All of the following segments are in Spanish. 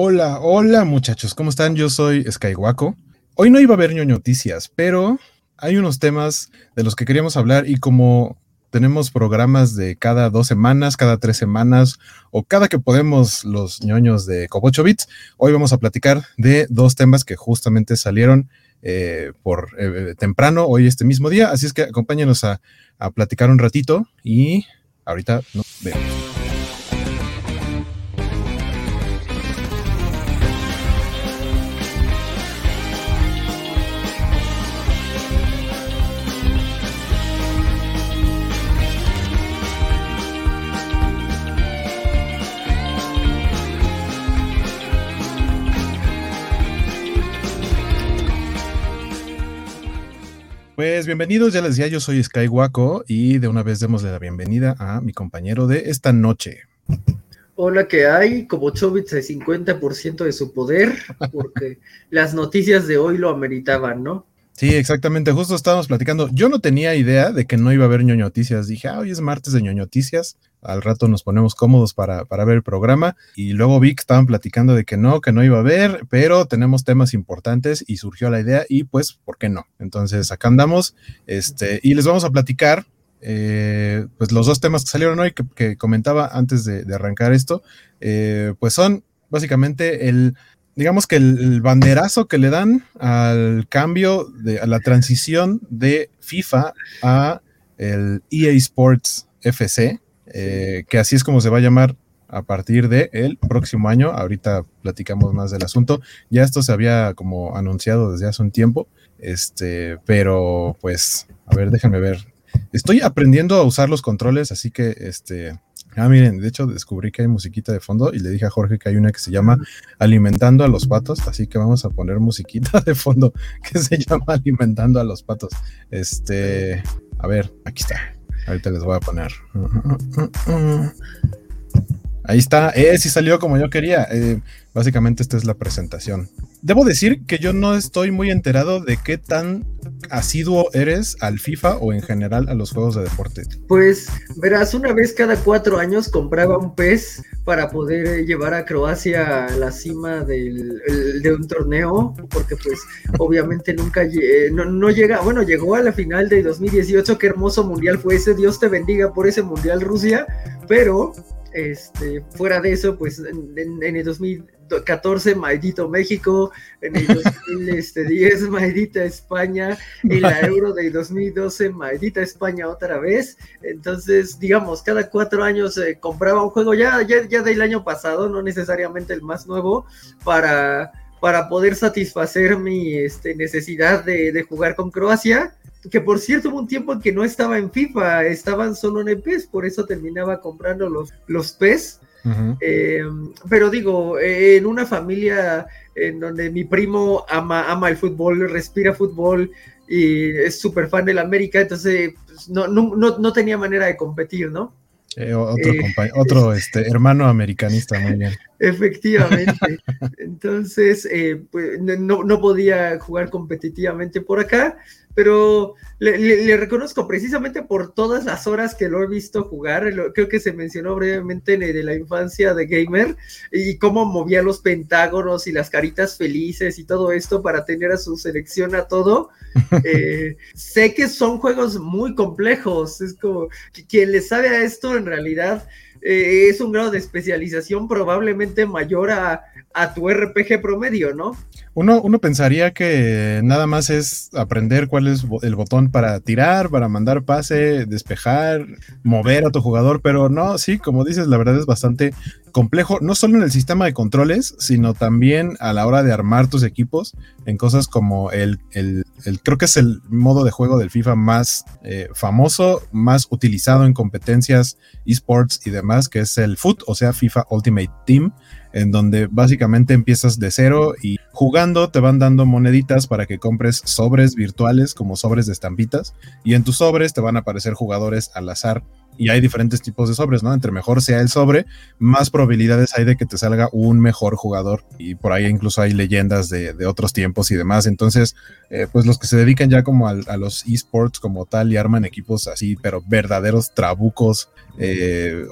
Hola, hola muchachos, ¿cómo están? Yo soy Skywaco. Hoy no iba a haber ñoño noticias, pero hay unos temas de los que queríamos hablar y como tenemos programas de cada dos semanas, cada tres semanas o cada que podemos los ñoños de Cobocho Bits, hoy vamos a platicar de dos temas que justamente salieron eh, por eh, temprano hoy este mismo día, así es que acompáñenos a, a platicar un ratito y ahorita nos vemos. Pues bienvenidos, ya les decía, yo soy Skywaco y de una vez démosle la bienvenida a mi compañero de esta noche. Hola, ¿qué hay? Como Chobits de 50% de su poder, porque las noticias de hoy lo ameritaban, ¿no? Sí, exactamente. Justo estábamos platicando. Yo no tenía idea de que no iba a haber ñoño noticias. Dije, ah, hoy es martes de ñoño noticias. Al rato nos ponemos cómodos para, para, ver el programa. Y luego vi que estaban platicando de que no, que no iba a haber, pero tenemos temas importantes y surgió la idea y pues, ¿por qué no? Entonces, acá andamos. Este, y les vamos a platicar eh, pues los dos temas que salieron hoy que, comentaba antes de, arrancar esto, eh, pues son básicamente el digamos que el, el, banderazo que le dan al cambio, de, a la transición de FIFA a el EA Sports FC, eh, que así es como se va a llamar a partir del el próximo año. Ahorita platicamos más del asunto. Ya esto se había como anunciado desde hace un tiempo, este, pero pues, a ver, déjenme ver. Estoy aprendiendo a usar los controles, así que este, Ah, miren, de hecho descubrí que hay musiquita de fondo y le dije a Jorge que hay una que se llama Alimentando a los patos, así que vamos a poner musiquita de fondo que se llama Alimentando a los patos. Este, a ver, aquí está. Ahorita les voy a poner. Ahí está, eh, sí salió como yo quería. Eh, básicamente esta es la presentación. Debo decir que yo no estoy muy enterado de qué tan asiduo eres al FIFA o en general a los juegos de deporte. Pues verás, una vez cada cuatro años compraba un pez para poder llevar a Croacia a la cima de un torneo, porque pues obviamente nunca no, no, llega, bueno, llegó a la final de 2018, qué hermoso mundial fue ese, Dios te bendiga por ese mundial Rusia, pero este, fuera de eso, pues en, en, el 2014, maldito México, en el 2010, este, maldita España, en la Euro de 2012, maldita España otra vez. Entonces, digamos, cada cuatro años eh, compraba un juego ya, ya, ya del año pasado, no necesariamente el más nuevo, para, para poder satisfacer mi este, necesidad de, de jugar con Croacia que por cierto hubo un tiempo en que no estaba en FIFA, estaban solo en el PES, por eso terminaba comprando los, los PES. Uh -huh. eh, pero digo, eh, en una familia en donde mi primo ama, ama el fútbol, respira fútbol y es súper fan del América, entonces pues, no, no, no, no, tenía manera de competir, ¿no? Eh, otro, eh, otro este, hermano americanista, muy bien. Efectivamente. Entonces, eh, pues, no, no, podía jugar competitivamente por acá, pero le, le, le, reconozco precisamente por todas las horas que lo he visto jugar, lo, creo que se mencionó brevemente de la infancia de Gamer y cómo movía los pentágonos y las caritas felices y todo esto para tener a su selección a todo. eh, sé que son juegos muy complejos, es como que quien le sabe a esto en realidad eh, es un grado de especialización probablemente mayor a, a tu RPG promedio, ¿no? Uno, uno, pensaría que nada más es aprender cuál es el botón para tirar, para mandar pase, despejar, mover a tu jugador, pero no, sí, como dices, la verdad es bastante complejo, no solo en el sistema de controles, sino también a la hora de armar tus equipos en cosas como el, el, creo que es el modo de juego del FIFA más eh, famoso, más utilizado en competencias esports y demás, que es el FUT, o sea, FIFA Ultimate Team en donde básicamente empiezas de cero y jugando te van dando moneditas para que compres sobres virtuales como sobres de estampitas y en tus sobres te van a aparecer jugadores al azar y hay diferentes tipos de sobres, ¿no? Entre mejor sea el sobre, más probabilidades hay de que te salga un mejor jugador y por ahí incluso hay leyendas de, de otros tiempos y demás. Entonces, eh, pues los que se dedican ya como a, los esports como tal y arman equipos así, pero verdaderos trabucos, eh,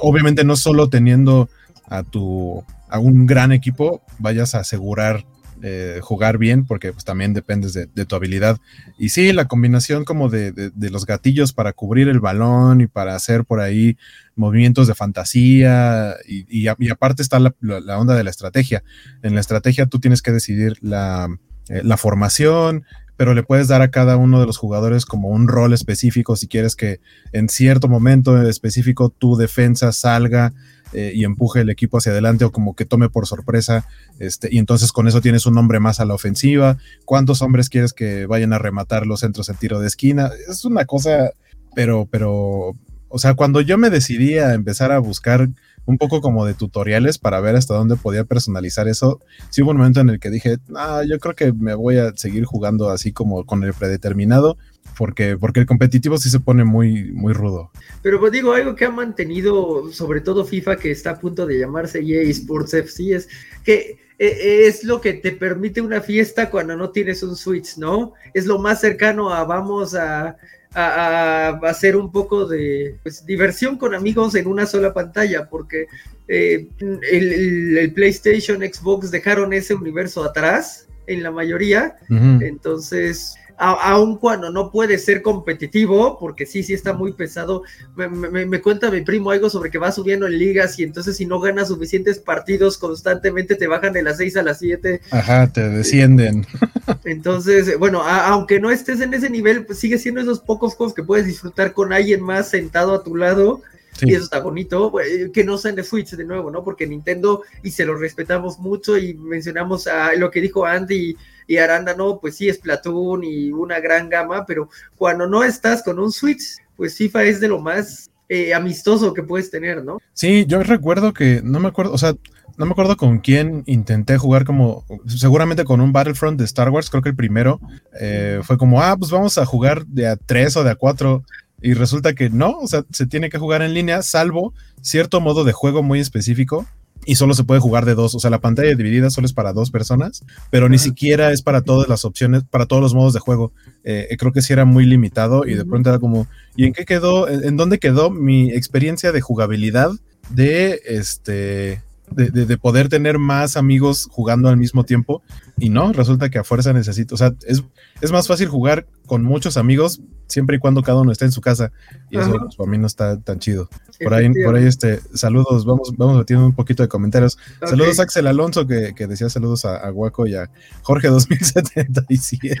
obviamente no solo teniendo a tu a un gran equipo, vayas a asegurar eh, jugar bien, porque pues, también dependes de, tu habilidad. Y sí, la combinación como de, los gatillos para cubrir el balón y para hacer por ahí movimientos de fantasía, y, aparte está la, onda de la estrategia. En la estrategia tú tienes que decidir eh, la formación, pero le puedes dar a cada uno de los jugadores como un rol específico si quieres que en cierto momento específico tu defensa salga eh, y empuje el equipo hacia adelante o como que tome por sorpresa, este, y entonces con eso tienes un hombre más a la ofensiva, cuántos hombres quieres que vayan a rematar los centros en tiro de esquina, es una cosa, pero, pero, o sea, cuando yo me decidí a empezar a buscar un poco como de tutoriales para ver hasta dónde podía personalizar eso. Sí hubo un momento en el que dije, ah, yo creo que me voy a seguir jugando así como con el predeterminado porque, porque el competitivo sí se pone muy, muy rudo. Pero pues digo, algo que ha mantenido, sobre todo FIFA, que está a punto de llamarse EA Sports FC, es que eh, es lo que te permite una fiesta cuando no tienes un Switch, ¿no? Es lo más cercano a vamos a, hacer un poco de pues, diversión con amigos en una sola pantalla, porque eh, el, PlayStation, Xbox dejaron ese universo atrás en la mayoría, entonces aun cuando no puede ser competitivo, porque sí, sí está muy pesado. Me, cuenta mi primo algo sobre que va subiendo en ligas y entonces si no ganas suficientes partidos constantemente te bajan de las 6 a las 7. Ajá, te descienden. Entonces, bueno, aunque no estés en ese nivel, pues sigue siendo esos pocos juegos que puedes disfrutar con alguien más sentado a tu lado. Y eso está bonito, que no sean de Switch de nuevo, ¿no? Porque Nintendo, y se lo respetamos mucho, y mencionamos a lo que dijo Andy y Arándano, pues sí es Platoon y una gran gama, pero cuando no estás con un Switch, pues FIFA es de lo más eh, amistoso que puedes tener, ¿no? Sí, yo recuerdo que, no me acuerdo, o sea, no me acuerdo con quién intenté jugar como, seguramente con un Battlefront de Star Wars, creo que el primero eh, fue como, ah, pues vamos a jugar de a tres o de a cuatro. Y resulta que no, o sea, se tiene que jugar en línea, salvo cierto modo de juego muy específico y solo se puede jugar de dos. O sea, la pantalla dividida solo es para dos personas, pero ni siquiera es para todas las opciones, para todos los modos de juego. Eh, creo que sí era muy limitado y de pronto era como, ¿y en qué quedó? ¿En, dónde quedó mi experiencia de jugabilidad de este de, poder tener más amigos jugando al mismo tiempo. Y no, resulta que a fuerza necesito. O sea, es, es más fácil jugar con muchos amigos siempre y cuando cada uno esté en su casa. Y eso pues, para mí no está tan chido. Por ahí, por ahí, este, saludos, vamos, vamos metiendo un poquito de comentarios. Saludos a Axel Alonso, que, decía saludos a, a Guaco y a Jorge 2077.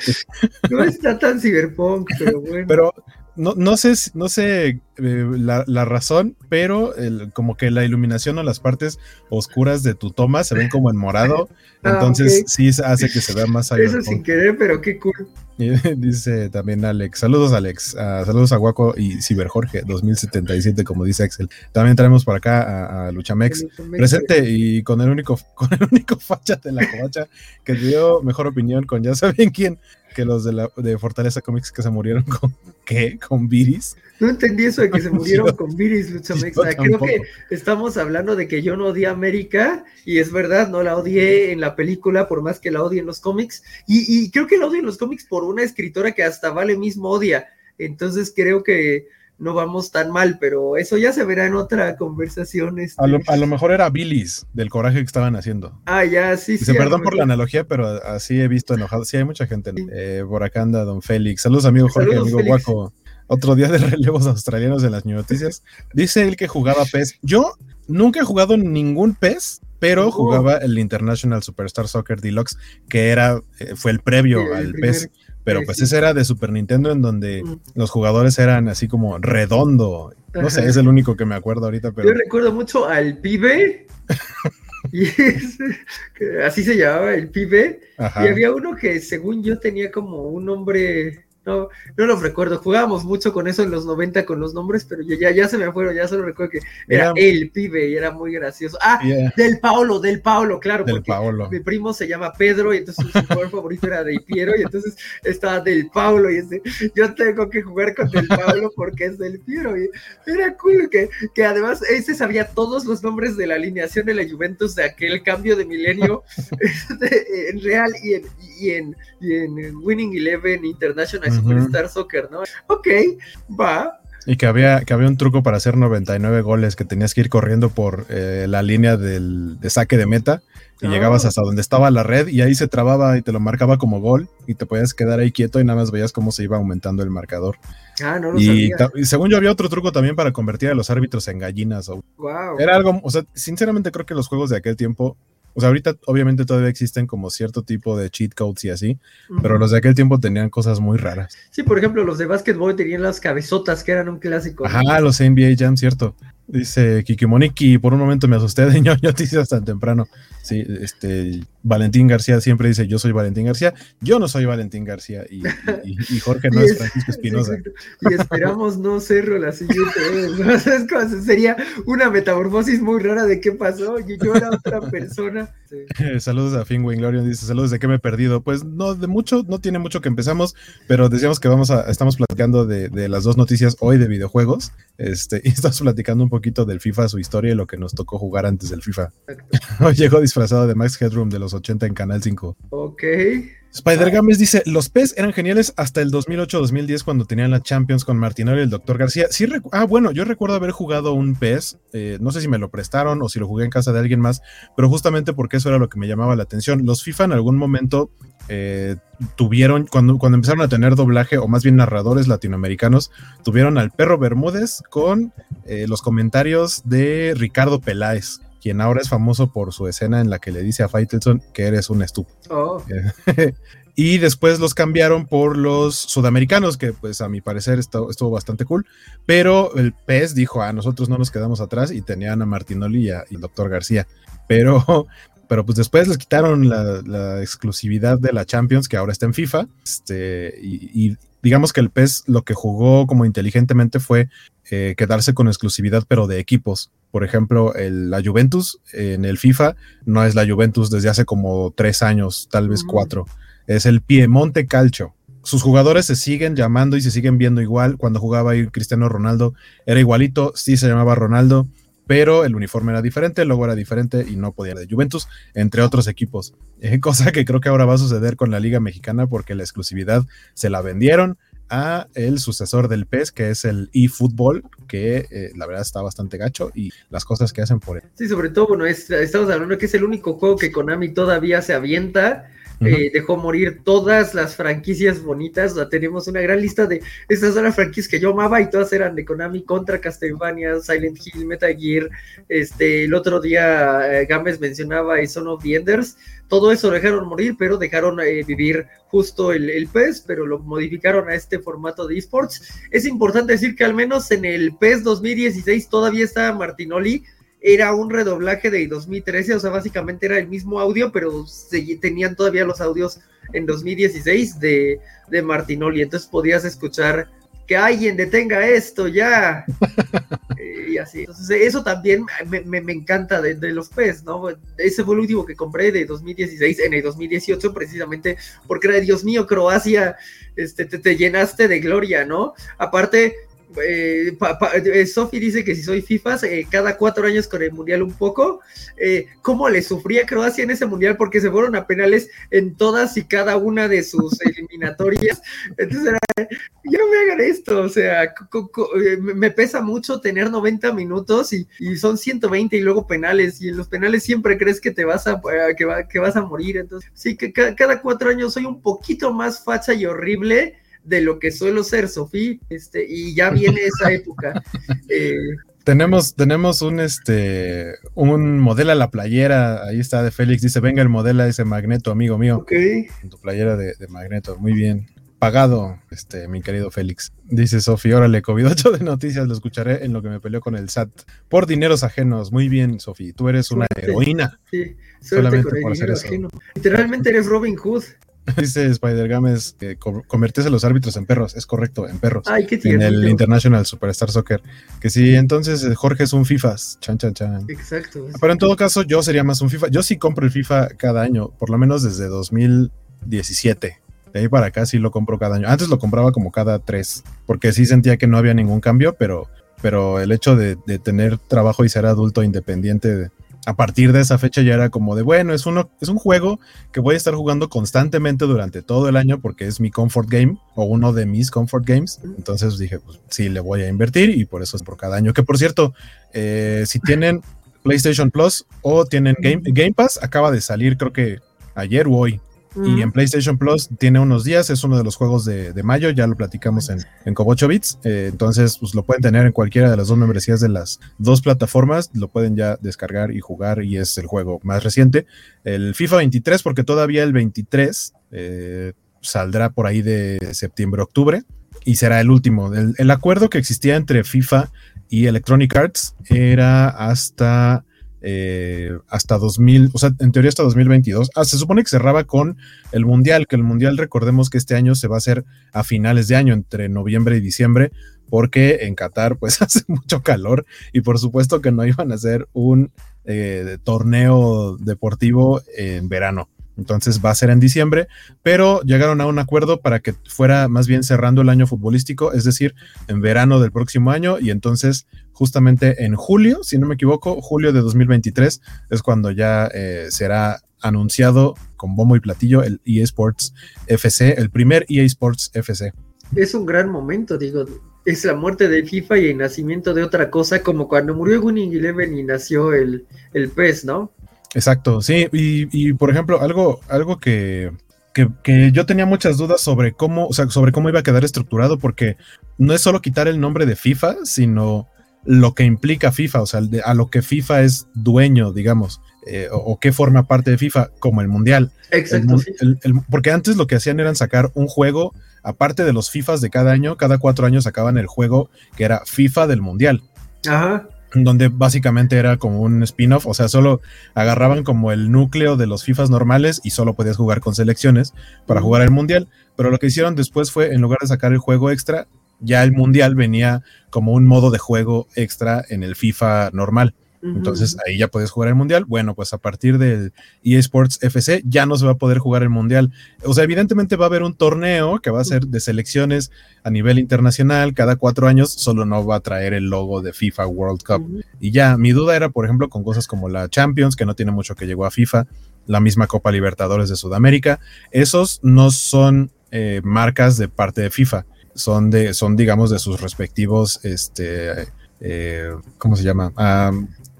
No está tan cyberpunk, pero bueno. Pero no, no sé, no sé eh, la, razón, pero como que la iluminación o las partes oscuras de tu toma se ven como en morado, ah, entonces sí hace que se vea más Eso sin querer, pero qué cool. dice también Alex, saludos Alex, uh, saludos a Guaco y Ciber Jorge 2077, como dice Axel. También traemos por acá a, Luchamex, presente y con el único, con el único facha de la covacha que dio mejor opinión con ya saben quién que los de, la, de Fortaleza Comics que se murieron con ¿qué? ¿Con Viris? No entendí eso de que se murieron con Viris, Luchamex. Creo que estamos hablando de que yo no odié a América, y es verdad, no la odié en la película, por más que la odie en los cómics, y, y creo que la odio en los cómics por una escritora que hasta Vale mismo odia. Entonces creo que no vamos tan mal, pero eso ya se verá en otra conversación. Este. A, lo, mejor era Billis del coraje que estaban haciendo. Ah, ya, sí, sí. Perdón por la analogía, pero así he visto enojado. Sí, hay mucha gente. Eh, por acá anda Don Félix. Saludos, amigo Jorge, amigo Guaco. Otro día de relevos australianos en las noticias. Dice él que jugaba PES. Yo nunca he jugado ningún PES, pero jugaba el International Superstar Soccer Deluxe, que era, eh, fue el previo al PES. Pero pues ese era de Super Nintendo en donde los jugadores eran así como redondo. No sé, es el único que me acuerdo ahorita. Pero... Yo recuerdo mucho al pibe. y así se llamaba el pibe. Y había uno que según yo tenía como un nombre no, no lo recuerdo. Jugábamos mucho con eso en los 90 con los nombres, pero ya, ya se me fueron, ya solo recuerdo que era el pibe y era muy gracioso. Ah, del Paulo, del Paulo, claro, del Paulo. mi primo se llama Pedro y entonces su jugador favorito era del Piero y entonces estaba del Paulo y ese, yo tengo que jugar con del Paulo porque es del Piero. Y era cool que, que además ese sabía todos los nombres de la alineación de la Juventus de aquel cambio de milenio este, en real y en, y en, y en Winning Eleven International Superstar Soccer, ¿no? Ok, va. Y que había, que había un truco para hacer 99 goles, que tenías que ir corriendo por eh, la línea del, de saque de meta y llegabas ah. hasta donde estaba la red y ahí se trababa y te lo marcaba como gol y te podías quedar ahí quieto y nada más veías cómo se iba aumentando el marcador. Ah, no lo y, y, según yo había otro truco también para convertir a los árbitros en gallinas. Wow. Era algo, o sea, sinceramente creo que los juegos de aquel tiempo o sea, ahorita obviamente todavía existen como cierto tipo de cheat codes y así, pero los de aquel tiempo tenían cosas muy raras. Sí, por ejemplo, los de básquetbol tenían las cabezotas que eran un clásico. Ajá, los NBA Jam, cierto. Dice Kiki Moniki, por un momento me asusté de ñoño noticias tan temprano. Sí, este, Valentín García siempre dice, yo soy Valentín García, yo no soy Valentín García y, Jorge no es, Francisco Espinosa. y esperamos no serlo la siguiente vez. Sería una metamorfosis muy rara de qué pasó, y yo era otra persona. saludos a Finn Glorion, dice, saludos de qué me he perdido. Pues no, de mucho, no tiene mucho que empezamos, pero decíamos que vamos a, estamos platicando de, de las dos noticias hoy de videojuegos, este, y estamos platicando un poquito del FIFA, su historia y lo que nos tocó jugar antes del FIFA. Llegó disfrazado de Max Headroom de los 80 en Canal 5. Ok. Spider Games dice, los PES eran geniales hasta el 2008-2010 cuando tenían la Champions con Martinelli y el Dr. García. Sí, ah, bueno, yo recuerdo haber jugado un PES, eh, no sé si me lo prestaron o si lo jugué en casa de alguien más, pero justamente porque eso era lo que me llamaba la atención. Los FIFA en algún momento eh, tuvieron, cuando, cuando empezaron a tener doblaje, o más bien narradores latinoamericanos, tuvieron al perro Bermúdez con eh, los comentarios de Ricardo Peláez quien ahora es famoso por su escena en la que le dice a Faitelson que eres un estúpido. Oh. y después los cambiaron por los sudamericanos, que pues a mi parecer estuvo, estuvo bastante cool, pero el PES dijo, a nosotros no nos quedamos atrás y tenían a Martinoli y, al doctor García. Pero, pero pues después les quitaron la, exclusividad de la Champions, que ahora está en FIFA, este, y, digamos que el PES lo que jugó como inteligentemente fue eh, quedarse con exclusividad, pero de equipos. Por ejemplo, la Juventus en el FIFA no es la Juventus desde hace como tres años, tal vez cuatro. Es el Piemonte Calcio. Sus jugadores se siguen llamando y se siguen viendo igual. Cuando jugaba ahí Cristiano Ronaldo era igualito, sí se llamaba Ronaldo, pero el uniforme era diferente, el logo era diferente y no podía ir de Juventus, entre otros equipos. Eh, cosa que creo que ahora va a suceder con la Liga Mexicana porque la exclusividad se la vendieron a el sucesor del PES, que es el eFootball, que eh, la verdad está bastante gacho y las cosas que hacen por él. Sí, sobre todo, bueno, estamos hablando que es el único juego que Konami todavía se avienta eh, dejó morir todas las franquicias bonitas. Tenemos una gran lista de estas son franquicias que yo amaba y todas eran de Konami contra Castlevania, Silent Hill, Metal Gear. Este, el otro día eh, Games mencionaba y Son of the Enders. Todo eso dejaron morir, pero dejaron eh, vivir justo el, el, pero lo modificaron a este formato de esports. Es importante decir que al menos en el PES 2016 todavía estaba Martinoli era un redoblaje de 2013, o sea, básicamente era el mismo audio, pero se, tenían todavía los audios en 2016 de, de Martinoli, entonces podías escuchar que alguien detenga esto ya. Eh, y así. Entonces, eso también me, me, encanta de, los PES, ¿no? Ese fue el último que compré de 2016, en el 2018, precisamente, porque era, Dios mío, Croacia, este, te, te llenaste de gloria, ¿no? Aparte, eh, eh, Sofi dice que si soy FIFA, eh, cada cuatro años con el mundial un poco. Eh, ¿Cómo le sufría Croacia en ese mundial? Porque se fueron a penales en todas y cada una de sus eliminatorias. Entonces era, ya me hagan esto. O sea, me pesa mucho tener 90 minutos y, son 120 y luego penales. Y en los penales siempre crees que te vas a, que, que vas a morir. Entonces, sí, que cada cuatro años soy un poquito más facha y horrible de lo que suelo ser, Sofía, este, y ya viene esa época. Eh, tenemos, tenemos un este un modelo a la playera, ahí está de Félix, dice, venga el modelo a ese magneto, amigo mío. Ok. tu playera de, magneto, muy bien. Pagado, este, mi querido Félix. Dice Sofía, órale, COVID-8 de noticias, lo escucharé en lo que me peleó con el SAT. Por dineros ajenos, muy bien, Sofía, tú eres una heroína. Sí, solamente por hacer eso. Literalmente eres Robin Hood. Dice Spider Games que convertirse los árbitros en perros. Es correcto, en perros. Ay, qué en el International Superstar Soccer. Que sí, entonces eh, Jorge es un FIFA. Chan, chan, chan. Exacto. Pero en todo caso, yo sería más un FIFA. Yo sí compro el FIFA cada año, por lo menos desde 2017. De ahí para acá sí lo compro cada año. Antes lo compraba como cada tres, porque sí sentía que no había ningún cambio, pero, pero el hecho de, tener trabajo y ser adulto independiente a partir de esa fecha ya era como de, bueno, es, uno, es un juego que voy a estar jugando constantemente durante todo el año porque es mi comfort game o uno de mis comfort games. Entonces dije, pues sí, le voy a invertir y por eso es por cada año. Que por cierto, eh, si tienen PlayStation Plus o tienen Game, Game Pass, acaba de salir creo que ayer o hoy y en PlayStation Plus tiene unos días, es uno de los juegos de, mayo, ya lo platicamos en, en 8 Bits. Eh, entonces, pues lo pueden tener en cualquiera de las dos membresías de las dos plataformas, lo pueden ya descargar y jugar, y es el juego más reciente. El FIFA 23, porque todavía el 23 eh, saldrá por ahí de septiembre-octubre y será el último. El, el acuerdo que existía entre FIFA y Electronic Arts era hasta eh, hasta 2000, o sea, en teoría hasta 2022. Ah, se supone que cerraba con el Mundial, que el Mundial recordemos que este año se va a hacer a finales de año, entre noviembre y diciembre, porque en Qatar pues hace mucho calor y por supuesto que no iban a hacer un eh, torneo deportivo en verano. Entonces va a ser en diciembre, pero llegaron a un acuerdo para que fuera más bien cerrando el año futbolístico, es decir, en verano del próximo año y entonces justamente en julio, si no me equivoco, julio de 2023 es cuando ya eh, será anunciado con bombo y platillo el EA Sports FC, el primer EA Sports FC. Es un gran momento, digo, es la muerte de FIFA y el nacimiento de otra cosa, como cuando murió Winning Eleven y nació el, el PES, ¿no? Exacto, sí, y, por ejemplo, algo, algo que, que, yo tenía muchas dudas sobre cómo, o sea, sobre cómo iba a quedar estructurado, porque no es solo quitar el nombre de FIFA, sino lo que implica FIFA, o sea, a lo que FIFA es dueño, digamos, eh, o, qué forma parte de FIFA, como el Mundial. Exacto. porque antes lo que hacían eran sacar un juego, aparte de los FIFAs de cada año, cada cuatro años sacaban el juego que era FIFA del Mundial. Ajá donde básicamente era como un spin-off, o sea, solo agarraban como el núcleo de los FIFAs normales y solo podías jugar con selecciones para jugar el mundial, pero lo que hicieron después fue, en lugar de sacar el juego extra, ya el mundial venía como un modo de juego extra en el FIFA normal. Entonces ahí ya puedes jugar el mundial. Bueno, pues a partir del eSports FC ya no se va a poder jugar el mundial. O sea, evidentemente va a haber un torneo que va a ser de selecciones a nivel internacional cada cuatro años, solo no va a traer el logo de FIFA World Cup. Y ya, mi duda era, por ejemplo, con cosas como la Champions, que no tiene mucho que llegó a FIFA, la misma Copa Libertadores de Sudamérica. Esos no son eh, marcas de parte de FIFA, son de, son digamos de sus respectivos, este, eh, ¿cómo se llama?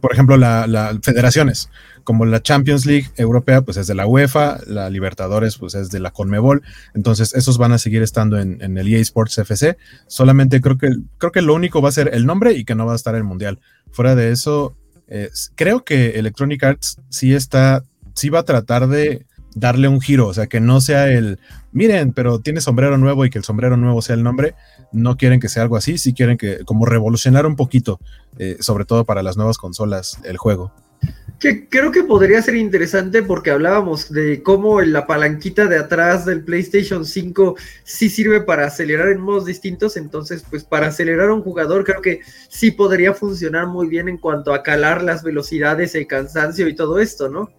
por ejemplo, las la federaciones, como la Champions League europea, pues es de la UEFA, la Libertadores, pues es de la Conmebol. Entonces, esos van a seguir estando en, el EA Sports FC. Solamente creo que, creo que lo único va a ser el nombre y que no va a estar el mundial. Fuera de eso, creo que Electronic Arts sí está, sí va a tratar de darle un giro, o sea, que no sea el, miren, pero tiene sombrero nuevo y que el sombrero nuevo sea el nombre, no quieren que sea algo así, sí quieren que como revolucionar un poquito, eh, sobre todo para las nuevas consolas, el juego. Que creo que podría ser interesante porque hablábamos de cómo la palanquita de atrás del PlayStation 5 sí sirve para acelerar en modos distintos, entonces pues para acelerar a un jugador creo que sí podría funcionar muy bien en cuanto a calar las velocidades, el cansancio y todo esto, ¿no?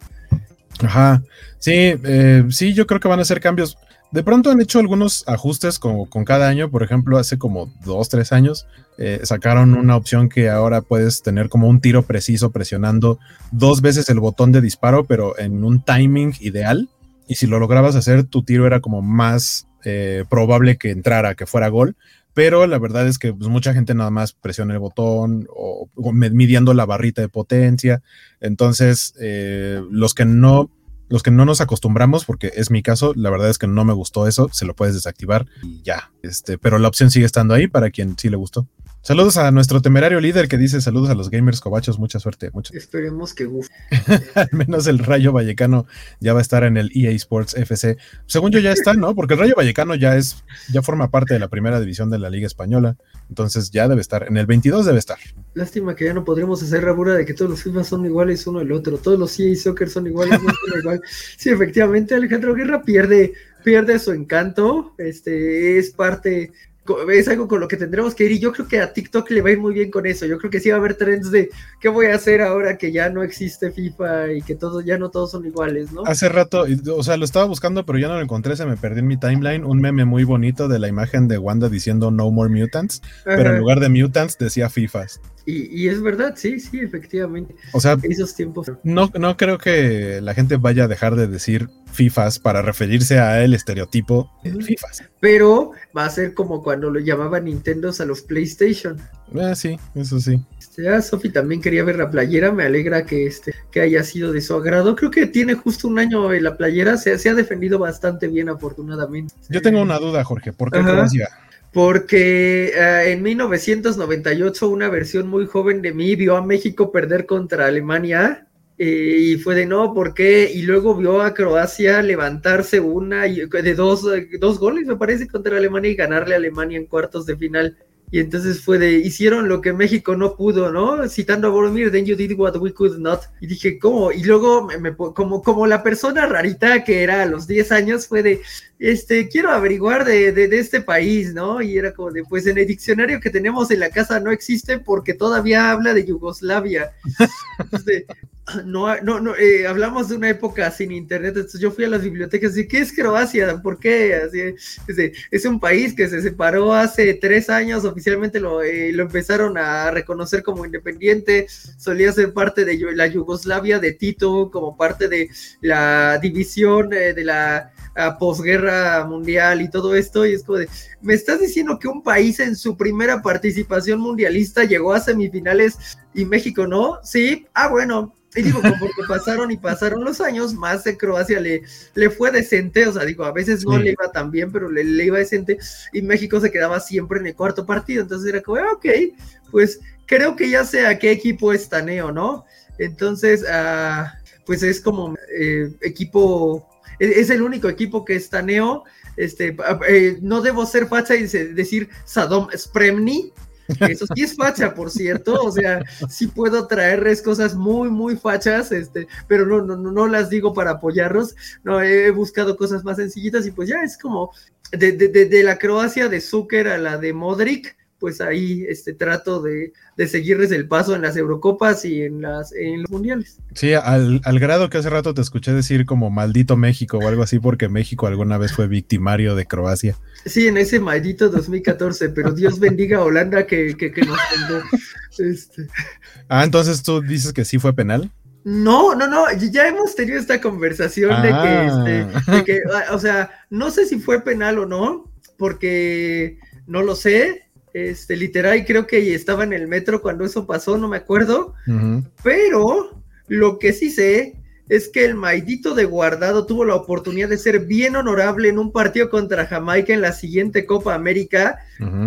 Ajá, sí, eh, sí, yo creo que van a ser cambios. De pronto han hecho algunos ajustes con, con cada año, por ejemplo, hace como dos, tres años eh, sacaron una opción que ahora puedes tener como un tiro preciso presionando dos veces el botón de disparo, pero en un timing ideal. Y si lo lograbas hacer, tu tiro era como más eh, probable que entrara, que fuera gol pero la verdad es que pues, mucha gente nada más presiona el botón o, midiendo la barrita de potencia. Entonces, eh, los que no los que no nos acostumbramos, porque es mi caso, la verdad es que no me gustó eso, se lo puedes desactivar y ya. Este, pero la opción sigue estando ahí para quien sí le gustó. Saludos a nuestro temerario líder que dice saludos a los gamers cobachos, mucha suerte. Esperemos que uf. Al menos el Rayo Vallecano ya va a estar en el EA Sports FC. Según yo ya está, ¿no? Porque el Rayo Vallecano ya es, ya forma parte de la primera división de la Liga Española. Entonces ya debe estar, en el 22 debe estar. Lástima que ya no podremos hacer rabura de que todos los FIFA son iguales uno al otro. Todos los EA Soccer son iguales uno igual. Sí, efectivamente, Alejandro Guerra pierde, pierde su encanto. Este es parte es algo con lo que tendremos que ir y yo creo que a TikTok le va a ir muy bien con eso. Yo creo que sí va a haber trends de qué voy a hacer ahora que ya no existe FIFA y que todos ya no todos son iguales, ¿no? Hace rato, o sea, lo estaba buscando pero ya no lo encontré, se me perdió en mi timeline un meme muy bonito de la imagen de Wanda diciendo No More Mutants, pero en lugar de Mutants decía FIFAs. Y, es verdad, sí, sí, efectivamente. O sea, esos tiempos. No, no creo que la gente vaya a dejar de decir FIFAs para referirse a el estereotipo de FIFAs. Pero va a ser como cuando lo llamaban Nintendo a los PlayStation. Ah, sí, eso sí. Este, ah, Sofi también quería ver la playera, me alegra que, este, que haya sido de su agrado. Creo que tiene justo un año en la playera, se, se ha defendido bastante bien, afortunadamente. Yo tengo una duda, Jorge, ¿por qué Croacia? Porque eh, en 1998 una versión muy joven de mí vio a México perder contra Alemania eh, y fue de no, ¿por qué? Y luego vio a Croacia levantarse una de dos, dos goles, me parece, contra Alemania y ganarle a Alemania en cuartos de final. Y entonces fue de, hicieron lo que México no pudo, ¿no? Citando a Boromir, then you did what we could not. Y dije, ¿cómo? Y luego, me, como, como la persona rarita que era a los 10 años, fue de, este, quiero averiguar de, de, este país, ¿no? Y era como de, pues en el diccionario que tenemos en la casa no existe porque todavía habla de Yugoslavia. Entonces, no, no, no eh, hablamos de una época sin internet, entonces yo fui a las bibliotecas y ¿qué es Croacia? ¿Por qué? Así, es, es un país que se separó hace tres años, oficialmente lo, eh, lo empezaron a reconocer como independiente, solía ser parte de la Yugoslavia de Tito, como parte de la división eh, de la posguerra mundial y todo esto, y es como de, me estás diciendo que un país en su primera participación mundialista llegó a semifinales y México no, sí, ah bueno, y digo, porque pasaron y pasaron los años, más de Croacia le, le fue decente, o sea, digo, a veces no le iba tan bien, pero le, le, iba decente, y México se quedaba siempre en el cuarto partido, entonces era como, ah, ok, pues creo que ya sé a qué equipo es Taneo, ¿no? Entonces, uh, pues es como eh, equipo, es, es, el único equipo que es Taneo, este, eh, no debo ser facha y decir Sadom Spremni, eso sí es facha, por cierto. O sea, sí puedo traerles cosas muy, muy fachas, este, pero no, no, no las digo para apoyarlos. No, he buscado cosas más sencillitas y pues ya es como de, de, de la Croacia de Zucker a la de Modric pues ahí este, trato de, seguirles el paso en las Eurocopas y en, las, en los mundiales. Sí, al, grado que hace rato te escuché decir como maldito México o algo así, porque México alguna vez fue victimario de Croacia. Sí, en ese maldito 2014, pero Dios bendiga a Holanda que, que, nos este. Ah, entonces tú dices que sí fue penal. No, no, no, ya hemos tenido esta conversación de que, este, de que, o sea, no sé si fue penal o no, porque no lo sé, este, literal, creo que estaba en el metro cuando eso pasó, no me acuerdo. Pero lo que sí sé es que el Maidito de Guardado tuvo la oportunidad de ser bien honorable en un partido contra Jamaica en la siguiente Copa América,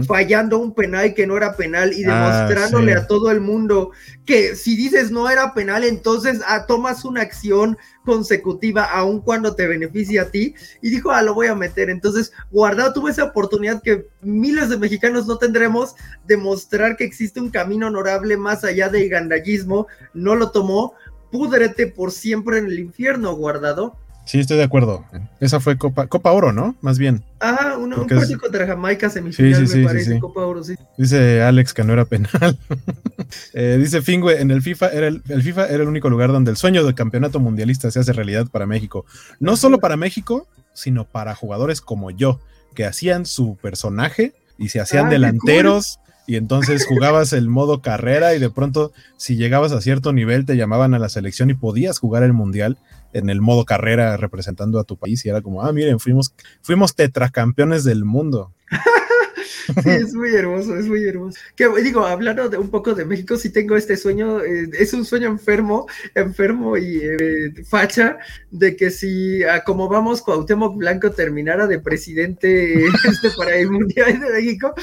fallando un penal que no era penal y ah, demostrándole a todo el mundo que si dices no era penal, entonces ah, tomas una acción consecutiva aun cuando te beneficia a ti. Y dijo, ah, lo voy a meter. Entonces, Guardado tuvo esa oportunidad que miles de mexicanos no tendremos de mostrar que existe un camino honorable más allá del gandallismo, no lo tomó, púdrete por siempre en el infierno, guardado. Sí, estoy de acuerdo. Esa fue Copa, Copa Oro, ¿no? Más bien. Ah, un partido contra Jamaica semifinal, me parece, Copa Oro, sí. Dice Alex que no era penal. eh, dice Fingüe, en el FIFA, era el, FIFA era el único lugar donde el sueño del campeonato mundialista se hace realidad para México. No solo para México, sino para jugadores como yo, que hacían su personaje y se hacían ah, delanteros y entonces jugabas el modo carrera y de pronto si llegabas a cierto nivel te llamaban a la selección y podías jugar el mundial en el modo carrera representando a tu país y era como, ah, miren, fuimos, fuimos tetracampeones del mundo. Sí, es muy hermoso, es muy hermoso. Que digo, hablando de un poco de México, sí tengo este sueño, eh, es un sueño enfermo, enfermo y eh, facha, de que si como vamos Cuauhtémoc Blanco terminara de presidente este, para el Mundial de México,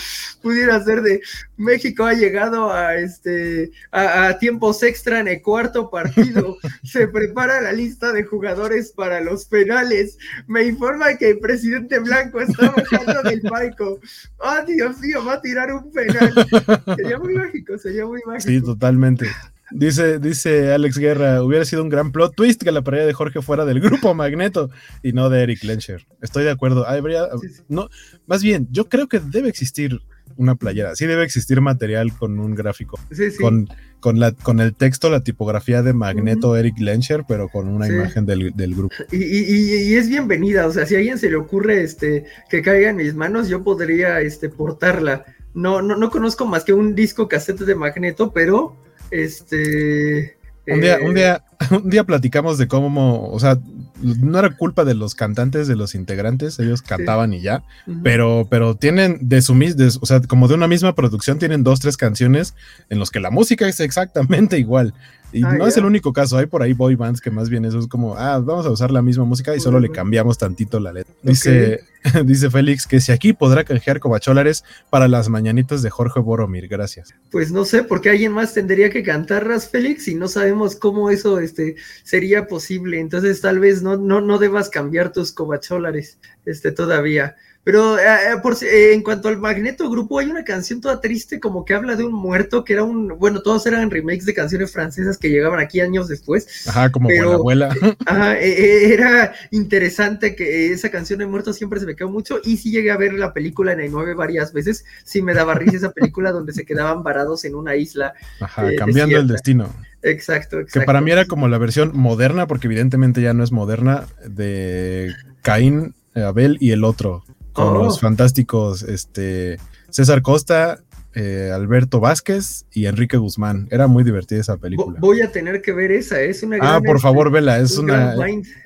pudiera ser de México ha llegado a este a, tiempos extra en el cuarto partido. Se prepara la lista de jugadores para los penales. Me informa que el presidente Blanco está bajando del palco. ¡Ah, Dios mío! Va a tirar un penal. Sería muy mágico, sería muy mágico. Sí, totalmente. Dice, dice Alex Guerra, hubiera sido un gran plot twist que la pareja de Jorge fuera del grupo Magneto y no de Eric Lencher. Estoy de acuerdo. Habría, no, más bien, yo creo que debe existir una playera. Sí debe existir material con un gráfico. Con, con, la, con el texto, la tipografía de Magneto Eric Lencher, pero con una imagen del, grupo. Y, y, es bienvenida. O sea, si a alguien se le ocurre este, que caiga en mis manos, yo podría este, portarla no, no, no conozco más que un disco cassette de Magneto, pero este... Un día, un eh, día, un día platicamos de cómo, o sea, no era culpa de los cantantes, de los integrantes, ellos cantaban y ya, pero, pero tienen de su mis, de- o sea, como de una misma producción, tienen dos, tres canciones en los que la música es exactamente igual. Y Ah, no es el único caso, hay por ahí boy bands que más bien eso es como, ah, vamos a usar la misma música y solo le cambiamos tantito la letra. Dice, dice Félix que si aquí podrá canjear cobacholares para las mañanitas de Jorge Boromir, gracias. Pues no sé, porque alguien más tendría que cantarlas, Félix, y no sabemos cómo eso este, sería posible. Entonces, tal vez no, no, no debas cambiar tus cobacholares este, todavía. Pero eh, eh, por, eh, en cuanto al Magneto Grupo, hay una canción toda triste, como que habla de un muerto, que era un. Bueno, todos eran remakes de canciones francesas que llegaban aquí años después. Ajá, como Pero- abuela. Ajá, eh, era interesante que esa canción de muerto siempre se me quedó mucho. Y sí llegué a ver la película en el 9 varias veces. Sí me daba risa esa película donde se quedaban varados en una isla. Ajá, cambiando el destino. Exacto, exacto. Que para mí era como la versión moderna, porque evidentemente ya no es moderna, de Caín, Abel y el otro, con Oh. los fantásticos este, César Costa, eh, Alberto Vázquez y Enrique Guzmán. Era muy divertida esa película. Voy a tener que ver esa, es una Ah, gran, por este, favor, vela, es un una,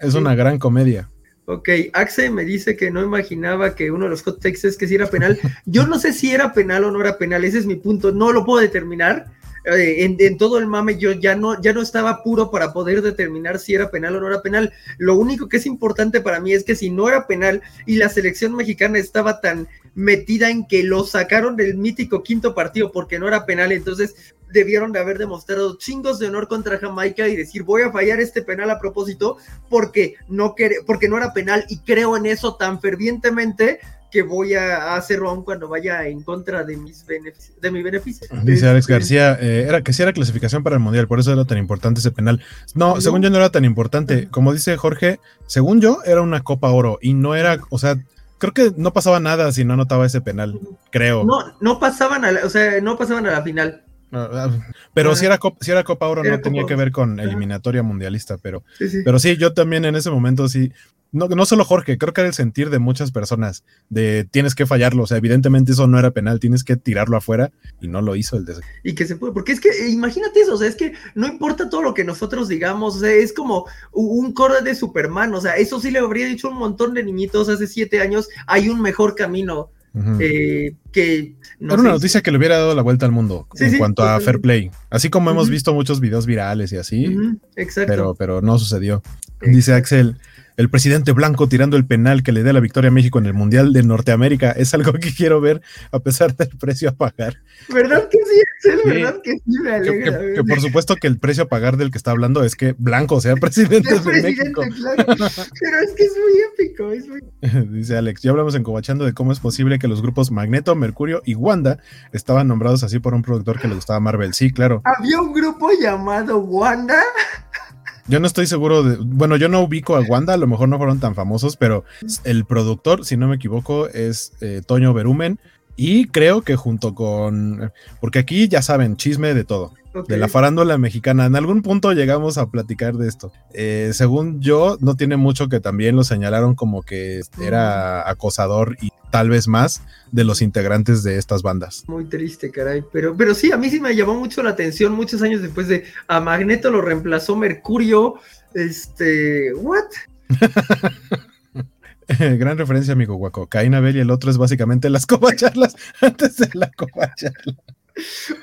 es Sí. una gran comedia. Ok, Axe me dice que no imaginaba que uno de los hot takes es que si era penal. Yo no sé si era penal o no era penal, ese es mi punto, no lo puedo determinar. Eh, en, todo el mame yo ya no, ya no estaba puro para poder determinar si era penal o no era penal. Lo único que es importante para mí es que si no era penal y la selección mexicana estaba tan metida en que lo sacaron del mítico quinto partido porque no era penal, entonces debieron de haber demostrado chingos de honor contra Jamaica y decir voy a fallar este penal a propósito porque no, porque no era penal y creo en eso tan fervientemente que voy a hacerlo aún cuando vaya en contra de mis de mi beneficio. Dice Alex Este, García, eh, era que sí era clasificación para el Mundial, por eso era tan importante ese penal. No, No. según yo no era tan importante. Como dice Jorge, según yo era una Copa Oro y no era, o sea, creo que no pasaba nada si no anotaba ese penal, creo. No, no pasaban a la, o sea, no pasaban a la final. Ah, Pero Ah. si era, Copa, si era Copa Oro, Era no tenía Copa que ver con eliminatoria mundialista, pero, Sí, sí. pero sí, yo también en ese momento sí. No, no solo Jorge, creo que era el sentir de muchas personas de tienes que fallarlo, o sea, evidentemente eso no era penal, tienes que tirarlo afuera y no lo hizo el des- y que se puede, porque es que eh, imagínate eso, o sea, es que no importa todo lo que nosotros digamos, o sea, es como un core de Superman, o sea, eso sí le habría dicho un montón de niñitos hace siete años, hay un mejor camino eh, que no Era una noticia que le hubiera dado la vuelta al mundo Sí, en sí, cuanto a fair play. Así como hemos visto muchos videos virales y así, exacto. pero, pero no sucedió. Dice Axel, el presidente blanco tirando el penal que le dé la victoria a México en el Mundial de Norteamérica es algo que quiero ver a pesar del precio a pagar. ¿Verdad que sí, Axel? Sí. ¿Verdad que sí? Me alegra. que- que por supuesto que el precio a pagar del que está hablando es que blanco sea presidente de México. claro. Pero es que es muy épico, es muy... Dice Alex, ya hablamos en Cobachando de cómo es posible que los grupos Magneto, Mercurio y Wanda estaban nombrados así por un productor que le gustaba Marvel. Sí, claro. Había un grupo llamado Wanda. Yo no estoy seguro de. Bueno, yo no ubico a Wanda, a lo mejor no fueron tan famosos, pero el productor, si no me equivoco, es eh, Toño Berumen. Y creo que junto con. Porque aquí ya saben, chisme de todo. De la farándula mexicana. En algún punto llegamos a platicar de esto. Eh, según yo, no tiene mucho que también lo señalaron como que era acosador y tal vez más de los integrantes de estas bandas. Muy triste, caray. Pero, pero sí, a mí sí me llamó mucho la atención muchos años después de a Magneto lo reemplazó Mercurio. Este, ¿what? Gran referencia, amigo Guaco. Caín Abel y el otro es básicamente las covacharlas antes de la covacharla.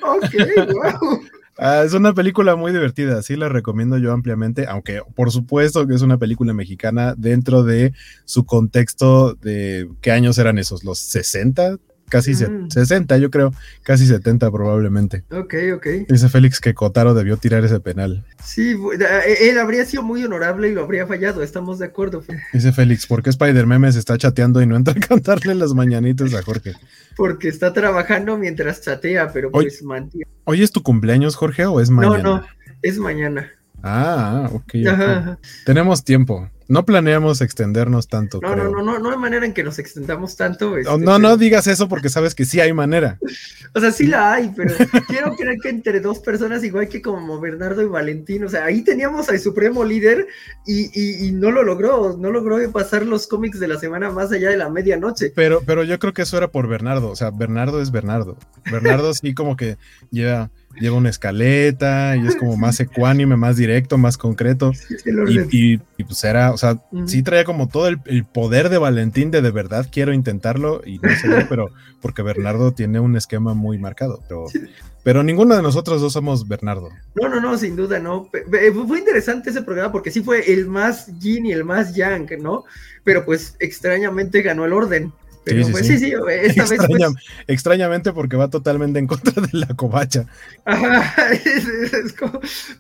Ok, wow. Ah, es una película muy divertida, sí la recomiendo yo ampliamente, aunque por supuesto que es una película mexicana dentro de su contexto de qué años eran esos, los 60, casi Mm. 60 yo creo, casi 70 probablemente. Ok, ok. Dice Félix que Kotaro debió tirar ese penal. Sí, eh, él habría sido muy honorable y lo habría fallado, estamos de acuerdo. Dice Félix, ¿por qué Spider-Man se está chateando y no entra a cantarle las mañanitas a Jorge? Porque está trabajando mientras chatea, pero Oye, pues mantiene. ¿Hoy es tu cumpleaños, Jorge, o es mañana? No, no, es mañana. Ah, ok. ok. Ajá, ajá. Tenemos tiempo. No planeamos extendernos tanto. No, no, no, no, no hay manera en que nos extendamos tanto. Este, no, no, digas eso porque sabes que sí hay manera. o sea, sí la hay, pero quiero creer que entre dos personas, igual que como Bernardo y Valentín, o sea, ahí teníamos al supremo líder y, no lo logró, no logró pasar los cómics de la semana más allá de la medianoche. Pero, pero yo creo que eso era por Bernardo, o sea, Bernardo es Bernardo. Bernardo sí como que lleva lleva una escaleta y es como más ecuánime, más directo, más concreto. y, pues era, o sea, sí traía como todo el, poder de Valentín de de verdad quiero intentarlo y no sé, pero porque Bernardo tiene un esquema muy marcado. Pero, pero ninguno de nosotros dos somos Bernardo. No, no, no, sin duda, no. Fue interesante ese programa porque sí fue el más yin y el más yang, ¿no? Pero pues extrañamente ganó el orden sí, sí, sí, esta vez pues Extrañamente porque va totalmente en contra de la covacha.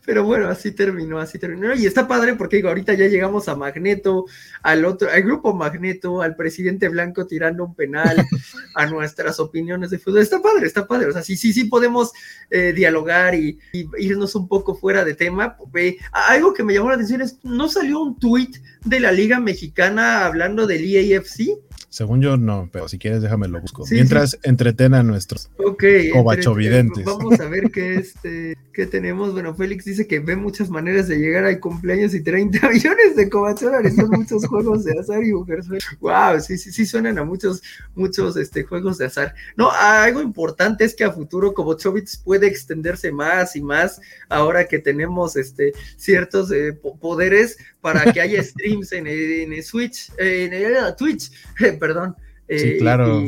pero bueno, así terminó, así terminó. Y está padre porque digo, ahorita ya llegamos a Magneto, al otro, al grupo Magneto, al presidente Blanco tirando un penal, a nuestras opiniones de fútbol. Está padre, está padre. O sea, sí, sí, sí podemos eh, dialogar y, irnos un poco fuera de tema. algo que me llamó la atención es, ¿no salió un tweet de la Liga Mexicana hablando del EAFC? Según yo, no, pero si quieres, déjame lo busco. Mientras entretena a nuestros okay, covachovidentes. Vamos a ver qué, este, qué tenemos. Bueno, Félix dice que ve muchas maneras de llegar al cumpleaños y 30 millones de covacholares. Son muchos juegos de azar y mujer. Wow, sí, sí, sí, suenan a muchos, muchos este, juegos de azar. No, algo importante es que a futuro Kovachovich puede extenderse más y más ahora que tenemos este, ciertos eh, poderes para que haya streams en, en Switch, en Twitch, perdón. sí, eh, claro.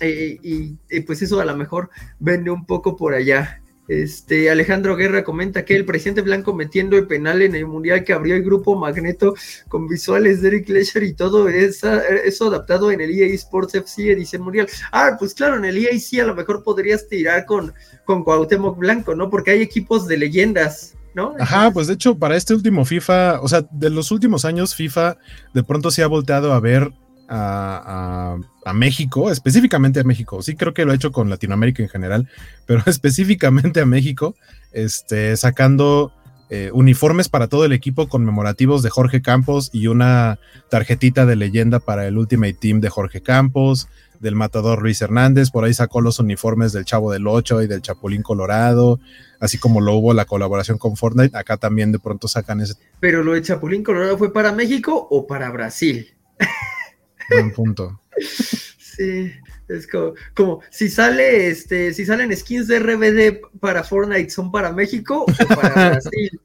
Y, pues eso a lo mejor vende un poco por allá. Este Alejandro Guerra comenta que el presidente Blanco metiendo el penal en el mundial que abrió el grupo Magneto con visuales de Eric Lesher y todo eso, eso adaptado en el EA Sports FC edición mundial. Ah, pues claro, en el EA sí a lo mejor podrías tirar con, con Cuauhtémoc Blanco, ¿no? Porque hay equipos de leyendas ¿no? Ajá, pues de hecho, para este último FIFA, o sea, de los últimos años, FIFA de pronto se ha volteado a ver a, México, específicamente a México. Sí, creo que lo ha hecho con Latinoamérica en general, pero específicamente a México, este, sacando eh, uniformes para todo el equipo conmemorativos de Jorge Campos y una tarjetita de leyenda para el Ultimate Team de Jorge Campos del matador Luis Hernández, por ahí sacó los uniformes del Chavo del Ocho y del Chapulín Colorado, así como lo hubo la colaboración con Fortnite, acá también de pronto sacan ese. Pero lo de Chapulín Colorado fue para México o para Brasil. Buen punto. sí, es como, si sale este, si salen skins de RBD para Fortnite, ¿son para México o para Brasil?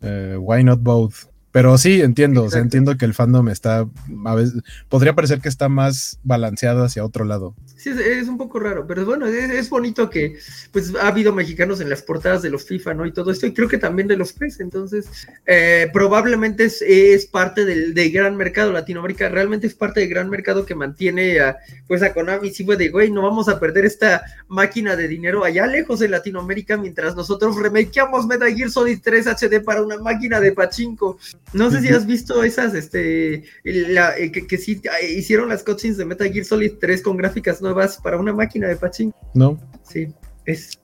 Eh, why not both? Pero sí, entiendo, o sea, entiendo que el fandom está, a veces, podría parecer que está más balanceado hacia otro lado. Sí, es, un poco raro, pero bueno, es, bonito que pues ha habido mexicanos en las portadas de los FIFA, ¿no? Y todo esto, y creo que también de los PES, entonces eh, probablemente es, parte del, gran mercado Latinoamérica, realmente es parte del gran mercado que mantiene a, pues a Konami, sí fue de, güey, no vamos a perder esta máquina de dinero allá lejos de Latinoamérica mientras nosotros remakeamos Metal Gear Solid 3 HD para una máquina de pachinko. No sé si has visto esas, este, eh, que, que, sí eh, hicieron las cutscenes de Metal Gear Solid 3 con gráficas nuevas para una máquina de pachín. No. Sí, es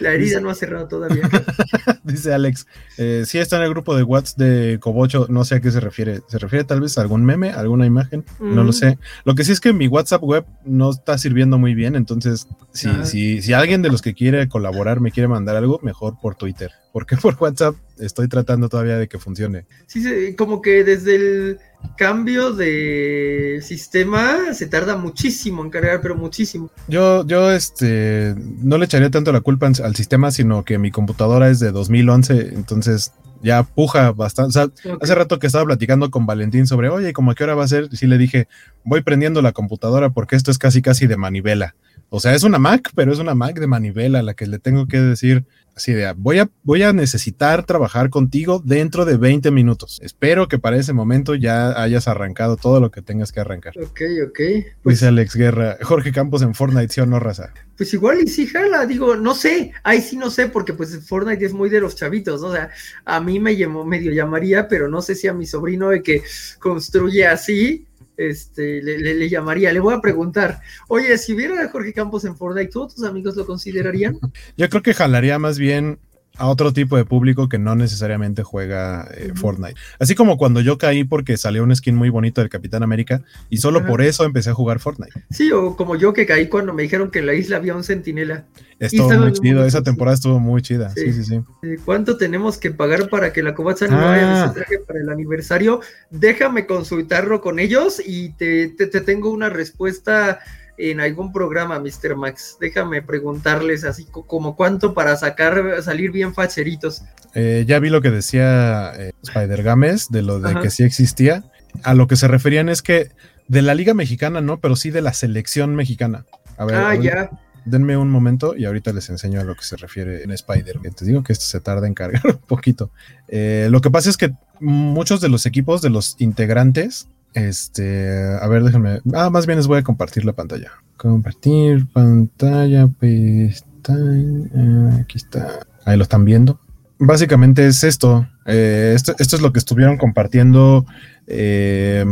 La herida no ha cerrado todavía. Dice Alex, eh, sí está en el grupo de WhatsApp de Cobocho, no sé a qué se refiere. ¿Se refiere tal vez a algún meme, alguna imagen? No lo mm. sé. Lo que sí es que mi WhatsApp web no está sirviendo muy bien, entonces si, ah. si, si alguien de los que quiere colaborar me quiere mandar algo, mejor por Twitter. Porque por WhatsApp estoy tratando todavía de que funcione. Sí, como que desde el cambio de sistema se tarda muchísimo en cargar, pero muchísimo. Yo, yo, este, no le echaría tanto la culpa al sistema, sino que mi computadora es de 2011, entonces ya puja bastante. hace rato que estaba platicando con Valentín sobre, oye, ¿cómo a qué hora va a ser? Sí le dije, voy prendiendo la computadora porque esto es casi casi de manivela. O sea, es una Mac, pero es una Mac de manivela la que le tengo que decir así de, voy a, voy a necesitar trabajar contigo dentro de 20 minutos. Espero que para ese momento ya hayas arrancado todo lo que tengas que arrancar. Ok, ok. Pues, Dice Alex Guerra, Jorge Campos en Fortnite, ¿sí o no, raza? Pues igual y sí, jala, digo, no sé, ahí sí no sé, porque pues Fortnite es muy de los chavitos, ¿no? O sea, a mí me llamó, medio llamaría, pero no sé si a mi sobrino de que construye así, este, le, llamaría, le voy a preguntar, oye, si hubiera a Jorge Campos en Fortnite, ¿todos tus amigos lo considerarían? Yo creo que jalaría más bien a otro tipo de público que no necesariamente juega eh, Fortnite. Así como cuando yo caí porque salió un skin muy bonito del Capitán América y solo por eso empecé a jugar Fortnite. Sí, o como yo que caí cuando me dijeron que en la isla había un centinela. Estuvo muy chido, esa temporada estuvo muy chida. Sí, sí, sí. Eh, ¿Cuánto tenemos que pagar para que la Covacha no vaya a ese traje para el aniversario? Déjame consultarlo con ellos y te, te, te tengo una respuesta en algún programa, Mr. Max. Déjame preguntarles así como cuánto para sacar, salir bien facheritos. Eh, ya vi lo que decía eh, Spider Games de lo de que sí existía. A lo que se referían es que de la Liga Mexicana no, pero sí de la selección mexicana. A ver, ah, ya. Denme un momento y ahorita les enseño a lo que se refiere en Spider. Te digo que esto se tarda en cargar un poquito. Eh, lo que pasa es que muchos de los equipos, de los integrantes, este, a ver, déjenme. Ah, más bien les voy a compartir la pantalla. Compartir pantalla, pestaña. Aquí está. Ahí lo están viendo. Básicamente es esto. Eh, esto, es lo que estuvieron compartiendo eh,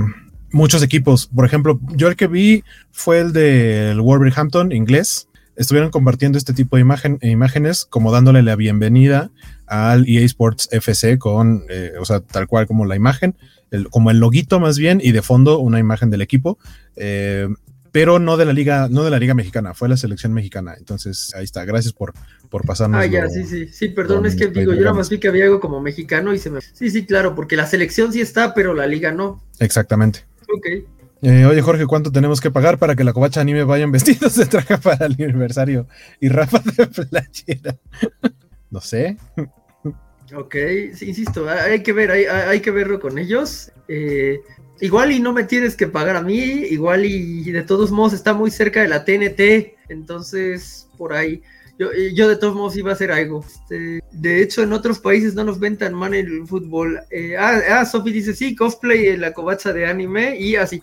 muchos equipos. Por ejemplo, yo el que vi fue el del Wolverhampton inglés. Estuvieron compartiendo este tipo de imagen, imágenes, como dándole la bienvenida al EA Sports FC con, eh, o sea, tal cual como la imagen como el loguito más bien, y de fondo una imagen del equipo. Eh, pero no de la liga, no de la liga mexicana, fue la selección mexicana. Entonces, ahí está. Gracias por, por pasarnos. Ah, ya, sí, sí, sí, perdón, es que digo, yo nada más vi que había algo como mexicano y se me. Sí, sí, claro, porque la selección sí está, pero la liga no. Exactamente. Ok. Eh, oye, Jorge, ¿cuánto tenemos que pagar para que la covacha anime vayan vestidos de traje para el aniversario y Rafa de playera? no sé. Ok, insisto, hay que ver, hay, que verlo con ellos. Eh, igual y no me tienes que pagar a mí, igual y de todos modos está muy cerca de la TNT, entonces por ahí. Yo, yo de todos modos iba a hacer algo. Este, de hecho, en otros países no nos ven tan mal el fútbol. Eh, ah, ah, Sofi dice, sí, cosplay en la covacha de anime y así.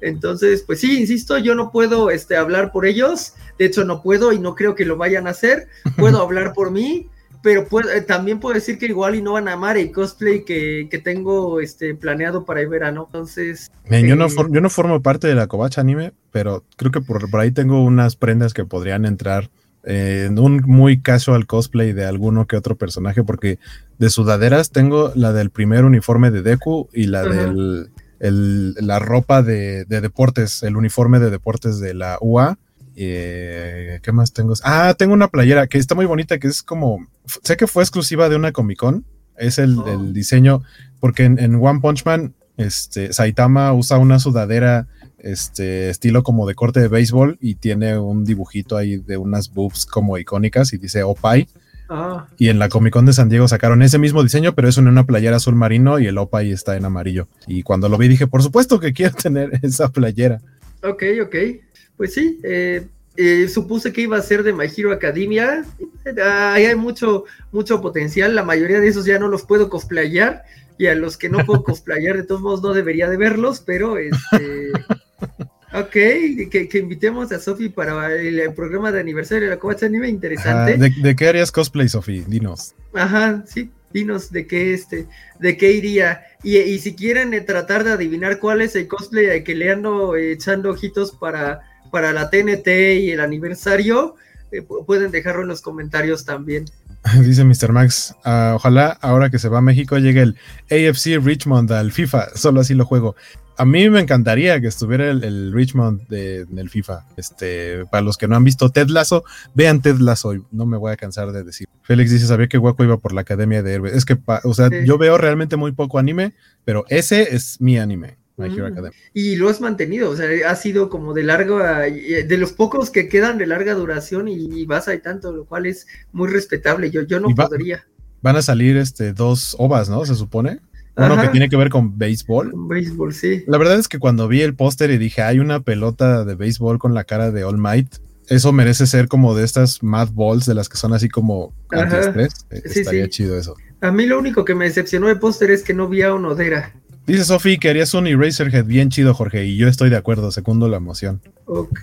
Entonces, pues sí, insisto, yo no puedo este, hablar por ellos. De hecho, no puedo y no creo que lo vayan a hacer. Puedo hablar por mí pero eh, también puedo decir que igual y no van a amar el cosplay que, tengo este, planeado para el verano. Entonces. yo, no eh, yo no formo parte de la Covacha Anime, pero creo que por, ahí tengo unas prendas que podrían entrar eh, en un muy casual cosplay de alguno que otro personaje, porque de sudaderas tengo la del primer uniforme de Deku y la del. la ropa de, de deportes, el uniforme de deportes de la UA eh, ¿Qué más tengo? Ah, tengo una playera que está muy bonita, que es como, sé que fue exclusiva de una Comic Con, es el, oh. diseño, porque en, One Punch Man, este, Saitama usa una sudadera, este, estilo como de corte de béisbol y tiene un dibujito ahí de unas boobs como icónicas y dice Opai. Ah. Y en la Comic Con de San Diego sacaron ese mismo diseño, pero es en una playera azul marino y el Opai está en amarillo. Y cuando lo vi dije, por supuesto que quiero tener esa playera. Ok, ok. Pues sí, eh, eh, supuse que iba a ser de My Hero Academia. Ahí hay mucho, mucho potencial. La mayoría de esos ya no los puedo cosplayar. Y a los que no puedo cosplayar, de todos modos, no debería de verlos, pero este. Ok, que, invitemos a Sofi para el, programa de aniversario de la Covacha Anime, interesante. ¿de, qué harías cosplay, Sofi? Dinos. Ajá, sí, dinos de qué este, de qué iría. Y, si quieren eh, tratar de adivinar cuál es el cosplay que le ando echando ojitos para para la TNT y el aniversario, eh, pueden dejarlo en los comentarios también. Dice Mr. Max, ah, ojalá ahora que se va a México llegue el AFC Richmond al FIFA, solo así lo juego. A mí me encantaría que estuviera el, Richmond de, el FIFA. Este, para los que no han visto Ted Lasso, vean Ted Lasso, no me voy a cansar de decir. Félix dice, sabía que Guaco iba por la Academia de Héroes. Es que, o sea, yo veo realmente muy poco anime, pero ese es mi anime. Y lo has mantenido, o sea, ha sido como de larga, de los pocos que quedan de larga duración y, vas ahí tanto, lo cual es muy respetable. Yo, yo no podría. Van a salir este dos ovas, ¿no? Se supone. Uno que tiene que ver con béisbol. béisbol, sí. La verdad es que cuando vi el póster y dije, hay una pelota de béisbol con la cara de All Might, eso merece ser como de estas Mad Balls, de las que son así como anti-estrés. Estaría chido eso. A mí lo único que me decepcionó de póster es que no vi a Onodera. Dice Sofi que harías un Eraserhead bien chido, Jorge, y yo estoy de acuerdo, segundo la emoción. Ok.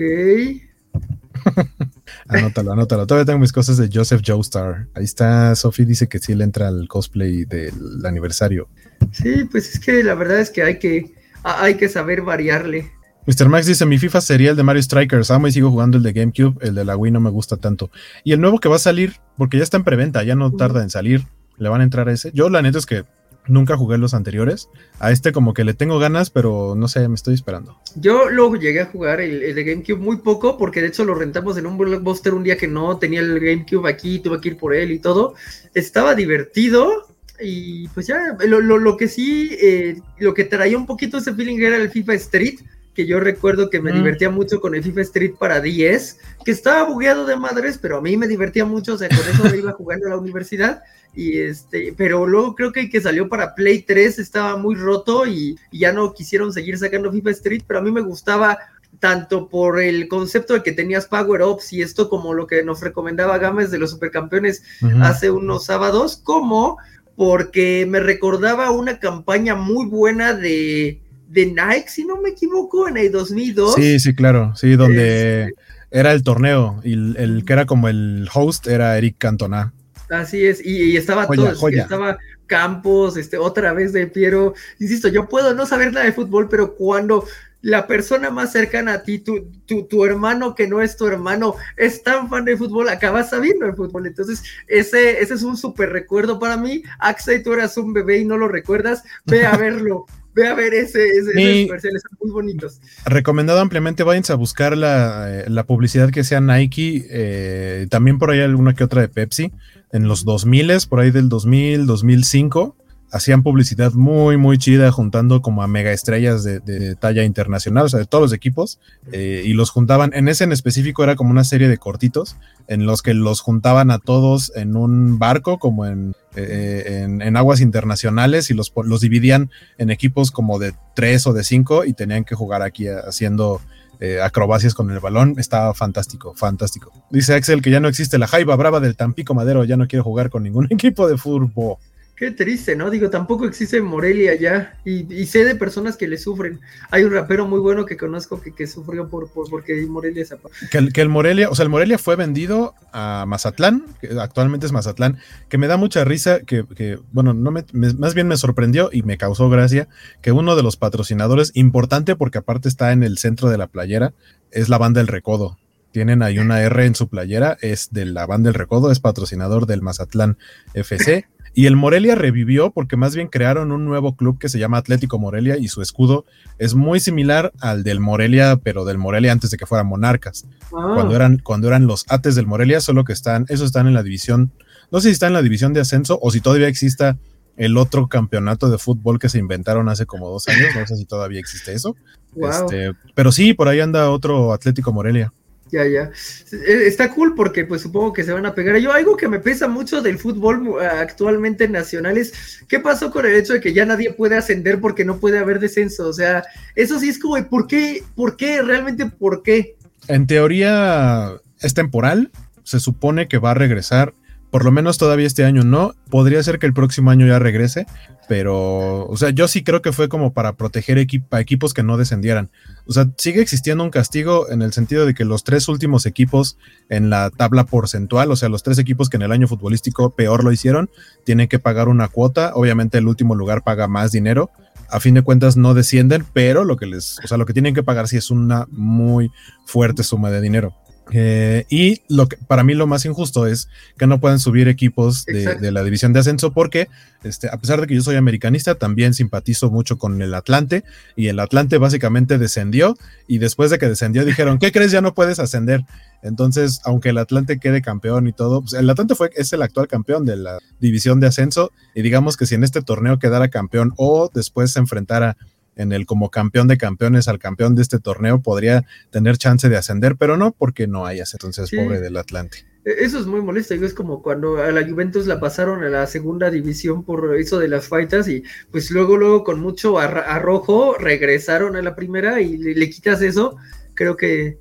anótalo, anótalo. Todavía tengo mis cosas de Joseph Joestar. Ahí está, Sofi dice que sí le entra al cosplay del aniversario. Sí, pues es que la verdad es que hay que, hay que saber variarle. Mr. Max dice, mi FIFA sería el de Mario Strikers, amo y sigo jugando el de GameCube, el de la Wii no me gusta tanto. Y el nuevo que va a salir, porque ya está en preventa, ya no tarda en salir, le van a entrar a ese. Yo la neta es que nunca jugué los anteriores, a este como que le tengo ganas, pero no sé, me estoy esperando. Yo luego llegué a jugar el, de GameCube muy poco, porque de hecho lo rentamos en un blockbuster un día que no tenía el GameCube aquí, tuve que ir por él y todo. Estaba divertido, y pues ya, lo, que sí, eh, lo que traía un poquito ese feeling era el FIFA Street, que yo recuerdo que me divertía mucho con el FIFA Street para 10, que estaba bugueado de madres, pero a mí me divertía mucho, o sea, con eso me iba jugando a la universidad. Y este, pero luego creo que el que salió para Play 3 estaba muy roto y, ya no quisieron seguir sacando FIFA Street, pero a mí me gustaba tanto por el concepto de que tenías power ups y esto como lo que nos recomendaba Gámez de los supercampeones hace unos sábados, como porque me recordaba una campaña muy buena de, de Nike, si no me equivoco, en el 2002. Sí, sí, claro, sí, donde era el torneo y el, que era como el host era Eric Cantona. Así es, y, estaba todo, estaba Campos, este, otra vez de Piero. Insisto, yo puedo no saber nada de fútbol, pero cuando la persona más cercana a ti, tu, tu, tu, hermano que no es tu hermano, es tan fan de fútbol, acabas sabiendo de fútbol. Entonces, ese, ese es un súper recuerdo para mí. Axel, tú eras un bebé y no lo recuerdas, ve a verlo. Ve a ver ese, ese, comerciales, son muy bonitos. Recomendado ampliamente, váyanse a buscar la, eh, la publicidad que sea Nike, eh, también por ahí alguna que otra de Pepsi, en los 2000, por ahí del 2000, 2005 hacían publicidad muy, muy chida, juntando como a mega estrellas de, talla internacional, o sea, de todos los equipos, eh, y los juntaban, en ese en específico era como una serie de cortitos, en los que los juntaban a todos en un barco, como en, eh, en, aguas internacionales, y los, los dividían en equipos como de tres o de cinco, y tenían que jugar aquí haciendo... Eh, acrobacias con el balón, estaba fantástico, fantástico. Dice Axel que ya no existe la jaiba brava del Tampico Madero, ya no quiere jugar con ningún equipo de fútbol. Qué triste, ¿no? Digo, tampoco existe Morelia ya. Y, sé de personas que le sufren. Hay un rapero muy bueno que conozco que, sufrió por, por porque Morelia que el, que el Morelia, o sea, el Morelia fue vendido a Mazatlán, que actualmente es Mazatlán, que me da mucha risa, que, bueno, no me, más bien me sorprendió y me causó gracia que uno de los patrocinadores, importante porque aparte está en el centro de la playera, es la banda El Recodo tienen ahí una R en su playera, es de la banda El Recodo, es patrocinador del Mazatlán FC. Y el Morelia revivió porque más bien crearon un nuevo club que se llama Atlético Morelia y su escudo es muy similar al del Morelia, pero del Morelia antes de que fueran monarcas. Ah. Cuando, eran, cuando eran los Ates del Morelia, solo que están, esos están en la división, no sé si están en la división de ascenso o si todavía exista el otro campeonato de fútbol que se inventaron hace como dos años, no sé si todavía existe eso. Este, pero sí, por ahí anda otro Atlético Morelia. Ya, ya. E, está cool porque pues supongo que se van a pegar. Yo algo que me pesa mucho del fútbol actualmente nacional es qué pasó con el hecho de que ya nadie puede ascender porque no puede haber descenso. O sea, eso sí es como, ¿por qué? ¿Por qué? ¿Realmente por qué? En teoría es temporal. Se supone que va a regresar por lo menos todavía este año no. Podría ser que el próximo año ya regrese, pero, o sea, yo sí creo que fue como para proteger a equipos que no descendieran. O sea, sigue existiendo un castigo en el sentido de que los tres últimos equipos en la tabla porcentual, o sea, los tres equipos que en el año futbolístico peor lo hicieron, tienen que pagar una cuota. Obviamente el último lugar paga más dinero. A fin de cuentas no descienden, pero lo que les, o sea, lo que tienen que pagar sí es una muy fuerte suma de dinero. Eh, y lo que para mí lo más injusto es que no puedan subir equipos de, la división de ascenso porque este, a pesar de que yo soy americanista, también simpatizo mucho con el Atlante y el Atlante básicamente descendió y después de que descendió dijeron, ¿qué crees? Ya no puedes ascender. Entonces, aunque el Atlante quede campeón y todo, pues, el Atlante fue, es el actual campeón de la división de ascenso y digamos que si en este torneo quedara campeón o después se enfrentara en el como campeón de campeones al campeón de este torneo podría tener chance de ascender, pero no porque no hay entonces pobre del Atlante. E, eso es muy molesto, es como cuando a la Juventus la pasaron a la segunda división por eso de las faitas y pues luego, luego con mucho arrojo regresaron a la primera y le, quitas eso, creo que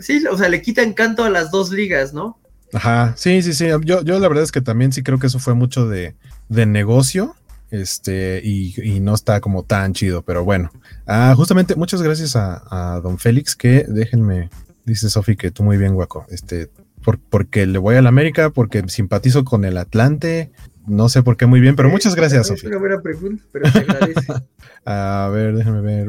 sí, o sea, le quita encanto a las dos ligas, ¿no? Ajá, sí, sí, sí, yo, yo la verdad es que también sí creo que eso fue mucho de, de negocio, este, y, no está como tan chido, pero bueno. Ah, justamente, muchas gracias a, don Félix, que déjenme, dice Sofi que tú muy bien, guaco, este, porque le voy a la América, porque simpatizo con el Atlante, no sé por qué muy bien, pero muchas gracias, Sofi. Una buena pregunta, pero agradece. a ver, déjenme ver,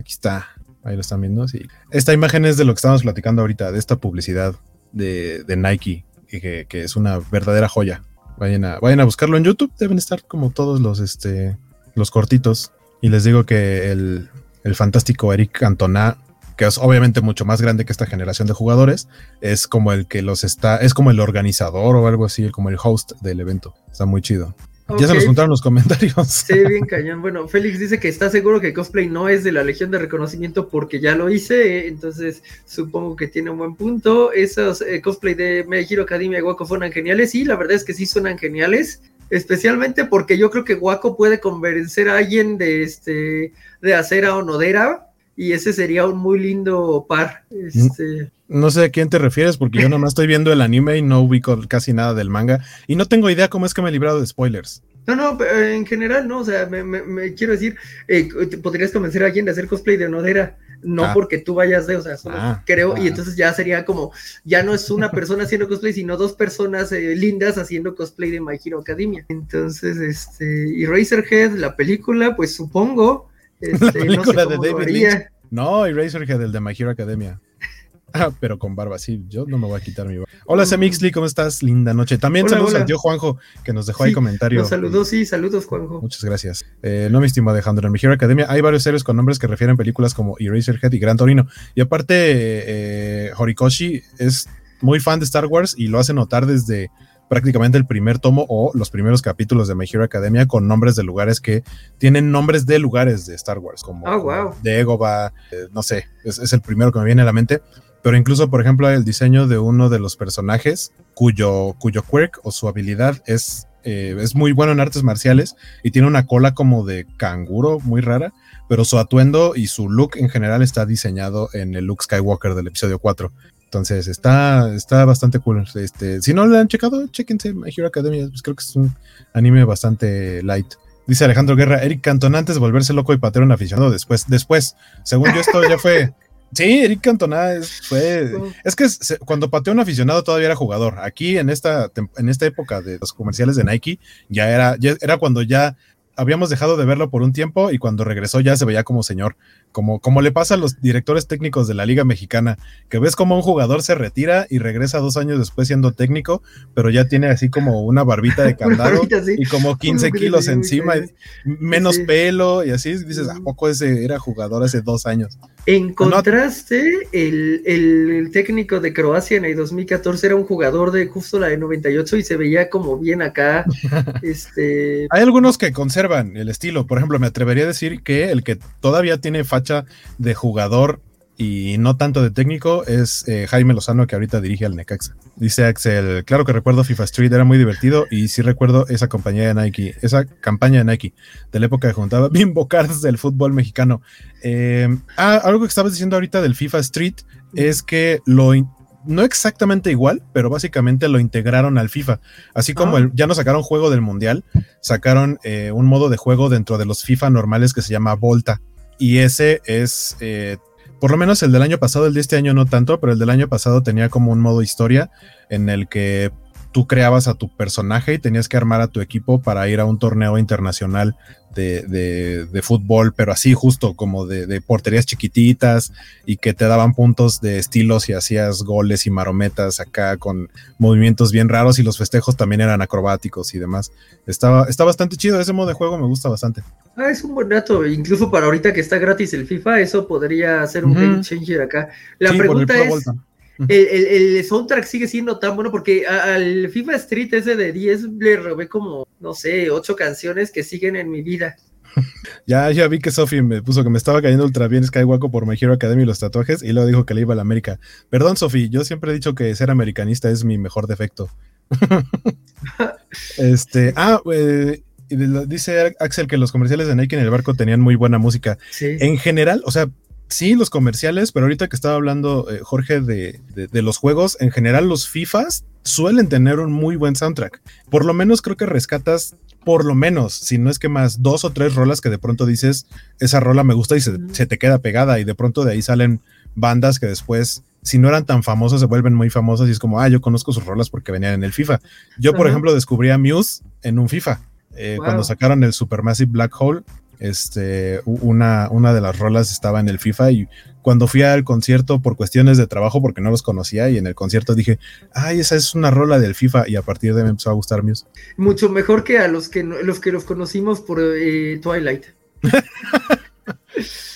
aquí está. Ahí lo están viendo, sí. Esta imagen es de lo que estamos platicando ahorita, de esta publicidad de, Nike, que, que, es una verdadera joya. Vayan a, vayan a buscarlo en YouTube, deben estar como todos los, este, los cortitos. Y les digo que el, el fantástico Eric Cantona, que es obviamente mucho más grande que esta generación de jugadores, es como el que los está, es como el organizador o algo así, como el host del evento. Está muy chido. Ya se nos juntaron los comentarios. Sí, bien cañón. Bueno, Félix dice que está seguro que cosplay no es de la Legión de Reconocimiento porque ya lo hice, entonces supongo que tiene un buen punto. Esos eh, cosplay de My Hero Academia y Waco fueron geniales. Sí, la verdad es que sí suenan geniales, especialmente porque yo creo que Waco puede convencer a alguien de este de hacer a Onodera y ese sería un muy lindo par. Este... No sé a quién te refieres, porque yo nomás estoy viendo el anime y no ubico casi nada del manga. Y no tengo idea cómo es que me he librado de spoilers. No, no, en general no, o sea, me, quiero decir, eh, podrías convencer a alguien de hacer cosplay de Onodera, no ah. porque tú vayas de, o sea, solo ah, creo, y ah. entonces ya sería como, ya no es una persona haciendo cosplay, sino dos personas eh, lindas haciendo cosplay de My Hero Academia. Entonces, este, y Razorhead, la película, pues supongo, este, la película de David Lynch. No, Eraserhead, el de My Hero Academia. Ah, pero con barba, sí, yo no me voy a quitar mi barba. Hola, Semixly, ¿cómo estás? Linda noche. También saludos al tío Juanjo, que nos dejó ahí comentario. Saludos, sí, saludos, Juanjo. Muchas gracias. Eh, no, mi estimado Alejandro, en My Hero Academia hay varios seres con nombres que refieren películas como Eraserhead y Gran Torino. Y aparte, eh, Horikoshi es muy fan de Star Wars y lo hace notar desde prácticamente el primer tomo o los primeros capítulos de My Hero Academia con nombres de lugares que tienen nombres de lugares de Star Wars, como, oh, de Egoba, eh, no sé, es, el primero que me viene a la mente. Pero incluso, por ejemplo, el diseño de uno de los personajes cuyo, cuyo quirk o su habilidad es, eh, es muy bueno en artes marciales y tiene una cola como de canguro muy rara, pero su atuendo y su look en general está diseñado en el Luke Skywalker del episodio 4. Entonces está, está bastante cool. Este, si no lo han checado, chequense My Hero Academia. Pues creo que es un anime bastante light. Dice Alejandro Guerra, Eric Cantona antes de volverse loco y patear un aficionado después. Después, según yo, esto ya fue. Sí, Eric Cantona es, fue. Es que cuando pateó un aficionado todavía era jugador. Aquí en esta, en esta época de los comerciales de Nike, ya era, ya era cuando ya habíamos dejado de verlo por un tiempo y cuando regresó ya se veía como señor, como, como le pasa a los directores técnicos de la Liga Mexicana, que ves como un jugador se retira y regresa dos años después siendo técnico, pero ya tiene así como una barbita de candado y como 15 kilos encima, menos pelo y así dices, ¿a poco ese era jugador hace dos años? En contraste, el, el, técnico de Croacia en el 2014 era un jugador de justo la de 98 y se veía como bien acá. este... Hay algunos que conservan el estilo. Por ejemplo, me atrevería a decir que el que todavía tiene facha de jugador y no tanto de técnico es eh, Jaime Lozano que ahorita dirige al Necaxa. Dice Axel, claro que recuerdo FIFA Street, era muy divertido y sí recuerdo esa compañía de Nike, esa campaña de Nike de la época que juntaba bimbo cards del fútbol mexicano. Eh, ah, algo que estabas diciendo ahorita del FIFA Street es que lo no exactamente igual, pero básicamente lo integraron al FIFA. Así como ah. ya no sacaron juego del mundial, sacaron eh, un modo de juego dentro de los FIFA normales que se llama Volta. Y ese es por lo menos el del año pasado, el de este año no tanto, pero el del año pasado tenía como un modo historia en el que tú creabas a tu personaje y tenías que armar a tu equipo para ir a un torneo internacional de, de, fútbol, pero así justo como de, de, porterías chiquititas y que te daban puntos de estilos y hacías goles y marometas acá con movimientos bien raros y los festejos también eran acrobáticos y demás. Estaba, está bastante chido, ese modo de juego me gusta bastante. Ah, es un buen dato, incluso para ahorita que está gratis el FIFA, eso podría ser un game changer acá. La pregunta es... El, el, soundtrack sigue siendo tan bueno porque al FIFA Street ese de 10 le robé como, no sé, ocho canciones que siguen en mi vida. ya, ya vi que Sofi me puso que me estaba cayendo ultra bien Skywalker por My Hero Academy y los tatuajes y luego dijo que le iba a la América. Perdón, Sofi, yo siempre he dicho que ser americanista es mi mejor defecto. este, ah, eh, dice Axel que los comerciales de Nike en el barco tenían muy buena música. En general, o sea, sí, los comerciales, pero ahorita que estaba hablando eh, Jorge de, los juegos, en general los FIFAs suelen tener un muy buen soundtrack. Por lo menos creo que rescatas, por lo menos, si no es que más dos o tres rolas que de pronto dices, esa rola me gusta y se, te queda pegada y de pronto de ahí salen bandas que después si no eran tan famosas, se vuelven muy famosas y es como, ah, yo conozco sus rolas porque venían en el FIFA. Yo, por ejemplo, descubrí a Muse en un FIFA. Eh, cuando sacaron el Supermassive Black Hole, este, una, una de las rolas estaba en el FIFA y cuando fui al concierto por cuestiones de trabajo, porque no los conocía, y en el concierto dije, ay, esa es una rola del FIFA, y a partir de ahí me empezó a gustar Muse. Mucho mejor que a los que, los, que los conocimos por eh, Twilight.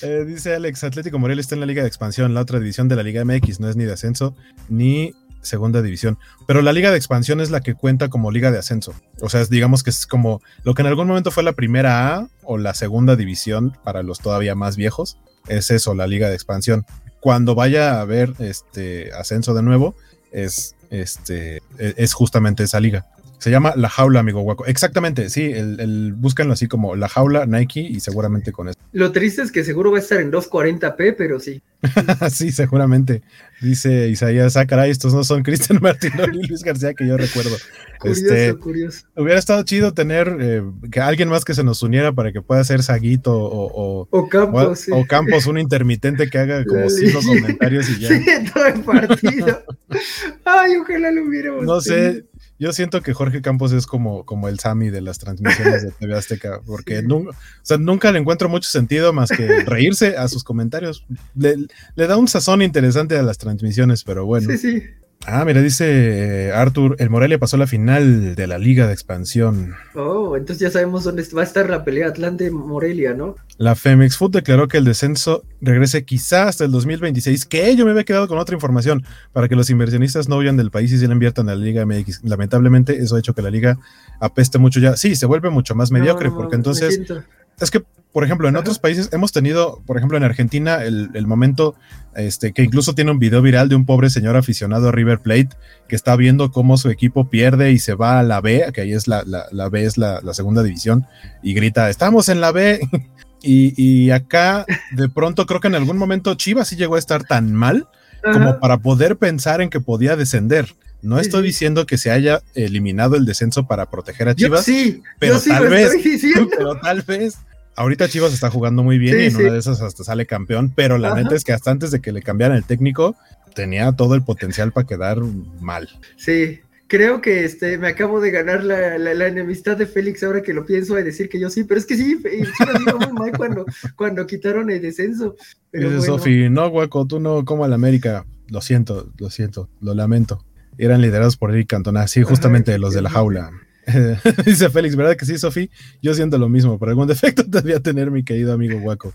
Eh, dice Alex, Atlético Morelia está en la Liga de Expansión, la otra división de la Liga MX, no es ni de ascenso ni segunda división. Pero la Liga de Expansión es la que cuenta como Liga de Ascenso. O sea, digamos que es como lo que en algún momento fue la primera A o la segunda división para los todavía más viejos. Es eso, la Liga de Expansión. Cuando vaya a haber este ascenso de nuevo, es, este, e, es justamente esa liga. Se llama La Jaula, amigo Guaco. Exactamente, sí, el, el, búscanlo así como La Jaula, Nike y seguramente con eso. Lo triste es que seguro va a estar en 240p, pero sí. sí, seguramente. Dice Isaías, ah, caray, estos no son Cristian Martín y Luis García que yo recuerdo. Curioso, este, curioso. Hubiera estado chido tener eh, que alguien más que se nos uniera para que pueda ser Saguito o, o, o Campos, o, sí. o, Campos, un intermitente que haga como cinco comentarios y ya. Sí, todo el partido. Ay, ojalá lo hubiéramos. No sé, yo siento que Jorge Campos es como, como el Sami de las transmisiones de TV Azteca, porque sí. nunca, o sea, nunca le encuentro mucho sentido más que reírse a sus comentarios. Le, le, da un sazón interesante a las transmisiones, pero bueno. Sí, sí. Ah, mira, dice Arthur, el Morelia pasó a la final de la Liga de Expansión. Oh, entonces ya sabemos dónde va a estar la pelea Atlante-Morelia, ¿no? La Femex Food declaró que el descenso regrese quizá hasta el 2026, que yo me había quedado con otra información para que los inversionistas no huyan del país y se le inviertan a la Liga MX. Lamentablemente eso ha hecho que la liga apeste mucho ya. Sí, se vuelve mucho más mediocre no, porque entonces... Es que por ejemplo, en Ajá. otros países hemos tenido, por ejemplo, en Argentina, el, el, momento este, que incluso tiene un video viral de un pobre señor aficionado a River Plate que está viendo cómo su equipo pierde y se va a la B, que ahí es la, la, la B, es la, la, segunda división, y grita, estamos en la B. y, y, acá, de pronto, creo que en algún momento Chivas sí llegó a estar tan mal Ajá. como para poder pensar en que podía descender. No estoy diciendo que se haya eliminado el descenso para proteger a Chivas, yo sí, pero, sí tal vez, pero tal vez ahorita Chivas está jugando muy bien sí, y en una de esas hasta sale campeón, pero la Ajá. neta es que hasta antes de que le cambiaran el técnico, tenía todo el potencial para quedar mal. Sí, creo que este me acabo de ganar la, la, la, enemistad de Félix ahora que lo pienso de decir que yo sí, pero es que sí, Chivas iba muy mal cuando, cuando quitaron el descenso. Pero Dice bueno. Sofi, no, Guaco, tú no como al América. Lo siento, lo siento, lo lamento. Eran liderados por Eric Cantona, sí, justamente Ajá, los de la jaula. Dice Félix, ¿verdad que sí, Sofi? Yo siento lo mismo, por algún defecto debía tener mi querido amigo Guaco.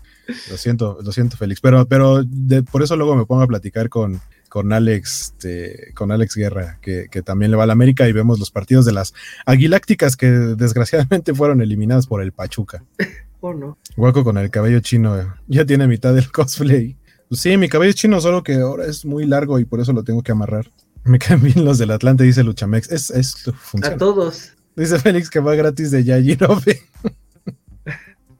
Lo siento, lo siento, Félix. Pero, pero de, por eso luego me pongo a platicar con, con Alex, este, con Alex Guerra, que, que, también le va a la América y vemos los partidos de las Aguilácticas que desgraciadamente fueron eliminadas por el Pachuca. Oh, no. Guaco con el cabello chino, ya tiene mitad del cosplay. Pues sí, mi cabello es chino, solo que ahora es muy largo y por eso lo tengo que amarrar. Me caen bien los del Atlante, dice Luchamex. Es, es funciona. A todos. Dice Félix que va gratis de Yajirobe.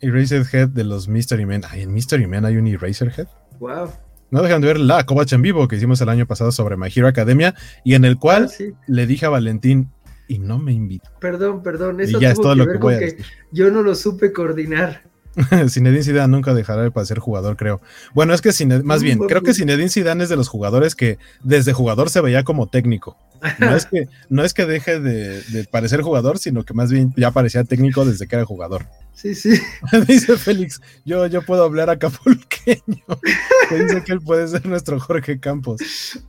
Eraserhead de los Mystery Men. Ay, en Mystery Men hay un Eraserhead. Wow. No dejan de ver la Covacha en vivo que hicimos el año pasado sobre My Hero Academia y en el cual ah, sí. le dije a Valentín y no me invitó. Perdón, perdón. Eso y ya es todo que lo que voy a decir. Yo no lo supe coordinar. Zinedine Zidane nunca dejará de ser jugador, creo. Bueno, es que Zinedine, más bien, creo que Zinedine Zidane es de los jugadores que desde jugador se veía como técnico. No es que, no es que deje de, de, parecer jugador, sino que más bien ya parecía técnico desde que era jugador. Sí, sí. dice Félix, yo, yo puedo hablar acapulqueño. que dice que él puede ser nuestro Jorge Campos.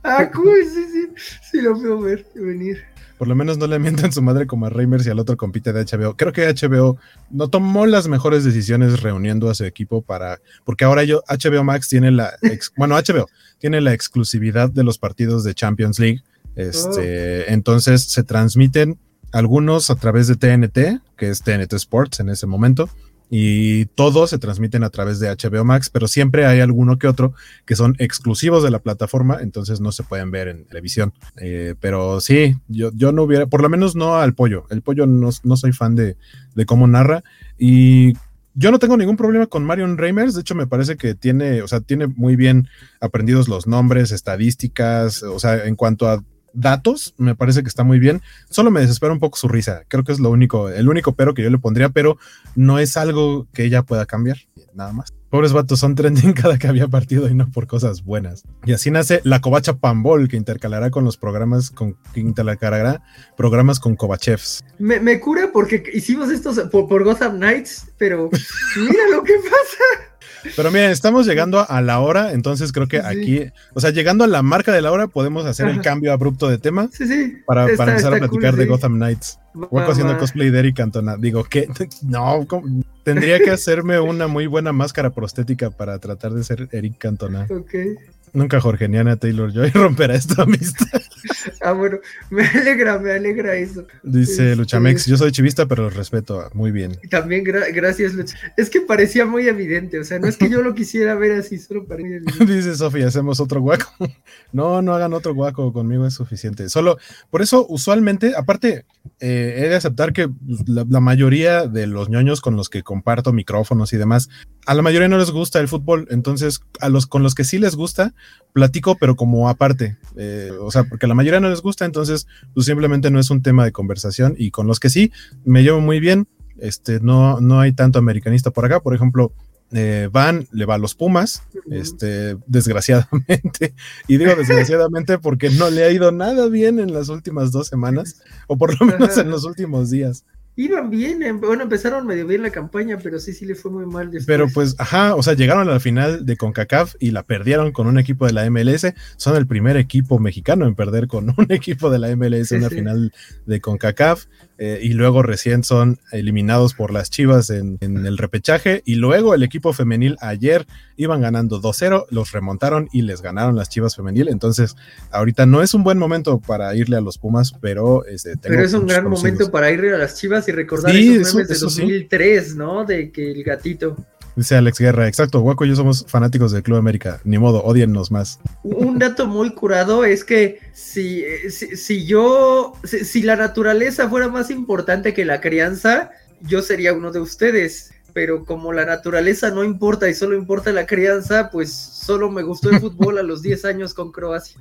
Ah, cool, sí, sí. Sí, lo puedo ver venir por lo menos no le mientan su madre como a Reimers y al otro compite de HBO. Creo que HBO no tomó las mejores decisiones reuniendo a su equipo para, porque ahora yo, HBO Max tiene la, ex, bueno, HBO tiene la exclusividad de los partidos de Champions League. Este, entonces se transmiten algunos a través de TNT, que es TNT Sports en ese momento, y todos se transmiten a través de HBO Max, pero siempre hay alguno que otro que son exclusivos de la plataforma, entonces no se pueden ver en televisión. Eh, pero sí, yo, yo no hubiera, por lo menos no al pollo. El pollo no, no soy fan de, de cómo narra y yo no tengo ningún problema con Marion Reimers, de hecho me parece que tiene, o sea, tiene muy bien aprendidos los nombres, estadísticas, o sea, en cuanto a datos, me parece que está muy bien. Solo me desespera un poco su risa. Creo que es lo único, el único pero que yo le pondría, pero no es algo que ella pueda cambiar. Nada más. Pobres vatos son trending cada que había partido y no por cosas buenas. Y así nace la Covacha Pambol, que intercalará con los programas, con, que intercalará programas con Kovachevs. Me, me cura porque hicimos estos por, por Gotham Knights, pero mira lo que pasa. Pero miren, estamos llegando a la hora, entonces creo que aquí, o sea, llegando a la marca de la hora, podemos hacer el cambio abrupto de tema sí, sí. para, para empezar a platicar cool, de. Gotham Knights. Hueco haciendo cosplay de Eric Cantona. Digo, que no, tendría que hacerme una muy buena máscara prostética para tratar de ser Eric Cantona. Ok. Nunca Jorgeniana Taylor Joy romperá esta amistad. Ah, bueno, me alegra, me alegra eso. Dice este... Luchamex, yo soy chivista, pero los respeto muy bien. También, gra gracias, Lucha. Es que parecía muy evidente, o sea, no es que yo lo quisiera ver así, solo parecía Dice Sofía, hacemos otro guaco. no, no hagan otro guaco, conmigo es suficiente. Solo, por eso, usualmente, aparte, eh, he de aceptar que la, la, mayoría de los ñoños con los que comparto micrófonos y demás, a la mayoría no les gusta el fútbol, entonces a los con los que sí les gusta, platico, pero como aparte, eh, o sea, porque a la mayoría no les gusta, entonces pues simplemente no es un tema de conversación y con los que sí me llevo muy bien, este, no, no hay tanto americanista por acá, por ejemplo, eh, Van le va a los Pumas, este, desgraciadamente, y digo desgraciadamente porque no le ha ido nada bien en las últimas dos semanas, o por lo menos en los últimos días. Iban bien, bueno, empezaron medio bien la campaña, pero sí, sí le fue muy mal después. Pero pues, ajá, o sea, llegaron a la final de CONCACAF y la perdieron con un equipo de la MLS. Son el primer equipo mexicano en perder con un equipo de la MLS en sí, una sí. final de CONCACAF. Eh, y luego recién son eliminados por las Chivas en, en, el repechaje y luego el equipo femenil ayer iban ganando 2-0, los remontaron y les ganaron las Chivas femenil, entonces ahorita no es un buen momento para irle a los Pumas, pero este, pero es un gran conocidos. momento para irle a las Chivas y recordar sí, esos memes eso, de 2003, sí. ¿no? De que el gatito Dice Alex Guerra, exacto, Guaco y yo somos fanáticos del Club América, ni modo, odiennos más. Un dato muy curado es que si, si, si yo, si, si, la naturaleza fuera más importante que la crianza, yo sería uno de ustedes. Pero como la naturaleza no importa y solo importa la crianza, pues solo me gustó el fútbol a los 10 años con Croacia.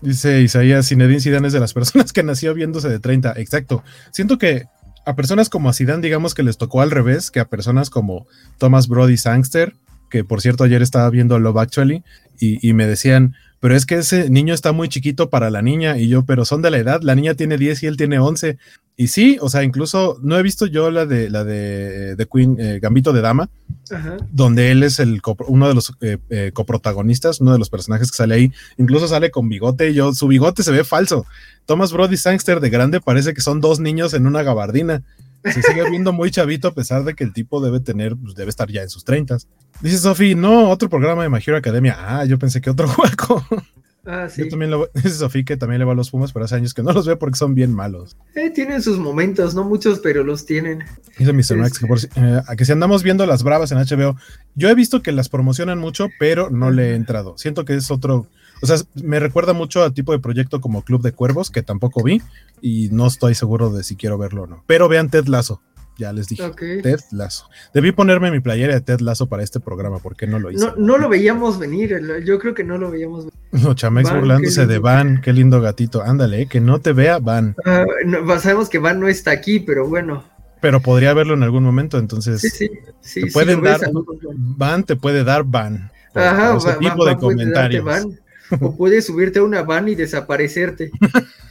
Dice Isaías, Zinedine Zidane es de las personas que nació viéndose de 30, exacto. Siento que a personas como a digamos que les tocó al revés que a personas como Thomas Brody Sangster, que por cierto ayer estaba viendo Love Actually y, y, me decían, pero es que ese niño está muy chiquito para la niña y yo, pero son de la edad, la niña tiene 10 y él tiene 11. Y sí, o sea, incluso no he visto yo la de la de, de Queen, eh, Gambito de Dama, Ajá. donde él es el uno de los eh, eh, coprotagonistas, uno de los personajes que sale ahí, incluso sale con bigote, y yo, su bigote se ve falso. Thomas Brody Sangster de grande parece que son dos niños en una gabardina. Se sigue viendo muy chavito a pesar de que el tipo debe tener, pues debe estar ya en sus treintas. Dice Sofi, no, otro programa de My Hero Academia. Ah, yo pensé que otro juego. Ah, sí. Yo también lo, dice Sofía que también le va a los Pumas, pero hace años que no los ve porque son bien malos. Eh, tienen sus momentos, no muchos, pero los tienen. Dice Mr. Max que, por, eh, que si andamos viendo las bravas en HBO, yo he visto que las promocionan mucho, pero no le he entrado. Siento que es otro, o sea, me recuerda mucho al tipo de proyecto como Club de Cuervos, que tampoco vi, y no estoy seguro de si quiero verlo o no. Pero vean Ted Lazo, ya les dije. Okay. Ted Lazo. Debí ponerme mi playera de Ted Lazo para este programa, ¿por qué no lo hice? No, no lo veíamos venir, yo creo que no lo veíamos venir. No, Chamex Van, burlándose de Van, qué lindo gatito. Ándale, eh, que no te vea Van. Uh, no, sabemos que Van no está aquí, pero bueno. Pero podría verlo en algún momento, entonces. Sí, sí. sí te pueden dar. Van te puede dar Van. Ajá, ese va, tipo va, de comentarios. Van. O puedes subirte a una van y desaparecerte.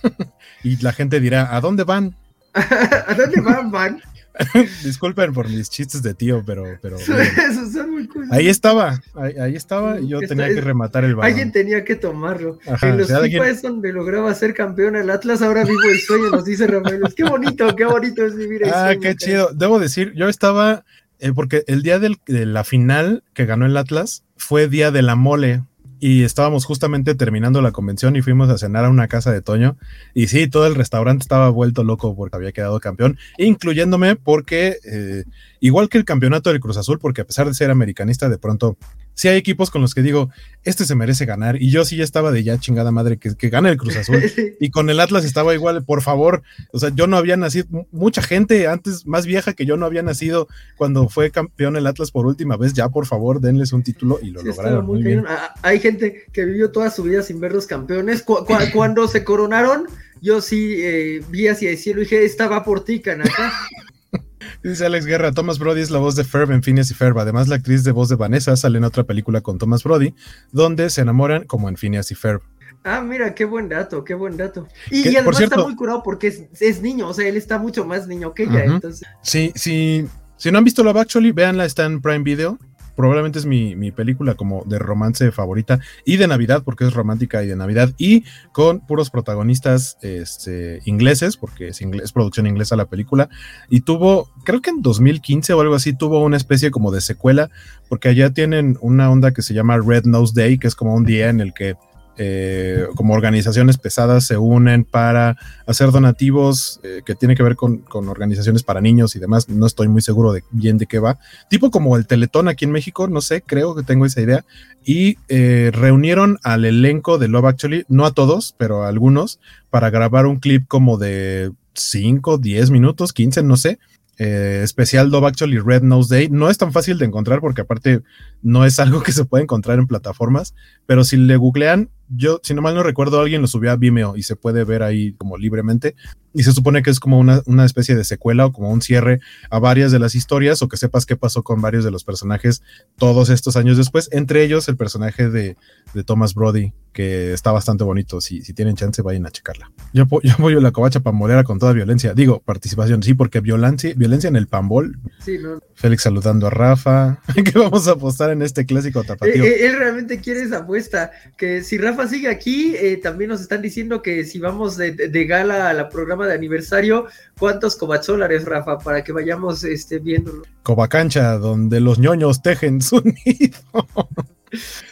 y la gente dirá, ¿a dónde van? ¿A dónde van, van? Disculpen por mis chistes de tío, pero, pero muy cool. ahí estaba, ahí, ahí estaba y yo tenía que rematar el balón. Alguien tenía que tomarlo. Ajá, en los FIFA alguien- es donde lograba ser campeón el Atlas, ahora vivo el sueño, nos dice Rafael. Qué bonito, qué bonito es vivir el Ah, sueño, qué cara. chido. Debo decir, yo estaba, eh, porque el día del- de la final que ganó el Atlas fue día de la mole y estábamos justamente terminando la convención y fuimos a cenar a una casa de Toño. Y sí, todo el restaurante estaba vuelto loco porque había quedado campeón, incluyéndome porque eh, igual que el campeonato del Cruz Azul, porque a pesar de ser americanista, de pronto sí hay equipos con los que digo, este se merece ganar y yo sí ya estaba de ya chingada madre que, que gane el Cruz Azul. Y con el Atlas estaba igual, por favor. O sea, yo no había nacido, mucha gente antes, más vieja que yo, no había nacido cuando fue campeón el Atlas por última vez. Ya, por favor, denles un título y lo Sí, lograron. muy bien. Hay gente que vivió toda su vida sin ver los campeones. Cu- cu- cuando se coronaron, yo sí eh, vi hacia el cielo y dije, esta va por ti, Kanaka. Dice Alex Guerra, Thomas Brody es la voz de Ferb en Phineas y Ferb. Además, la actriz de voz de Vanessa sale en otra película con Thomas Brody, donde se enamoran como en Phineas y Ferb. Ah, mira, qué buen dato, qué buen dato. Y, además está muy curado porque es, niño, o sea, él está mucho más niño que ella, entonces. Sí, sí. Si no han visto Love Actually, véanla, está en Prime Video probablemente es mi, película como de romance favorita y de Navidad, porque es romántica y de Navidad, y con puros protagonistas este, ingleses, porque es, inglés, producción inglesa la película, y tuvo, creo que en 2015 o algo así, tuvo una especie como de secuela, porque allá tienen una onda que se llama Red Nose Day, que es como un día en el que eh, como organizaciones pesadas se unen para hacer donativos eh, que tiene que ver con, organizaciones para niños y demás. No estoy muy seguro de bien de qué va. Tipo como el Teletón aquí en México, no sé, creo que tengo esa idea. Y eh, reunieron al elenco de Love Actually, no a todos, pero a algunos, para grabar un clip como de 5, 10 minutos, 15, no sé, eh, especial Dove Actually Red Nose Day. No es tan fácil de encontrar porque aparte no es algo que se puede encontrar en plataformas, pero si le googlean, yo, si no mal no recuerdo, alguien lo subió a Vimeo y se puede ver ahí como libremente. Y se supone que es como una, una, especie de secuela o como un cierre a varias de las historias o que sepas qué pasó con varios de los personajes todos estos años después, entre ellos el personaje de, de Thomas Brody, que está bastante bonito. Si, si tienen chance, vayan a checarla. Yo, yo apoyo la covacha pambolera con toda violencia. Digo, participación, sí, porque violencia, violencia en el pambol. Sí, no. Félix saludando a Rafa. ¿Qué vamos a apostar en este clásico tapatío? Eh, eh, él realmente quiere esa apuesta. Que si Rafa sigue aquí, eh, también nos están diciendo que si vamos de, gala a la programa de aniversario, ¿cuántos cobacholares, Rafa? Para que vayamos este, viéndolo. Cobacancha, donde los ñoños tejen su nido.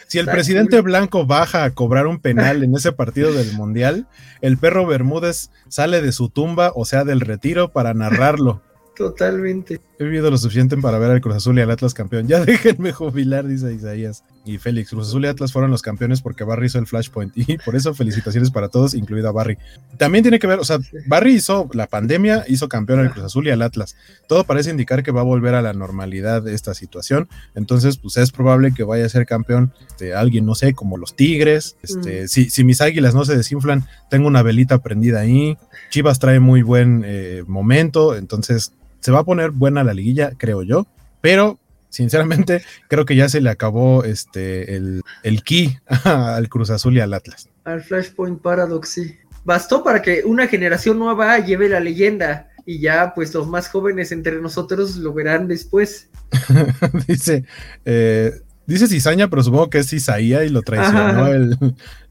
Si el presidente Blanco baja a cobrar un penal en ese partido del Mundial, el perro Bermúdez sale de su tumba, o sea, del retiro, para narrarlo. Totalmente. He vivido lo suficiente para ver al Cruz Azul y al Atlas campeón. Ya déjenme jubilar, dice Isaías. Y Félix, Cruz Azul y Atlas fueron los campeones porque Barry hizo el Flashpoint. Y por eso felicitaciones para todos, incluida Barry. También tiene que ver, o sea, Barry hizo la pandemia, hizo campeón al Cruz Azul y al Atlas. Todo parece indicar que va a volver a la normalidad esta situación. Entonces, pues es probable que vaya a ser campeón de alguien, no sé, como los Tigres. Este, mm. si, si, mis águilas no se desinflan, tengo una velita prendida ahí. Chivas trae muy buen eh, momento. Entonces, se va a poner buena la liguilla, creo yo, pero sinceramente creo que ya se le acabó este el, el key al Cruz Azul y al Atlas. Al Flashpoint Paradox, sí. Bastó para que una generación nueva lleve la leyenda y ya pues los más jóvenes entre nosotros lo verán después. dice, eh, dice cizaña, pero supongo que es cizaía y lo traicionó el,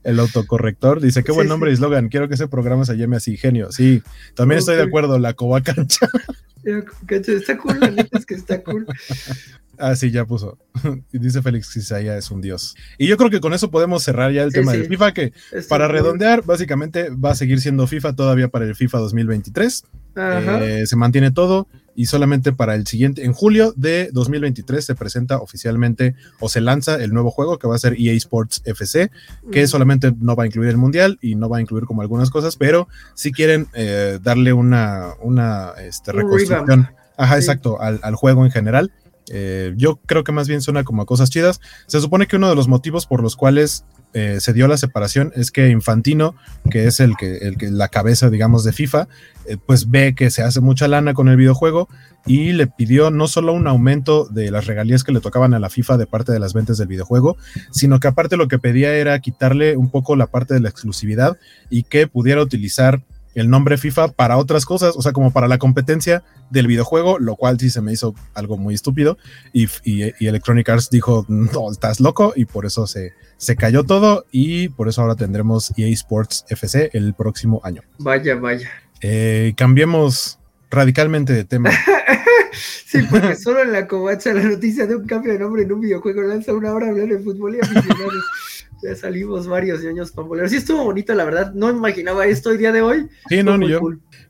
el, autocorrector. Dice, qué buen nombre y eslogan, quiero que ese programa se llame así, genio. Sí, también estoy de acuerdo, la coba cancha. Está cool, la neta es que está cool. Ah, sí, ya puso. Y dice Félix Isaiah es un dios. Y yo creo que con eso podemos cerrar ya el tema del FIFA, que para redondear, básicamente va a seguir siendo FIFA todavía para el FIFA 2023. Eh, se mantiene todo y solamente para el siguiente, en julio de 2023 se presenta oficialmente o se lanza el nuevo juego que va a ser EA Sports FC, que solamente no va a incluir el mundial y no va a incluir como algunas cosas, pero si quieren eh, darle una, una este, reconstrucción, ajá, exacto, al, al, juego en general, eh, yo creo que más bien suena como a cosas chidas. Se supone que uno de los motivos por los cuales eh, se dio la separación es que Infantino, que es el que, el que la cabeza, digamos, de FIFA, eh, pues ve que se hace mucha lana con el videojuego y le pidió no solo un aumento de las regalías que le tocaban a la FIFA de parte de las ventas del videojuego, sino que aparte lo que pedía era quitarle un poco la parte de la exclusividad y que pudiera utilizar el nombre FIFA para otras cosas, o sea, como para la competencia del videojuego, lo cual sí se me hizo algo muy estúpido. Y, Electronic Arts dijo, no, estás loco, y por eso se, se cayó todo, y por eso ahora tendremos EA Sports FC el próximo año. Vaya, vaya. Eh, cambiemos radicalmente de tema. sí, porque solo en la covacha la noticia de un cambio de nombre en un videojuego lanza una hora hablando de fútbol y aficionados. Ya salimos varios años pamboleros. Sí, estuvo bonito, la verdad. No imaginaba esto el día de hoy. Sí, no, ni yo.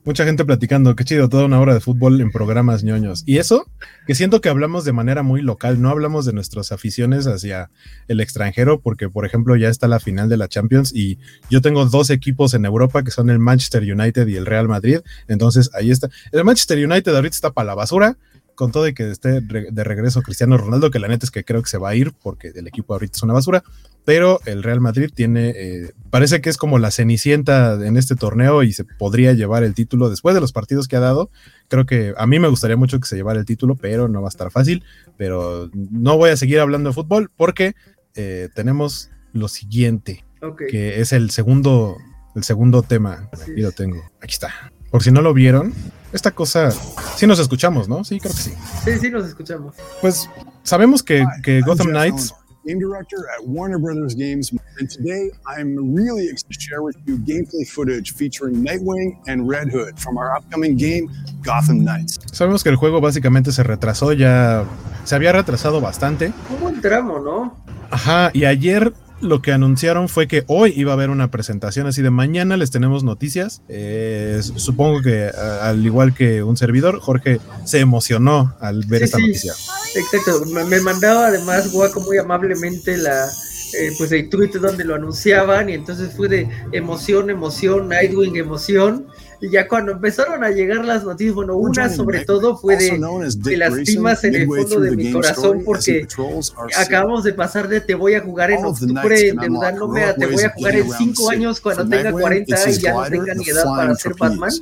Mucha gente platicando. Qué chido, toda una hora de fútbol en programas ñoños. Y eso, que siento que hablamos de manera muy local. No hablamos de nuestras aficiones hacia el extranjero, porque, por ejemplo, ya está la final de la Champions y yo tengo dos equipos en Europa que son el Manchester United y el Real Madrid. Entonces, ahí está. El Manchester United ahorita está para la basura con todo y que esté de regreso Cristiano Ronaldo, que la neta es que creo que se va a ir porque el equipo ahorita es una basura, pero el Real Madrid tiene, eh, parece que es como la cenicienta en este torneo y se podría llevar el título después de los partidos que ha dado. Creo que a mí me gustaría mucho que se llevara el título, pero no va a estar fácil. Pero no voy a seguir hablando de fútbol porque eh, tenemos lo siguiente, que es el segundo, el segundo tema. Aquí lo tengo. Aquí está. Por si no lo vieron, esta cosa, sí nos escuchamos, ¿no? Sí, creo que sí. Sí, sí, nos escuchamos. Pues sabemos que, que Gotham Knights game director at Warner Brothers Games, and today I'm really excited to share with you gameplay footage featuring Nightwing and Red Hood from our upcoming game, Gotham Knights. Sabemos que el juego básicamente se retrasó ya, se había retrasado bastante. Un buen tramo, ¿no? Ajá, y ayer lo que anunciaron fue que hoy iba a haber una presentación, así de mañana les tenemos noticias. Eh, supongo que al igual que un servidor, Jorge se emocionó al ver esta noticia. Exacto, me, mandaba además Guaco muy amablemente la, eh, pues el tweet donde lo anunciaban y entonces fue de emoción, emoción, Nightwing, emoción. Y ya cuando empezaron a llegar las noticias, bueno, una sobre todo fue de, de lastimas en el fondo de mi corazón porque acabamos de pasar de te voy a jugar en octubre endeudándome a te voy a jugar en cinco años cuando tenga 40 y ya no tenga ni edad para ser Batman.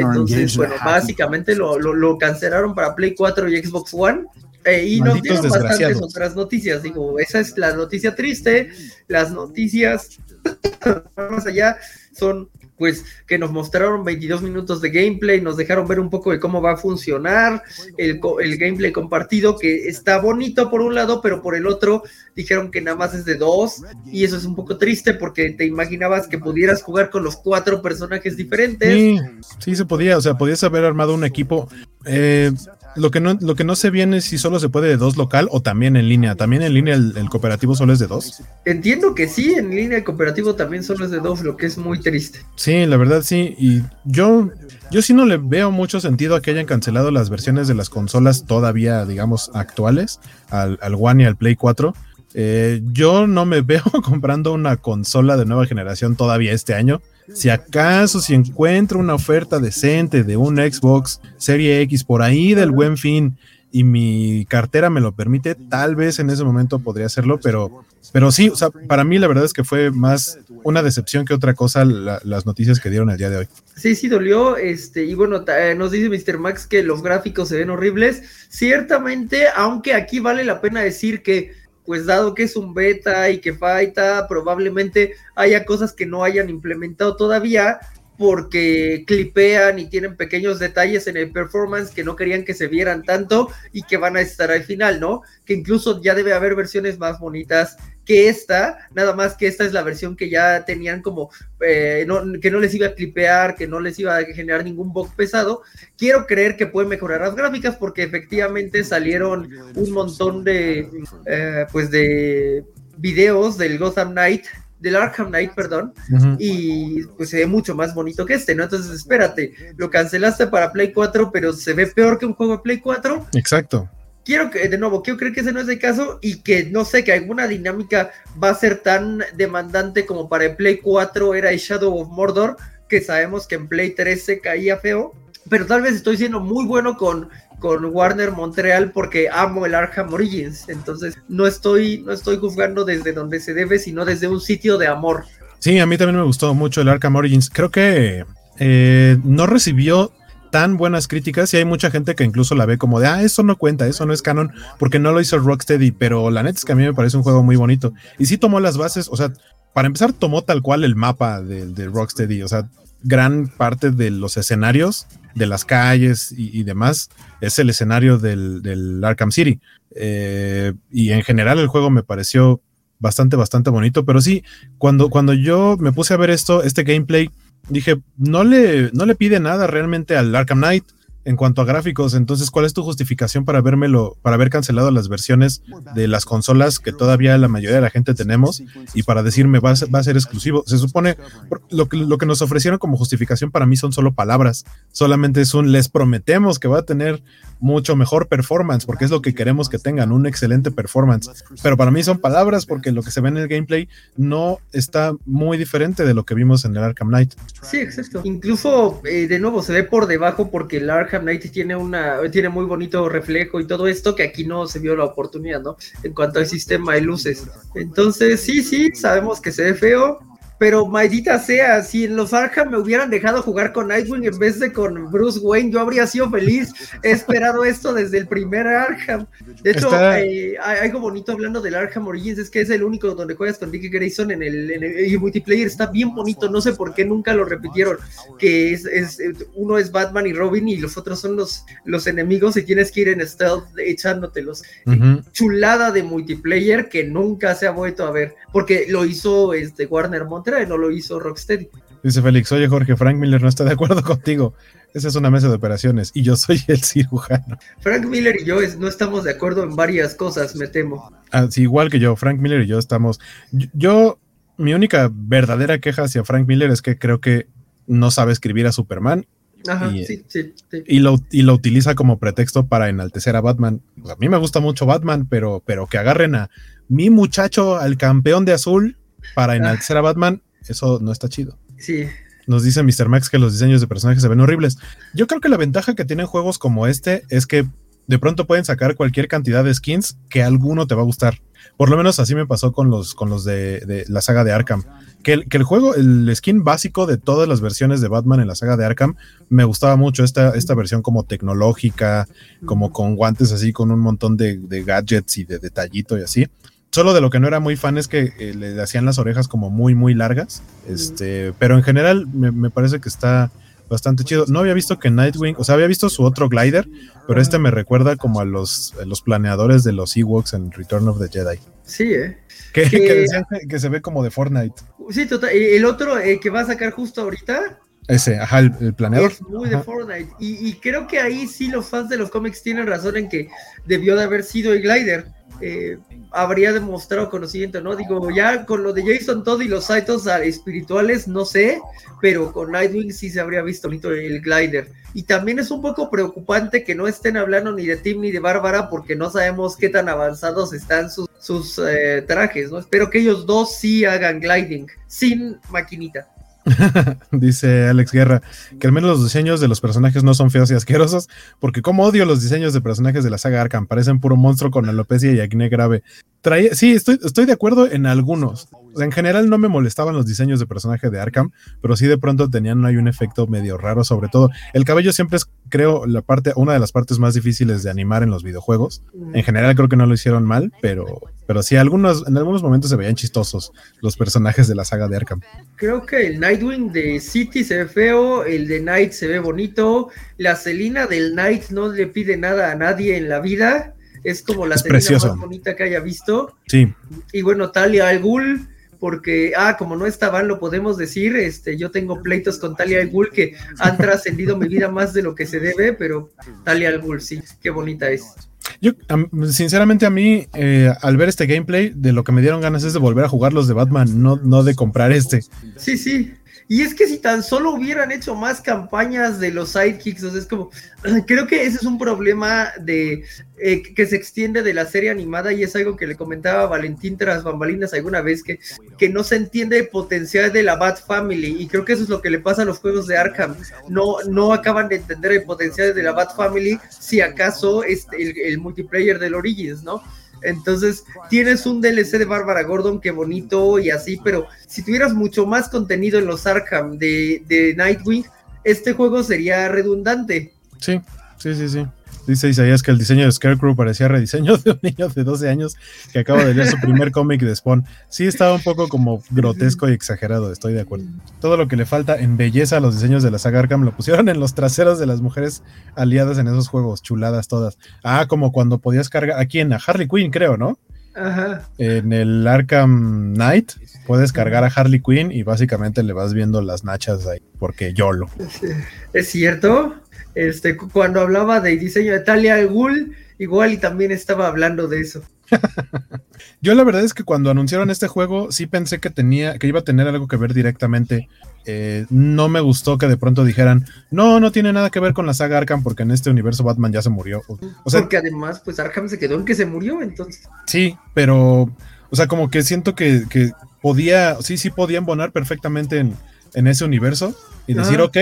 entonces, bueno, básicamente lo, lo, lo cancelaron para Play 4 y Xbox One. Eh, y nos dieron bastantes otras noticias. Digo, esa es la noticia triste. Las noticias más allá son pues que nos mostraron 22 minutos de gameplay, nos dejaron ver un poco de cómo va a funcionar el, el, gameplay compartido, que está bonito por un lado, pero por el otro dijeron que nada más es de dos, y eso es un poco triste porque te imaginabas que pudieras jugar con los cuatro personajes diferentes. Sí, sí se podía, o sea, podías haber armado un equipo. Eh, lo que no, lo que no sé bien es si solo se puede de dos local o también en línea. ¿También en línea el, cooperativo solo es de dos? Entiendo que sí, en línea el cooperativo también solo es de dos, lo que es muy triste. Sí, la verdad sí. Y yo, yo sí no le veo mucho sentido a que hayan cancelado las versiones de las consolas todavía, digamos, actuales, al, al One y al Play 4. Eh, yo no me veo comprando una consola de nueva generación todavía este año. Si acaso, si encuentro una oferta decente de un Xbox Serie X por ahí del buen fin y mi cartera me lo permite, tal vez en ese momento podría hacerlo, pero, pero sí, o sea, para mí la verdad es que fue más una decepción que otra cosa las noticias que dieron el día de hoy. Sí, sí, dolió, este, y bueno, eh, nos dice Mr. Max que los gráficos se ven horribles, ciertamente, aunque aquí vale la pena decir que pues dado que es un beta y que falta, probablemente haya cosas que no hayan implementado todavía porque clipean y tienen pequeños detalles en el performance que no querían que se vieran tanto y que van a estar al final, ¿no? Que incluso ya debe haber versiones más bonitas que esta, nada más que esta es la versión que ya tenían como eh, que no les iba a clipear, que no les iba a generar ningún bug pesado. Quiero creer que puede mejorar las gráficas porque efectivamente salieron un montón de eh, pues de videos del Gotham Knight del Arkham Knight, perdón, y pues se ve mucho más bonito que este, ¿no? Entonces, espérate, lo cancelaste para Play 4, pero se ve peor que un juego de Play 4. Exacto quiero que, de nuevo, quiero creer que ese no es el caso y que no sé, que alguna dinámica va a ser tan demandante como para el Play 4 era el Shadow of Mordor, que sabemos que en Play 3 se caía feo. Pero tal vez estoy siendo muy bueno con, con Warner Montreal porque amo el Arkham Origins. Entonces no estoy, no estoy juzgando desde donde se debe, sino desde un sitio de amor. Sí, a mí también me gustó mucho el Arkham Origins. Creo que eh, no recibió tan buenas críticas y hay mucha gente que incluso la ve como de, ah, eso no cuenta, eso no es canon, porque no lo hizo Rocksteady, pero la neta es que a mí me parece un juego muy bonito. Y sí tomó las bases, o sea, para empezar tomó tal cual el mapa de, Rocksteady, o sea, gran parte de los escenarios, de las calles y, demás, es el escenario del, Arkham City. Eh, y en general el juego me pareció bastante, bastante bonito, pero sí, cuando, cuando yo me puse a ver esto, este gameplay, dije, no le, no le pide nada realmente al Arkham Knight en cuanto a gráficos. Entonces, ¿cuál es tu justificación para vermelo, para haber cancelado las versiones de las consolas que todavía la mayoría de la gente tenemos y para decirme va a ser, va a ser exclusivo? Se supone lo que, lo que nos ofrecieron como justificación para mí son solo palabras. Solamente es un les prometemos que va a tener mucho mejor performance porque es lo que queremos que tengan, un excelente performance. Pero para mí son palabras porque lo que se ve en el gameplay no está muy diferente de lo que vimos en el Arkham Knight. Sí, exacto. Incluso, eh, de nuevo, se ve por debajo porque el Arkham Arkham tiene una tiene muy bonito reflejo y todo esto que aquí no se vio la oportunidad, ¿no? En cuanto al sistema de luces. Entonces, sí, sí, sabemos que se ve feo, pero maldita sea, si en los Arkham me hubieran dejado jugar con Nightwing en vez de con Bruce Wayne, yo habría sido feliz. He esperado esto desde el primer Arkham. De hecho, eh, hay algo bonito hablando del Arkham Origins, es que es el único donde juegas con Dick Grayson en el, multiplayer. Está bien bonito, no sé por qué nunca lo repitieron. Que es, uno es Batman y Robin y los otros son los, los enemigos y tienes que ir en stealth echándotelos. Chulada de multiplayer que nunca se ha vuelto a ver, porque lo hizo este Warner No lo hizo Rocksteady. Dice Félix, oye Jorge, Frank Miller no está de acuerdo contigo. Esa es una mesa de operaciones y yo soy el cirujano. Frank Miller y yo no estamos de acuerdo en varias cosas, me temo. Ah, igual que yo, Frank Miller y yo estamos... Yo, mi única verdadera queja hacia Frank Miller es que creo que no sabe escribir a Superman. Ajá, y, sí, sí, Y, lo, y lo utiliza como pretexto para enaltecer a Batman. a mí me gusta mucho Batman, pero, pero que agarren a mi muchacho, al campeón de azul, para enaltecer a Batman, eso no está chido. Sí. Nos dice Mr. Max que los diseños de personajes se ven horribles. Yo creo que la ventaja que tienen juegos como este es que de pronto pueden sacar cualquier cantidad de skins que alguno te va a gustar. Por lo menos así me pasó con los, con los de, la saga de Arkham. Que el, que el, juego, el skin básico de todas las versiones de Batman en la saga de Arkham, me gustaba mucho esta, esta versión como tecnológica, como con guantes así, con un montón de, de gadgets y de detallito y así. Solo de lo que no era muy fan es que eh, le hacían las orejas como muy, muy largas. Este, pero en general me, parece que está bastante chido. No había visto que Nightwing, o sea, había visto su otro glider, pero este me recuerda como a los, los planeadores de los Ewoks en Return of the Jedi. Sí, ¿eh? Que, decían que, se ve como de Fortnite. Sí, total. El otro eh, que va a sacar justo ahorita. Ese, ajá, el, planeador. Es muy de Fortnite. Y, y, creo que ahí sí los fans de los cómics tienen razón en que debió de haber sido el glider. Eh, habría demostrado conocimiento, ¿no? Digo, ya con lo de Jason Todd y los Saitos espirituales, no sé, pero con Nightwing sí se habría visto bonito el glider. Y también es un poco preocupante que no estén hablando ni de Tim ni de Bárbara porque no sabemos qué tan avanzados están sus, sus eh, trajes, ¿no? Espero que ellos dos sí hagan gliding sin maquinita. Dice Alex Guerra que al menos los diseños de los personajes no son feos y asquerosos, porque como odio los diseños de personajes de la saga Arkham, parecen puro monstruo con alopecia y acné grave. sí, estoy, estoy de acuerdo en algunos. En general no me molestaban los diseños de personaje de Arkham, pero sí de pronto tenían hay un efecto medio raro, sobre todo el cabello siempre es, creo, la parte, una de las partes más difíciles de animar en los videojuegos. En general creo que no lo hicieron mal, pero pero sí, algunos, en algunos momentos se veían chistosos los personajes de la saga de Arkham. Creo que el Nightwing de City se ve feo, el de Night se ve bonito, la Celina del Night no le pide nada a nadie en la vida, es como la Celina más bonita que haya visto. Sí. Y bueno, Talia al Ghul, porque, ah, como no estaban, lo podemos decir, este, yo tengo pleitos con Talia al Ghul que han trascendido mi vida más de lo que se debe, pero Talia al Ghul, sí, qué bonita es. Yo, sinceramente, a mí, eh, al ver este gameplay, de lo que me dieron ganas es de volver a jugar los de Batman, no, no de comprar este. Sí, sí. Y es que si tan solo hubieran hecho más campañas de los sidekicks, o sea, es como, creo que ese es un problema de eh, que se extiende de la serie animada y es algo que le comentaba Valentín tras bambalinas alguna vez, que, que no se entiende el potencial de la Bat Family y creo que eso es lo que le pasa a los juegos de Arkham, no, no acaban de entender el potencial de la Bat Family si acaso este, el, el multiplayer del Origins, ¿no? Entonces, tienes un DLC de Bárbara Gordon, que bonito y así, pero si tuvieras mucho más contenido en los Arkham de, de Nightwing, este juego sería redundante. Sí, sí, sí, sí. Dice Isaías que el diseño de Scarecrow parecía rediseño de un niño de 12 años que acaba de leer su primer cómic de Spawn. Sí, estaba un poco como grotesco y exagerado, estoy de acuerdo. Todo lo que le falta en belleza a los diseños de la saga Arkham lo pusieron en los traseros de las mujeres aliadas en esos juegos, chuladas todas. Ah, como cuando podías cargar, aquí en a Harley Quinn, creo, ¿no? Ajá. En el Arkham Knight puedes cargar a Harley Quinn y básicamente le vas viendo las nachas ahí, porque YOLO. ¿Es cierto? Este, cuando hablaba de diseño de Talia al Ghul, igual y también estaba hablando de eso. Yo la verdad es que cuando anunciaron este juego sí pensé que tenía, que iba a tener algo que ver directamente. Eh, no me gustó que de pronto dijeran, no, no tiene nada que ver con la saga Arkham porque en este universo Batman ya se murió. O sea, porque además, pues Arkham se quedó en que se murió, entonces. Sí, pero, o sea, como que siento que, que podía, sí, sí podía embonar perfectamente en, en ese universo y decir, ok,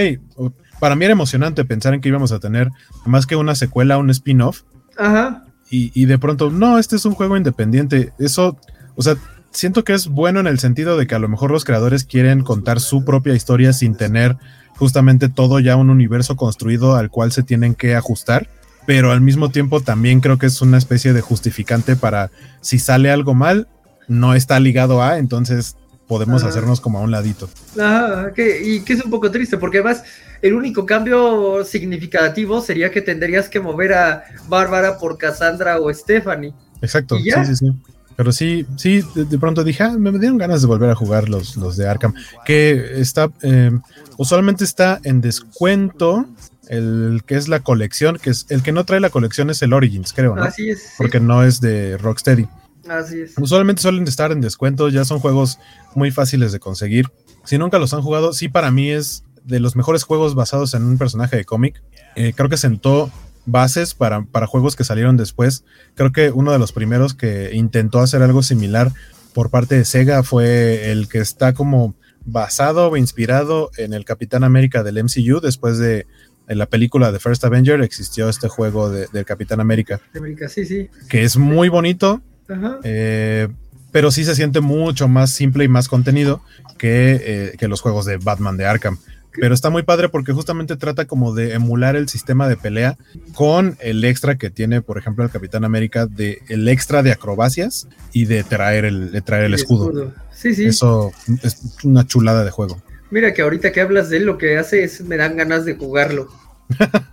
para mí era emocionante pensar en que íbamos a tener más que una secuela, un spin-off. Ajá. Y, y de pronto, no, este es un juego independiente. Eso, o sea, siento que es bueno en el sentido de que a lo mejor los creadores quieren contar su propia historia sin tener justamente todo ya un universo construido al cual se tienen que ajustar, pero al mismo tiempo también creo que es una especie de justificante para si sale algo mal, no está ligado a, entonces podemos hacernos como a un ladito. Ajá, que, y que es un poco triste, porque además el único cambio significativo sería que tendrías que mover a Bárbara por Cassandra o Stephanie. Exacto, sí, sí, sí. Pero sí, sí, de, de pronto dije, ah, me dieron ganas de volver a jugar los, los de Arkham, que está, eh, usualmente está en descuento, el que es la colección, que es el que no trae la colección es el Origins, creo, ¿no? Así es. sí, Porque no es de Rocksteady. Así es. Usualmente suelen estar en descuento, ya son juegos muy fáciles de conseguir. Si nunca los han jugado, sí para mí es de los mejores juegos basados en un personaje de cómic. Eh, creo que sentó bases para, para juegos que salieron después. Creo que uno de los primeros que intentó hacer algo similar por parte de Sega fue el que está como basado o inspirado en el Capitán América del MCU después de en la película de First Avenger existió este juego de- del Capitán América América, sí, sí. que es muy bonito Ajá. eh, pero sí se siente mucho más simple y más contenido que, eh, que los juegos de Batman de Arkham. Pero está muy padre porque justamente trata como de emular el sistema de pelea con el extra que tiene, por ejemplo, el Capitán América, de el extra de acrobacias y de traer el, de traer el escudo. Sí, sí. Eso es una chulada de juego. Mira que ahorita que hablas de él, lo que hace es me dan ganas de jugarlo.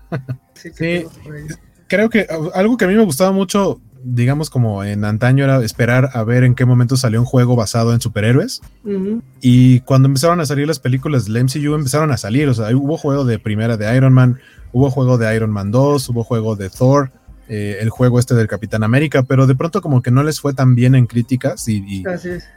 Sí, que. Creo que algo que a mí me gustaba mucho, digamos como en antaño, era esperar a ver en qué momento salió un juego basado en superhéroes. Y cuando empezaron a salir las películas del MCU, empezaron a salir. O sea, hubo juego de primera de Iron Man, hubo juego de Iron Man 2, hubo juego de Thor, eh, el juego este del Capitán América, pero de pronto como que no les fue tan bien en críticas y,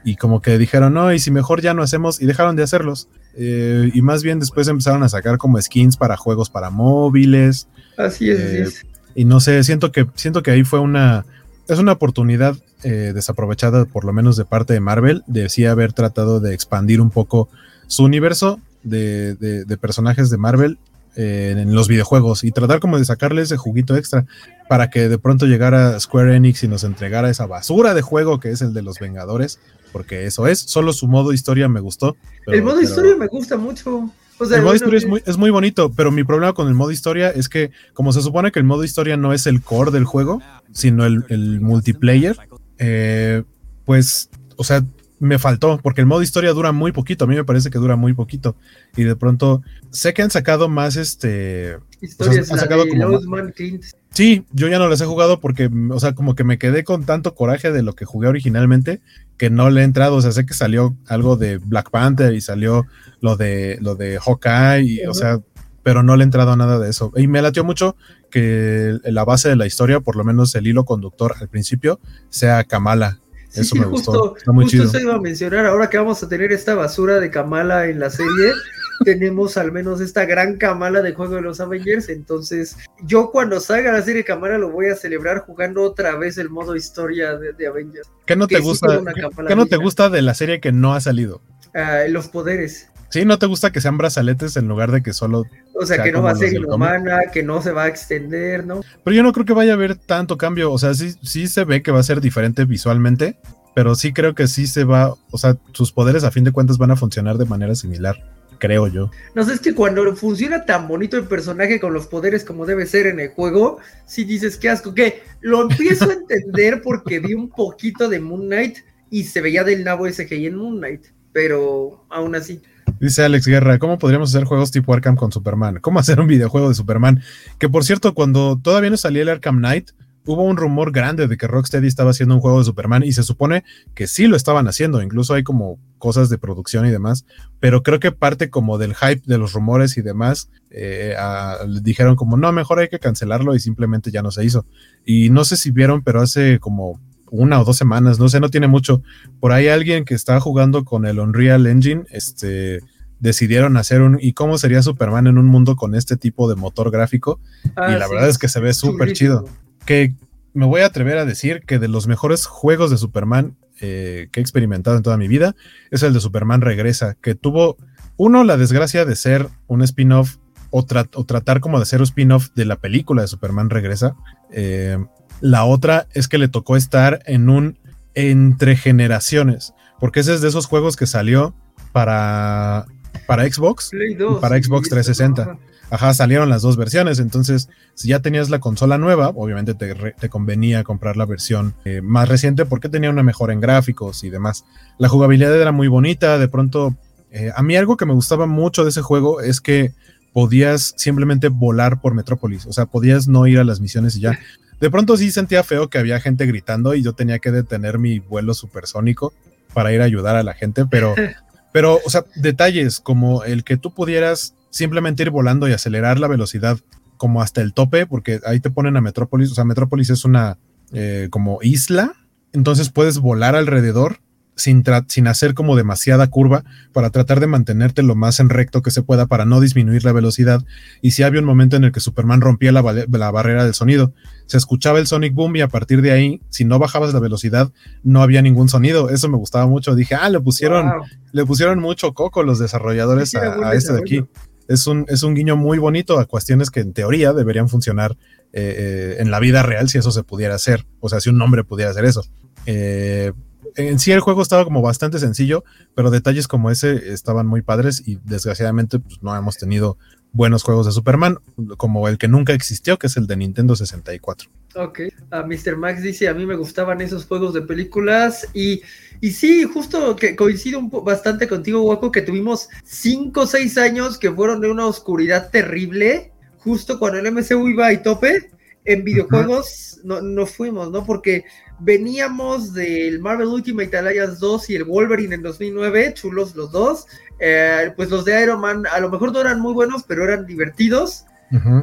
y- como que dijeron, no, y si mejor ya no hacemos, y dejaron de hacerlos. Eh, y más bien después empezaron a sacar como skins para juegos para móviles. Así es, Eh, así es. Y no sé, siento que, siento que ahí fue una. Es una oportunidad eh, desaprovechada, por lo menos de parte de Marvel, de sí haber tratado de expandir un poco su universo de, de- de personajes de Marvel eh, en los videojuegos y tratar como de sacarle ese juguito extra para que de pronto llegara Square Enix y nos entregara esa basura de juego que es el de los Vengadores, porque eso es. Solo su modo historia me gustó. pero- el modo pero- historia me gusta mucho. O sea, el modo historia es muy, es muy bonito, pero mi problema con el modo historia es que, como se supone que el modo historia no es el core del juego, sino el, el multiplayer, eh, pues, o sea, me faltó, porque el modo historia dura muy poquito, a mí me parece que dura muy poquito, y de pronto, sé que han sacado más este... historias, han sacado como. Sí, yo ya no las he jugado porque, o sea, como que me quedé con tanto coraje de lo que jugué originalmente que no le he entrado. O sea, sé que salió algo de Black Panther y salió lo de lo de Hawkeye, y, o sea, pero no le he entrado a nada de eso. Y me latió mucho que la base de la historia, por lo menos el hilo conductor al principio, sea Kamala. Sí, Eso me gustó. Está muy justo chido. eso iba a mencionar. Ahora que vamos a tener esta basura de Kamala en la serie, tenemos al menos esta gran Kamala de juego de los Avengers. Entonces, yo cuando salga la serie Kamala lo voy a celebrar jugando otra vez el modo historia de, de Avengers. ¿Qué no te gusta? ¿Qué, no te gusta de la serie que no ha salido? Ah, los poderes. Sí, ¿no te gusta que sean brazaletes en lugar de que solo O sea, sea, que no va a ser inhumana, que no se va a extender, ¿no? Pero yo no creo que vaya a haber tanto cambio. O sea, sí, sí se ve que va a ser diferente visualmente, pero sí creo que sí se va. O sea, sus poderes a fin de cuentas van a funcionar de manera similar, creo yo. No sé, es que cuando funciona tan bonito el personaje con los poderes como debe ser en el juego, si dices qué asco, que lo empiezo a entender porque vi un poquito de Moon Knight y se veía del nabo SGI en Moon Knight, pero aún así. Dice Alex Guerra, ¿cómo podríamos hacer juegos tipo Arkham con Superman? ¿Cómo hacer un videojuego de Superman? Que por cierto, cuando todavía no salía el Arkham Knight, hubo un rumor grande de que Rocksteady estaba haciendo un juego de Superman y se supone que sí lo estaban haciendo, incluso hay como cosas de producción y demás, pero creo que parte como del hype de los rumores y demás, eh, a- dijeron como no, mejor hay que cancelarlo y simplemente ya no se hizo. Y no sé si vieron, pero hace como una o dos semanas, no sé, no tiene mucho, por ahí alguien que está jugando con el Unreal Engine, este decidieron hacer un y cómo sería Superman en un mundo con este tipo de motor gráfico Ah, y la sí, verdad es que se ve súper chido que me voy a atrever a decir que de los mejores juegos de Superman eh, que he experimentado en toda mi vida es el de Superman Regresa, que tuvo, uno, la desgracia de ser un spin-off o, tratar como de hacer un spin-off de la película de Superman Regresa. Eh, la otra es que le tocó estar en un entre generaciones, porque ese es de esos juegos que salió para, para Xbox, para Xbox 360. Ajá, salieron las dos versiones, entonces si ya tenías la consola nueva, obviamente te, convenía comprar la versión eh, más reciente porque tenía una mejora en gráficos y demás. La jugabilidad era muy bonita, de pronto, eh, a mí algo que me gustaba mucho de ese juego es que podías simplemente volar por Metrópolis, o sea, podías no ir a las misiones y ya. De pronto sí sentía feo que había gente gritando y yo tenía que detener mi vuelo supersónico para ir a ayudar a la gente, pero, pero, o sea, detalles como el que tú pudieras simplemente ir volando y acelerar la velocidad como hasta el tope, porque ahí te ponen a Metrópolis, o sea, Metrópolis es una eh, como isla, entonces puedes volar alrededor sin, sin hacer como demasiada curva para tratar de mantenerte lo más en recto que se pueda para no disminuir la velocidad. Y si había un momento en el que Superman rompía la, la, barrera del sonido, se escuchaba el Sonic Boom y a partir de ahí, si no bajabas la velocidad, no había ningún sonido. Eso me gustaba mucho. Dije, ah, le pusieron, le pusieron mucho coco los desarrolladores a, este de aquí. Es un, es un guiño muy bonito a cuestiones que en teoría deberían funcionar eh, eh, en la vida real si eso se pudiera hacer. O sea, si un hombre pudiera hacer eso. Eh, en sí el juego estaba como bastante sencillo, pero detalles como ese estaban muy padres y desgraciadamente pues, no hemos tenido buenos juegos de Superman, como el que nunca existió, que es el de Nintendo 64. Ok, a Mr. Max dice, a mí me gustaban esos juegos de películas y, y sí, justo que coincido un bastante contigo, Waco, que tuvimos 5 o 6 años que fueron de una oscuridad terrible, justo cuando el MCU iba a tope, en videojuegos no, no fuimos, ¿no? Porque veníamos del Marvel Ultimate Alliance 2 y el Wolverine en 2009, chulos los dos. Eh, pues los de Iron Man a lo mejor no eran muy buenos, pero eran divertidos.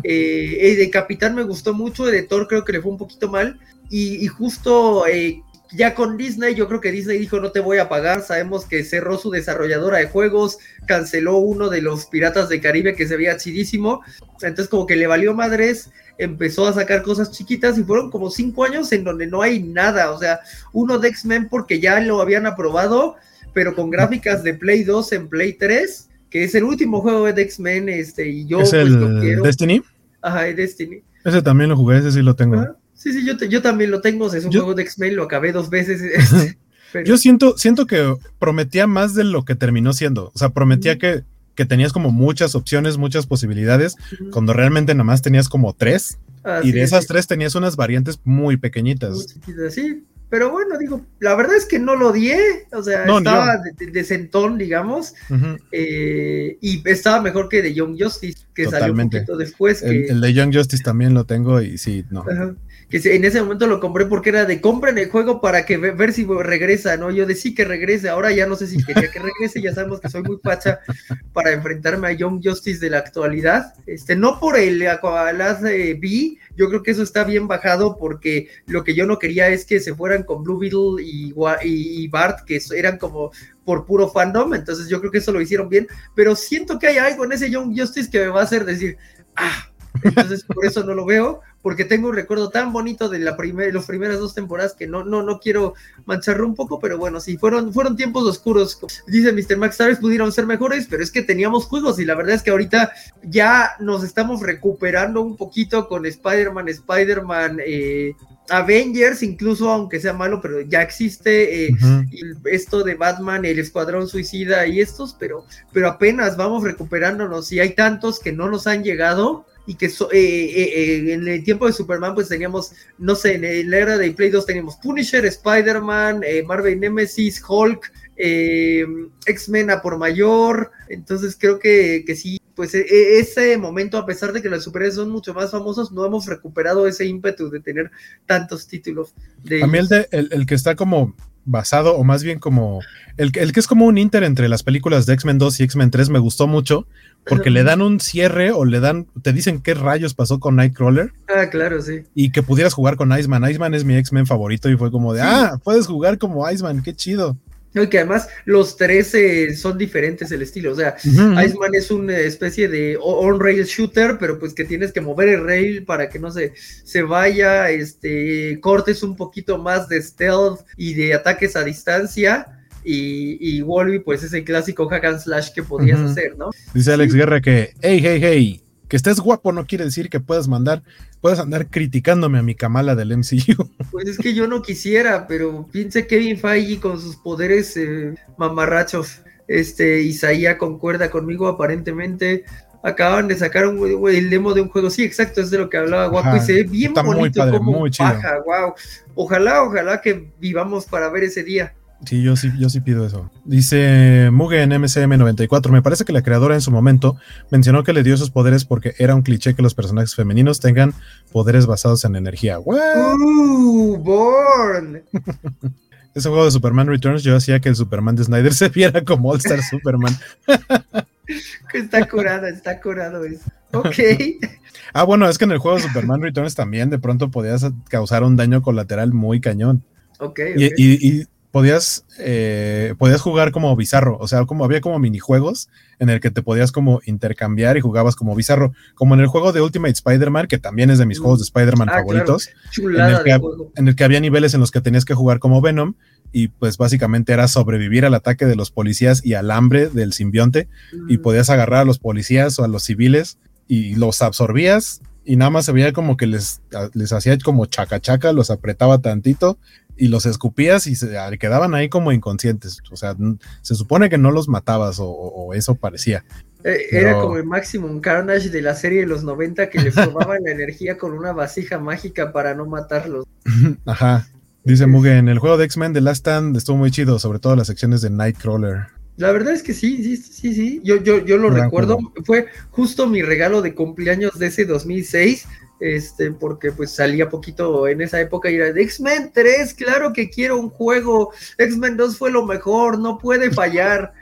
Eh, de Capitán me gustó mucho, de Thor creo que le fue un poquito mal. Y, justo eh, ya con Disney, yo creo que Disney dijo no te voy a pagar, sabemos que cerró su desarrolladora de juegos, canceló uno de los Piratas de Caribe que se veía chidísimo, entonces como que le valió madres, empezó a sacar cosas chiquitas y fueron como cinco años en donde no hay nada, o sea, uno de X-Men porque ya lo habían aprobado, pero con gráficas de Play 2 en Play 3, que es el último juego de X-Men, este, y yo ¿Es pues, el Destiny? Ajá, Destiny. Ese también lo jugué, ese sí lo tengo. Sí, sí, yo, yo también lo tengo, es un juego de X-Men, lo acabé dos veces. Este, yo siento, siento que prometía más de lo que terminó siendo. O sea, prometía que, que, tenías como muchas opciones, muchas posibilidades, cuando realmente nada más tenías como tres. y de esas tres tenías unas variantes muy pequeñitas. sí, pero bueno, digo, la verdad es que no lo odié, o sea, estaba de, sentón, digamos, eh, y estaba mejor que de Young Justice, que salió un poquito después. El, de Young Justice también lo tengo y sí, no que en ese momento lo compré porque era de compren el juego para que ver si regresa, ¿no? Yo de sí que regrese, ahora ya no sé si quería que regrese, ya sabemos que soy muy pacha para enfrentarme a Young Justice de la actualidad. Este, no por el Aquabalaz de B, yo creo que eso está bien bajado porque lo que yo no quería es que se fueran con Blue Beetle y, y, y Bart, que eran como por puro fandom, entonces yo creo que eso lo hicieron bien, pero siento que hay algo en ese Young Justice que me va a hacer decir, ah, entonces por eso no lo veo, porque tengo un recuerdo tan bonito de la primer, las primeras dos temporadas que no, no, no quiero mancharlo un poco, pero bueno, sí, fueron, fueron tiempos oscuros. Dice Mr. Max, tal pudieron ser mejores, pero es que teníamos juegos y la verdad es que ahorita ya nos estamos recuperando un poquito con Spider-Man, Spider-Man, eh, Avengers, incluso aunque sea malo, pero ya existe eh, esto de Batman, el Escuadrón Suicida y estos, pero, pero apenas vamos recuperándonos y hay tantos que no nos han llegado y que eh, eh, eh, en el tiempo de Superman pues teníamos, no sé, en la era de Play 2 teníamos Punisher, Spider-Man, Marvel Nemesis, Hulk, X-Men a por mayor, entonces creo que, que sí, pues e, e, ese momento, a pesar de que los superhéroes son mucho más famosos, no hemos recuperado ese ímpetu de tener tantos títulos. De a mí el, de, el que está como basado, o más bien como el, el que es como un inter entre las películas de X-Men 2 y X-Men 3 me gustó mucho, porque le dan un cierre o le dan, te dicen qué rayos pasó con Nightcrawler. Ah, claro, sí. Y que pudieras jugar con Iceman. Iceman es mi X-Men favorito y fue como de, ah, puedes jugar como Iceman, qué chido. Y que además los tres eh, son diferentes el estilo. O sea, Iceman es una especie de on-rail shooter, pero pues que tienes que mover el rail para que no se, se vaya, este, cortes un poquito más de stealth y de ataques a distancia. Y, y Wolby, pues es el clásico hack and slash que podías hacer, ¿no? Dice Alex Guerra que, hey, hey, hey, que estés guapo no quiere decir que puedas mandar, puedas andar criticándome a mi Kamala del MCU. Pues es que yo no quisiera, pero piense Kevin Feige con sus poderes eh, mamarrachos. Este, Isaías concuerda conmigo aparentemente. Acaban de sacar un, el demo de un juego. Sí, exacto, es de lo que hablaba Guapo y se ve bien bonito como baja, wow. Ojalá, ojalá que vivamos para ver ese día. Sí, yo sí, yo sí pido eso. Dice Mugen MCM94. Me parece que la creadora en su momento mencionó que le dio esos poderes porque era un cliché que los personajes femeninos tengan poderes basados en energía. ¡Uh! ¡Born! Ese juego de Superman Returns, yo hacía que el Superman de Snyder se viera como All Star Superman. está curado, está curado eso. Ok. Ah, bueno, es que en el juego de Superman Returns también de pronto podías causar un daño colateral muy cañón. Ok. y podías, eh, podías jugar como bizarro, o sea, como había como minijuegos en el que te podías como intercambiar y jugabas como bizarro, como en el juego de Ultimate Spider-Man, que también es de mis mm. juegos de Spider-Man ah, favoritos, en, el que, en, el que, había niveles en los que tenías que jugar como Venom y pues básicamente era sobrevivir al ataque de los policías y al hambre del simbionte y mm. podías agarrar a los policías o a los civiles y los absorbías y nada más se veía como que les, les hacía como chaca chaca, los apretaba tantito y los escupías y se quedaban ahí como inconscientes. O sea, se supone que no los matabas o, eso parecía. Eh, era como el Maximum Carnage de la serie de los 90 que les robaban la energía con una vasija mágica para no matarlos. Ajá. Dice Mugen, el juego de X-Men de Last Stand estuvo muy chido, sobre todo las secciones de Nightcrawler. La verdad es que sí, sí, sí, sí. Yo, yo, yo lo recuerdo. Fue justo mi regalo de cumpleaños de ese 2006 este, porque pues salía poquito en esa época y era de X-Men 3, claro que quiero un juego, X-Men 2 fue lo mejor, no puede fallar.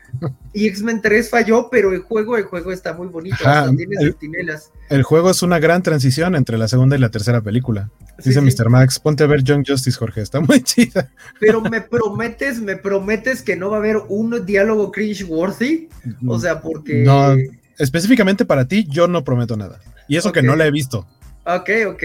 Y X-Men 3 falló, pero el juego, el juego está muy bonito, el, juego es una gran transición entre la segunda y la tercera película. Dice Mr. Max, ponte a ver Young Justice, Jorge, está muy chida. Pero me prometes, me prometes que no va a haber un diálogo cringe-worthy. O sea, porque. No, específicamente para ti, yo no prometo nada. Y eso que no la he visto. Ok, ok.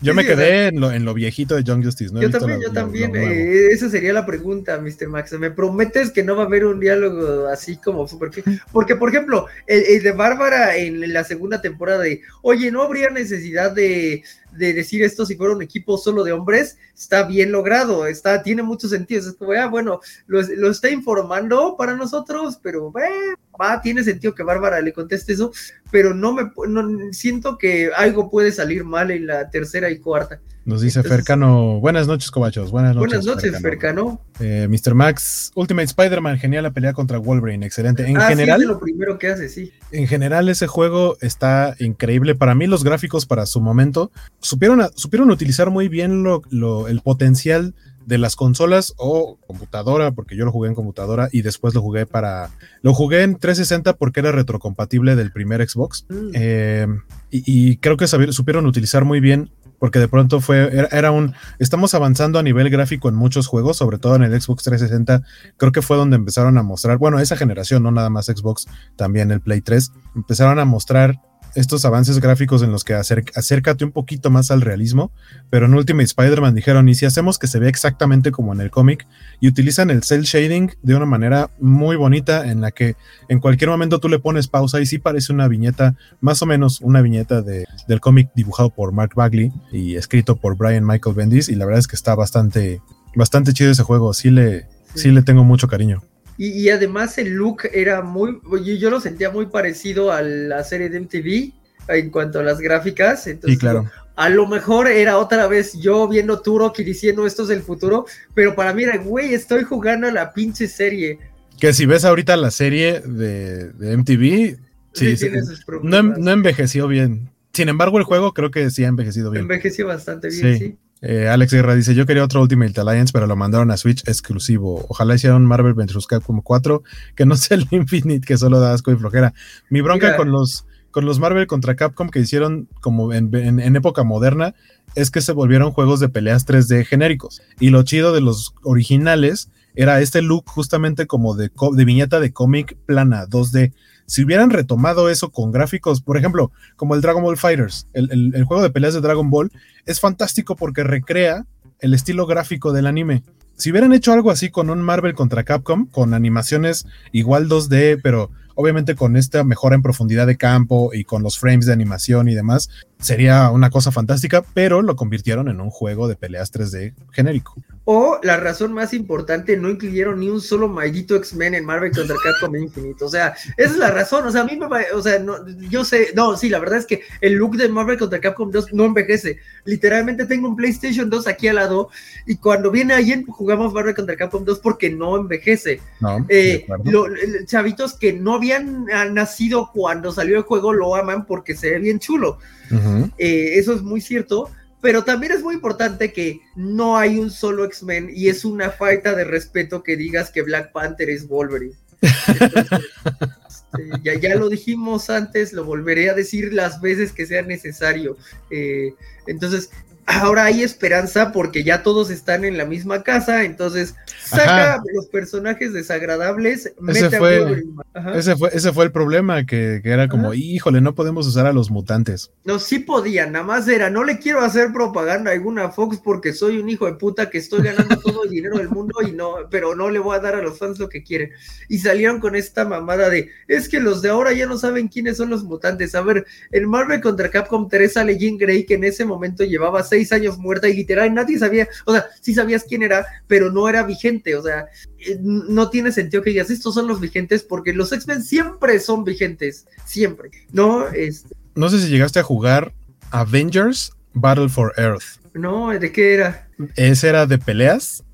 Yo me quedé en, lo, en, lo, viejito de Young Justice. yo también, yo también. Eh, esa sería la pregunta, Mr. Max. ¿Me prometes que no va a haber un diálogo así como súper... Porque, por ejemplo, el, de Bárbara en la segunda temporada de, oye, ¿no habría necesidad de, de decir esto si fuera un equipo solo de hombres? Está bien logrado, está, tiene mucho sentido. Es como, ah, bueno, lo, lo está informando para nosotros, pero... Eh, va, tiene sentido que Bárbara le conteste eso, pero no me no, siento que algo puede salir mal en la tercera y cuarta. Nos dice Fercano, buenas noches, Cobachos, buenas noches. Buenas noches, Fercano. Eh, Mr. Max, Ultimate Spider-Man, genial la pelea contra Wolverine, excelente. En ah, general, sí, lo primero que hace, sí. En general, ese juego está increíble. Para mí, los gráficos para su momento supieron, supieron utilizar muy bien lo, lo, el potencial de las consolas o computadora, porque yo lo jugué en computadora y después lo jugué para. Lo jugué en 360 porque era retrocompatible del primer Xbox. Mm. Eh, y, creo que supieron utilizar muy bien. Porque de pronto fue, era, un, estamos avanzando a nivel gráfico en muchos juegos, sobre todo en el Xbox 360, creo que fue donde empezaron a mostrar, bueno, esa generación, no nada más Xbox, también el Play 3, empezaron a mostrar estos avances gráficos en los que acércate un poquito más al realismo, pero en Ultimate Spider-Man dijeron, ¿y si hacemos que se vea exactamente como en el cómic? Y utilizan el cel shading de una manera muy bonita en la que en cualquier momento tú le pones pausa y sí parece una viñeta, más o menos una viñeta de, del cómic dibujado por Mark Bagley y escrito por Brian Michael Bendis y la verdad es que está bastante, bastante chido ese juego, sí le, sí le tengo mucho cariño. Y, además el look era muy, yo lo sentía muy parecido a la serie de MTV en cuanto a las gráficas. Entonces, claro. A lo mejor era otra vez yo viendo Turok y diciendo esto es el futuro, pero para mí era, güey, estoy jugando a la pinche serie. Que si ves ahorita la serie de, MTV, sí, no, no, envejeció bien. Sin embargo, el juego creo que sí ha envejecido bien. Envejeció bastante bien, sí. Eh, Alex Guerra dice: Yo quería otro Ultimate Alliance, pero lo mandaron a Switch exclusivo. Ojalá hicieran Marvel vs. Capcom 4, que no sea el Infinite, que solo da asco y flojera. Mi bronca con los, con los Marvel contra Capcom que hicieron como en, época moderna es que se volvieron juegos de peleas 3D genéricos. Y lo chido de los originales era este look justamente como de, de viñeta de cómic plana 2D. Si hubieran retomado eso con gráficos, por ejemplo, como el Dragon Ball Fighters, el, juego de peleas de Dragon Ball, es fantástico porque recrea el estilo gráfico del anime. Si hubieran hecho algo así con un Marvel contra Capcom, con animaciones igual 2D, pero obviamente con esta mejora en profundidad de campo y con los frames de animación y demás, sería una cosa fantástica, pero lo convirtieron en un juego de peleas 3D genérico. O la razón más importante, no incluyeron ni un solo maldito X-Men en Marvel contra Capcom Infinito. O sea, esa es la razón. O sea, a mí me o sea, no, yo sé, no, sí, la verdad es que el look de Marvel contra Capcom 2 no envejece. Literalmente tengo un PlayStation 2 aquí al lado y cuando viene alguien jugamos Marvel contra Capcom 2 porque no envejece. No, eh, chavitos que no habían nacido cuando salió el juego lo aman porque se ve bien chulo. Eh, eso es muy cierto pero también es muy importante que no hay un solo X-Men y es una falta de respeto que digas que Black Panther es Wolverine. Este, ya, ya lo dijimos antes, lo volveré a decir las veces que sea necesario. Eh, entonces, ahora hay esperanza porque ya todos están en la misma casa, entonces saca los personajes desagradables, ese fue, ese fue, ese fue el problema, que, era como, híjole, no podemos usar a los mutantes. No, sí podían, nada más era, no le quiero hacer propaganda a alguna Fox porque soy un hijo de puta que estoy ganando todo el dinero del mundo y no, pero no le voy a dar a los fans lo que quieren. Y salieron con esta mamada de, es que los de ahora ya no saben quiénes son los mutantes. A ver, el Marvel contra Capcom 3 sale Jean Grey que en ese momento llevaba seis años muerta y literal nadie sabía, o sea, sí sabías quién era, pero no era vigente, o sea, eh, no tiene sentido que digas, estos son los vigentes porque los X-Men siempre son vigentes, siempre, ¿no? Este... No sé si llegaste a jugar Avengers Battle for Earth. No, ¿de qué era? Ese era de peleas,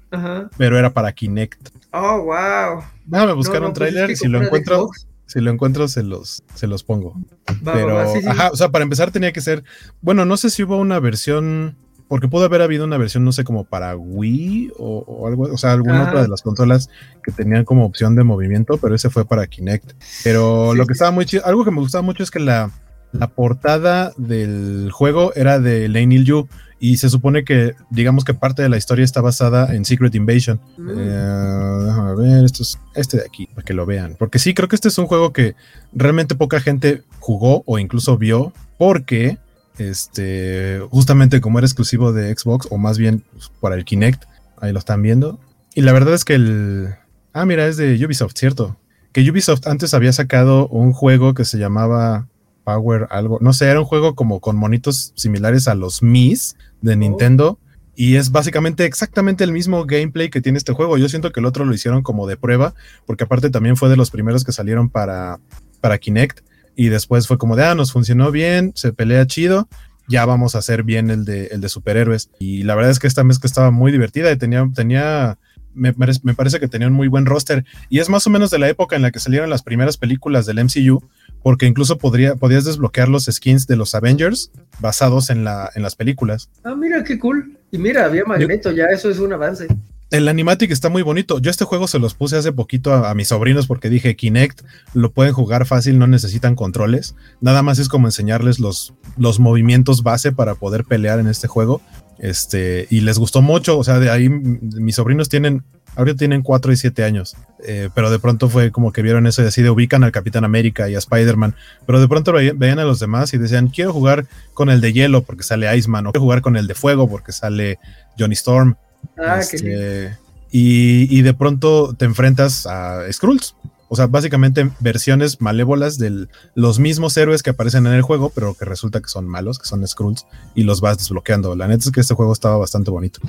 pero era para Kinect. Oh, wow. Déjame buscar un pues tráiler si lo encuentro, si lo encuentro se los, se los pongo. pero, ajá, o sea, para empezar tenía que ser, bueno, no sé si hubo una versión porque pudo haber habido una versión, no sé, como para Wii o, algo, o sea, alguna otra de las consolas que tenían como opción de movimiento, pero ese fue para Kinect. Pero lo que estaba muy chido, algo que me gustaba mucho es que la, la portada del juego era de Lane Yu y se supone que, digamos que parte de la historia está basada en Secret Invasion. Mm. Eh, déjame ver, esto es este de aquí, para que lo vean. Porque sí, creo que este es un juego que realmente poca gente jugó o incluso vio, porque este, justamente como era exclusivo de Xbox, o más bien pues, para el Kinect, ahí lo están viendo. Y la verdad es que el. Ah, mira, es de Ubisoft, cierto. Que Ubisoft antes había sacado un juego que se llamaba Power algo. No sé, era un juego como con monitos similares a los Mis de oh. Nintendo. Y es básicamente exactamente el mismo gameplay que tiene este juego. Yo siento que el otro lo hicieron como de prueba, porque aparte también fue de los primeros que salieron para, para Kinect y después fue como de, ah, nos funcionó bien, se pelea chido, ya vamos a hacer bien el de, el de superhéroes. Y la verdad es que esta mezcla estaba muy divertida y tenía, tenía me, me, parece que tenía un muy buen roster. Y es más o menos de la época en la que salieron las primeras películas del MCU, porque incluso podría, podías desbloquear los skins de los Avengers basados en, la, en las películas. Ah, mira qué cool. Y mira, había Magneto, ya eso es un avance el animatic está muy bonito. Yo este juego se los puse hace poquito a, mis sobrinos porque dije Kinect lo pueden jugar fácil, no necesitan controles. Nada más es como enseñarles los, los movimientos base para poder pelear en este juego. Este, y les gustó mucho. O sea, de ahí mis sobrinos tienen, ahorita tienen 4 y 7 años. Eh, pero de pronto fue como que vieron eso y así de ubican al Capitán América y a Spider-Man. Pero de pronto veían a los demás y decían, quiero jugar con el de hielo porque sale Iceman, o quiero jugar con el de fuego porque sale Johnny Storm. Ah, este, y, de pronto te enfrentas a Skrulls. O sea, básicamente versiones malévolas de los mismos héroes que aparecen en el juego, pero que resulta que son malos, que son Skrulls, y los vas desbloqueando. La neta es que este juego estaba bastante bonito.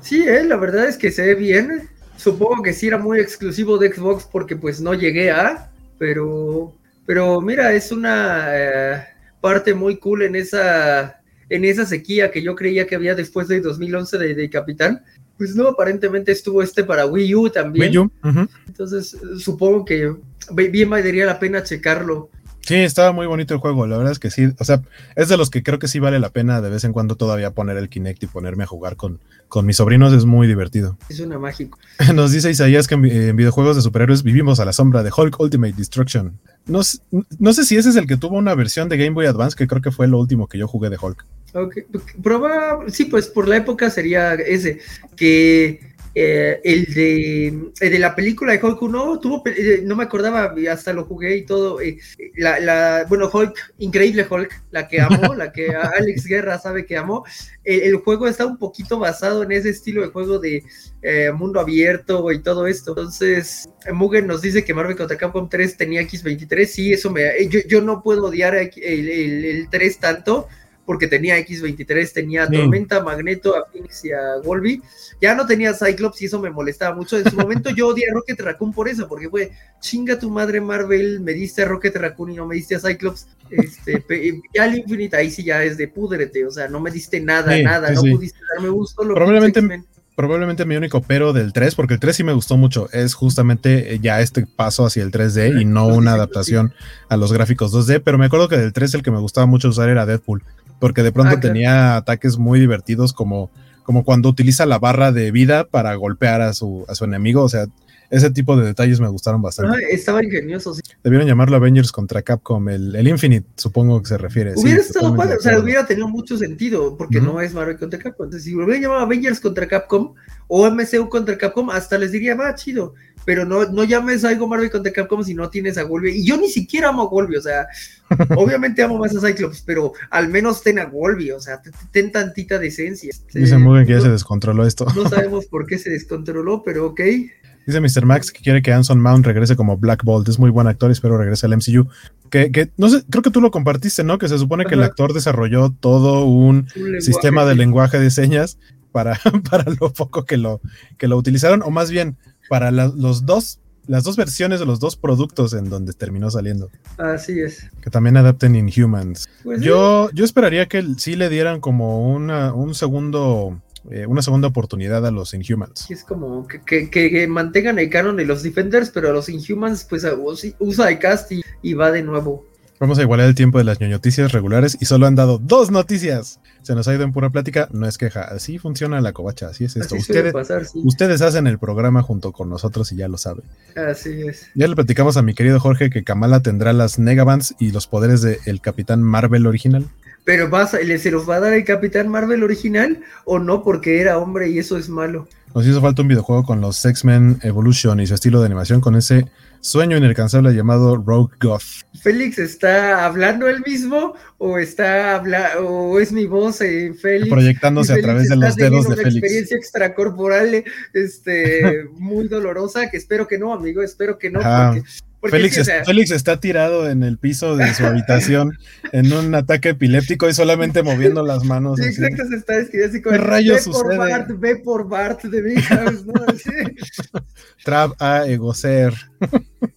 Sí, eh, la verdad es que se ve bien. Supongo que sí era muy exclusivo de Xbox porque pues no llegué a, pero, pero mira, es una eh, parte muy cool en esa en esa sequía que yo creía que había después de 2011 de, Capitán. Pues no, aparentemente estuvo este para Wii U también. Wii U. Entonces, supongo que bien valdría la pena checarlo. Sí, estaba muy bonito el juego, la verdad es que sí, o sea, es de los que creo que sí vale la pena de vez en cuando todavía poner el Kinect y ponerme a jugar con, con mis sobrinos, es muy divertido. Es una mágico. Nos dice Isaías que en, videojuegos de superhéroes vivimos a la sombra de Hulk Ultimate Destruction. No, no, sé si ese es el que tuvo una versión de Game Boy Advance, que creo que fue lo último que yo jugué de Hulk. Ok, sí, pues por la época sería ese, que eh, el, de, de la película de Hulk 1, tuvo, eh, no me acordaba, hasta lo jugué y todo. Eh, la, la, bueno, Hulk, increíble Hulk, la que amo, la que Alex Guerra sabe que amo. El, juego está un poquito basado en ese estilo de juego de mundo abierto y todo esto. Entonces, Mugen nos dice que Marvel contra Capcom 3 tenía X23. Sí, eso me. Yo, yo no puedo odiar el, el, el 3 tanto porque tenía X23, tenía Tormenta, Magneto, a Phoenix y a Wolby. Ya no tenía Cyclops y eso me molestaba mucho. En su momento yo odié a Rocket Raccoon por eso, porque fue chinga tu madre Marvel, me diste a Rocket Raccoon y no me diste a Cyclops. Este, ya el Infinite ahí sí ya es de púdrete, o sea, no me diste nada, nada, no pudiste darme gusto. Lo probablemente, probablemente mi único pero del 3, porque el 3 sí me gustó mucho, es justamente eh, ya este paso hacia el 3D y no una adaptación a los gráficos 2D, pero me acuerdo que del 3 el que me gustaba mucho usar era Deadpool porque de pronto ah, tenía ataques muy divertidos como, como cuando utiliza la barra de vida para golpear a su, a su enemigo, o sea, ese tipo de detalles me gustaron bastante. Ah, estaba ingenioso, sí. Debieron llamarlo Avengers contra Capcom, el, el Infinite, supongo que se refiere. Hubiera estado padre, o sea, hubiera tenido mucho sentido, porque no es Marvel contra Capcom. Entonces, si hubieran llamado Avengers contra Capcom o MCU contra Capcom, hasta les diría, va, chido pero no, no llames algo Marvel contra Capcom si no tienes a Wolverine. Y yo ni siquiera amo a Wolverine, o sea, obviamente amo más a Cyclops, pero al menos ten a Wolverine, o sea, ten tantita decencia. Dice muy bien que ya se descontroló esto. No sabemos por qué se descontroló, pero ok. Dice Mr. Max que quiere que Anson Mount regrese como Black Bolt. Es muy buen actor, espero regrese al MCU. Que, que no sé, creo que tú lo compartiste, ¿no? Que se supone que el actor desarrolló todo un, sistema de lenguaje de señas para, para lo poco que lo, que lo utilizaron, o más bien para los dos, las dos versiones de los dos productos en donde terminó saliendo. Así es. Que también adapten Inhumans. Pues yo, yo esperaría que sí le dieran como una, un segundo. Eh, una segunda oportunidad a los Inhumans. Es como que, que, mantengan el canon de los Defenders, pero a los Inhumans, pues usa el cast y va de nuevo. Vamos a igualar el tiempo de las noticias regulares y solo han dado dos noticias. Se nos ha ido en pura plática, no es queja. Así funciona la covacha, así es esto. ustedes, ustedes hacen el programa junto con nosotros y ya lo saben. Así es. Ya le platicamos a mi querido Jorge que Kamala tendrá las Negabands y los poderes del Capitán Marvel original. Pero vas, ¿se los va a dar el Capitán Marvel original o no? Porque era hombre y eso es malo. Nos hizo falta un videojuego con los X-Men Evolution y su estilo de animación con ese sueño inalcanzable llamado Rogue Goth. Félix está hablando él mismo o está habla o es mi voz eh, Félix proyectándose a través de los dedos de una Félix. experiencia extracorporal este muy dolorosa que espero que no, amigo, espero que no porque Félix, está tirado en el piso de su habitación en un ataque epiléptico y solamente moviendo las manos. Sí, exacto, se está así como, ¿Qué rayos ve Por Bart, ve por Bart de mi ¿no? Trap a Egocer.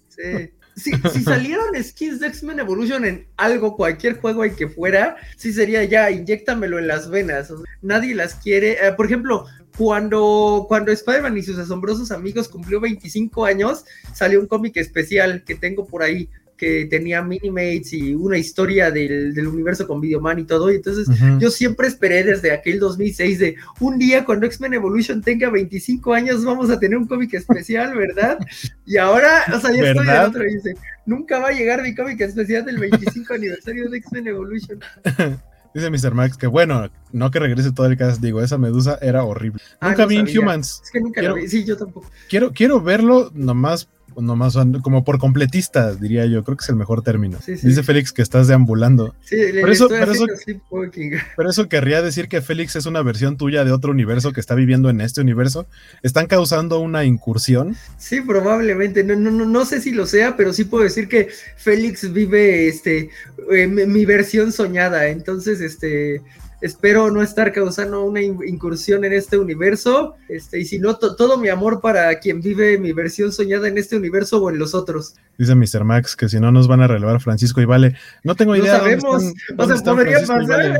sí. Si, si, salieron skins de X-Men Evolution en algo, cualquier juego en que fuera, sí sería ya, inyectamelo en las venas. nadie las quiere. Eh, por ejemplo, cuando, cuando Spider-Man y sus asombrosos amigos cumplió 25 años, salió un cómic especial que tengo por ahí que tenía minimates y una historia del, universo con Videoman y todo. Y entonces yo siempre esperé desde aquel 2006 de un día cuando X-Men Evolution tenga 25 años vamos a tener un cómic especial, ¿verdad? Y ahora, o sea, ya estoy en otro y dice, nunca va a llegar mi cómic especial del 25 aniversario de X-Men Evolution. Dice Mr. Max que bueno, no que regrese todo el cast, digo, esa medusa era horrible. Ah, nunca vi Inhumans. Es que nunca quiero, vi, sí, yo tampoco. Quiero, quiero verlo nomás nomás como por completista, diría yo, creo que es el mejor término. Dice Félix que estás deambulando. Sí, le, pero, eso, pero, eso, pero, eso, querría decir que Félix es una versión tuya de otro universo que está viviendo en este universo. ¿Están causando una incursión? Sí, probablemente. No, no, no, sé si lo sea, pero sí puedo decir que Félix vive este eh, mi versión soñada. Entonces, este Espero no estar causando una incursión en este universo. Este, y si no, todo mi amor para quien vive mi versión soñada en este universo o en los otros. Dice Mr. Max que si no nos van a relevar Francisco y Vale. No tengo idea. No sabemos. o sea, podría pasar.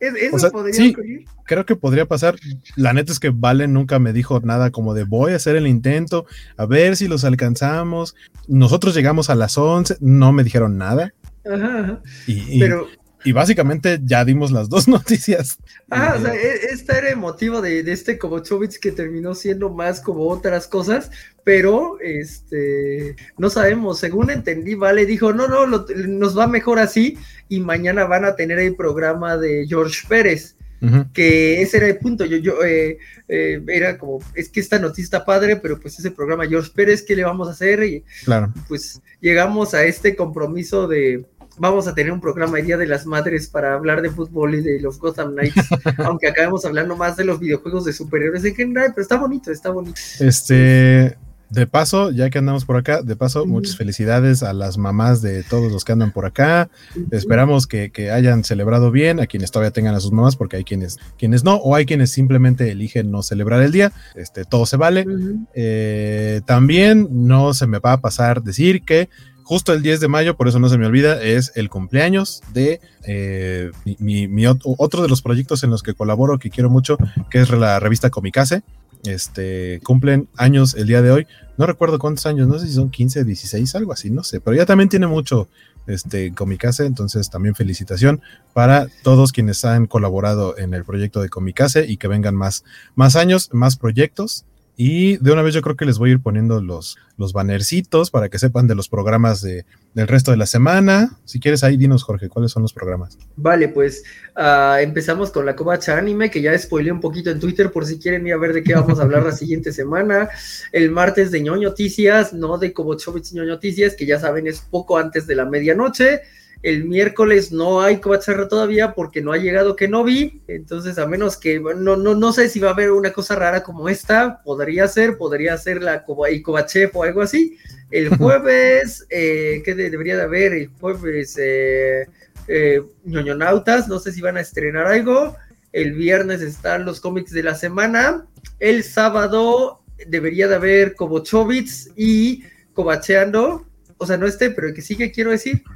Eso podría sí, Creo que podría pasar. La neta es que Vale nunca me dijo nada como de voy a hacer el intento, a ver si los alcanzamos. Nosotros llegamos a las 11, no me dijeron nada. Ajá, Y, Pero y básicamente ya dimos las dos noticias. Ah, o sea, e, este era el motivo de, este como Chobits que terminó siendo más como otras cosas, pero este no sabemos, según entendí, Vale dijo, no, no, nos va mejor así y mañana van a tener el programa de George Pérez. que ese era el punto. Yo, yo eh, eh, era como, es que esta noticia está padre, pero pues ese programa George Pérez, ¿qué le vamos a hacer? Y claro. pues llegamos a este compromiso de vamos a tener un programa el Día de las Madres para hablar de fútbol y de los Gotham Knights, aunque acabemos hablando más de los videojuegos de superhéroes en general, pero está bonito, está bonito. Este, de paso, ya que andamos por acá, de paso, muchas felicidades a las mamás de todos los que andan por acá. Esperamos que, hayan celebrado bien, a quienes todavía tengan a sus mamás, porque hay quienes, quienes no, o hay quienes simplemente eligen no celebrar el día. Este, todo se vale. Eh, también no se me va a pasar decir que justo el 10 de mayo, por eso no se me olvida, es el cumpleaños de eh, mi, otro de los proyectos en los que colaboro, que quiero mucho, que es la revista Comicase. Este, cumplen años el día de hoy. No recuerdo cuántos años, no sé si son 15, 16, algo así, no sé, pero ya también tiene mucho este, Comicase, entonces también felicitación para todos quienes han colaborado en el proyecto de Comicase y que vengan más, más años, más proyectos y de una vez yo creo que les voy a ir poniendo los, los bannercitos para que sepan de los programas de, del resto de la semana. Si quieres ahí, dinos, Jorge, ¿cuáles son los programas? Vale, pues uh, empezamos con la Covacha Anime, que ya spoileé un poquito en Twitter por si quieren ir a ver de qué vamos a hablar la siguiente semana. El martes de ñoño noticias, no de Kobochovich ñoño noticias, que ya saben es poco antes de la medianoche. El miércoles no hay cobacharra todavía porque no ha llegado que no vi. Entonces, a menos que no, no, no sé si va a haber una cosa rara como esta. Podría ser, podría ser la Cobachef o algo así. El jueves, eh, ¿qué debería de haber? El jueves, eh, eh, ñoñonautas. No sé si van a estrenar algo. El viernes están los cómics de la semana. El sábado debería de haber Cobochovitz y Cobacheando o sea, no este, pero el que sigue quiero decir.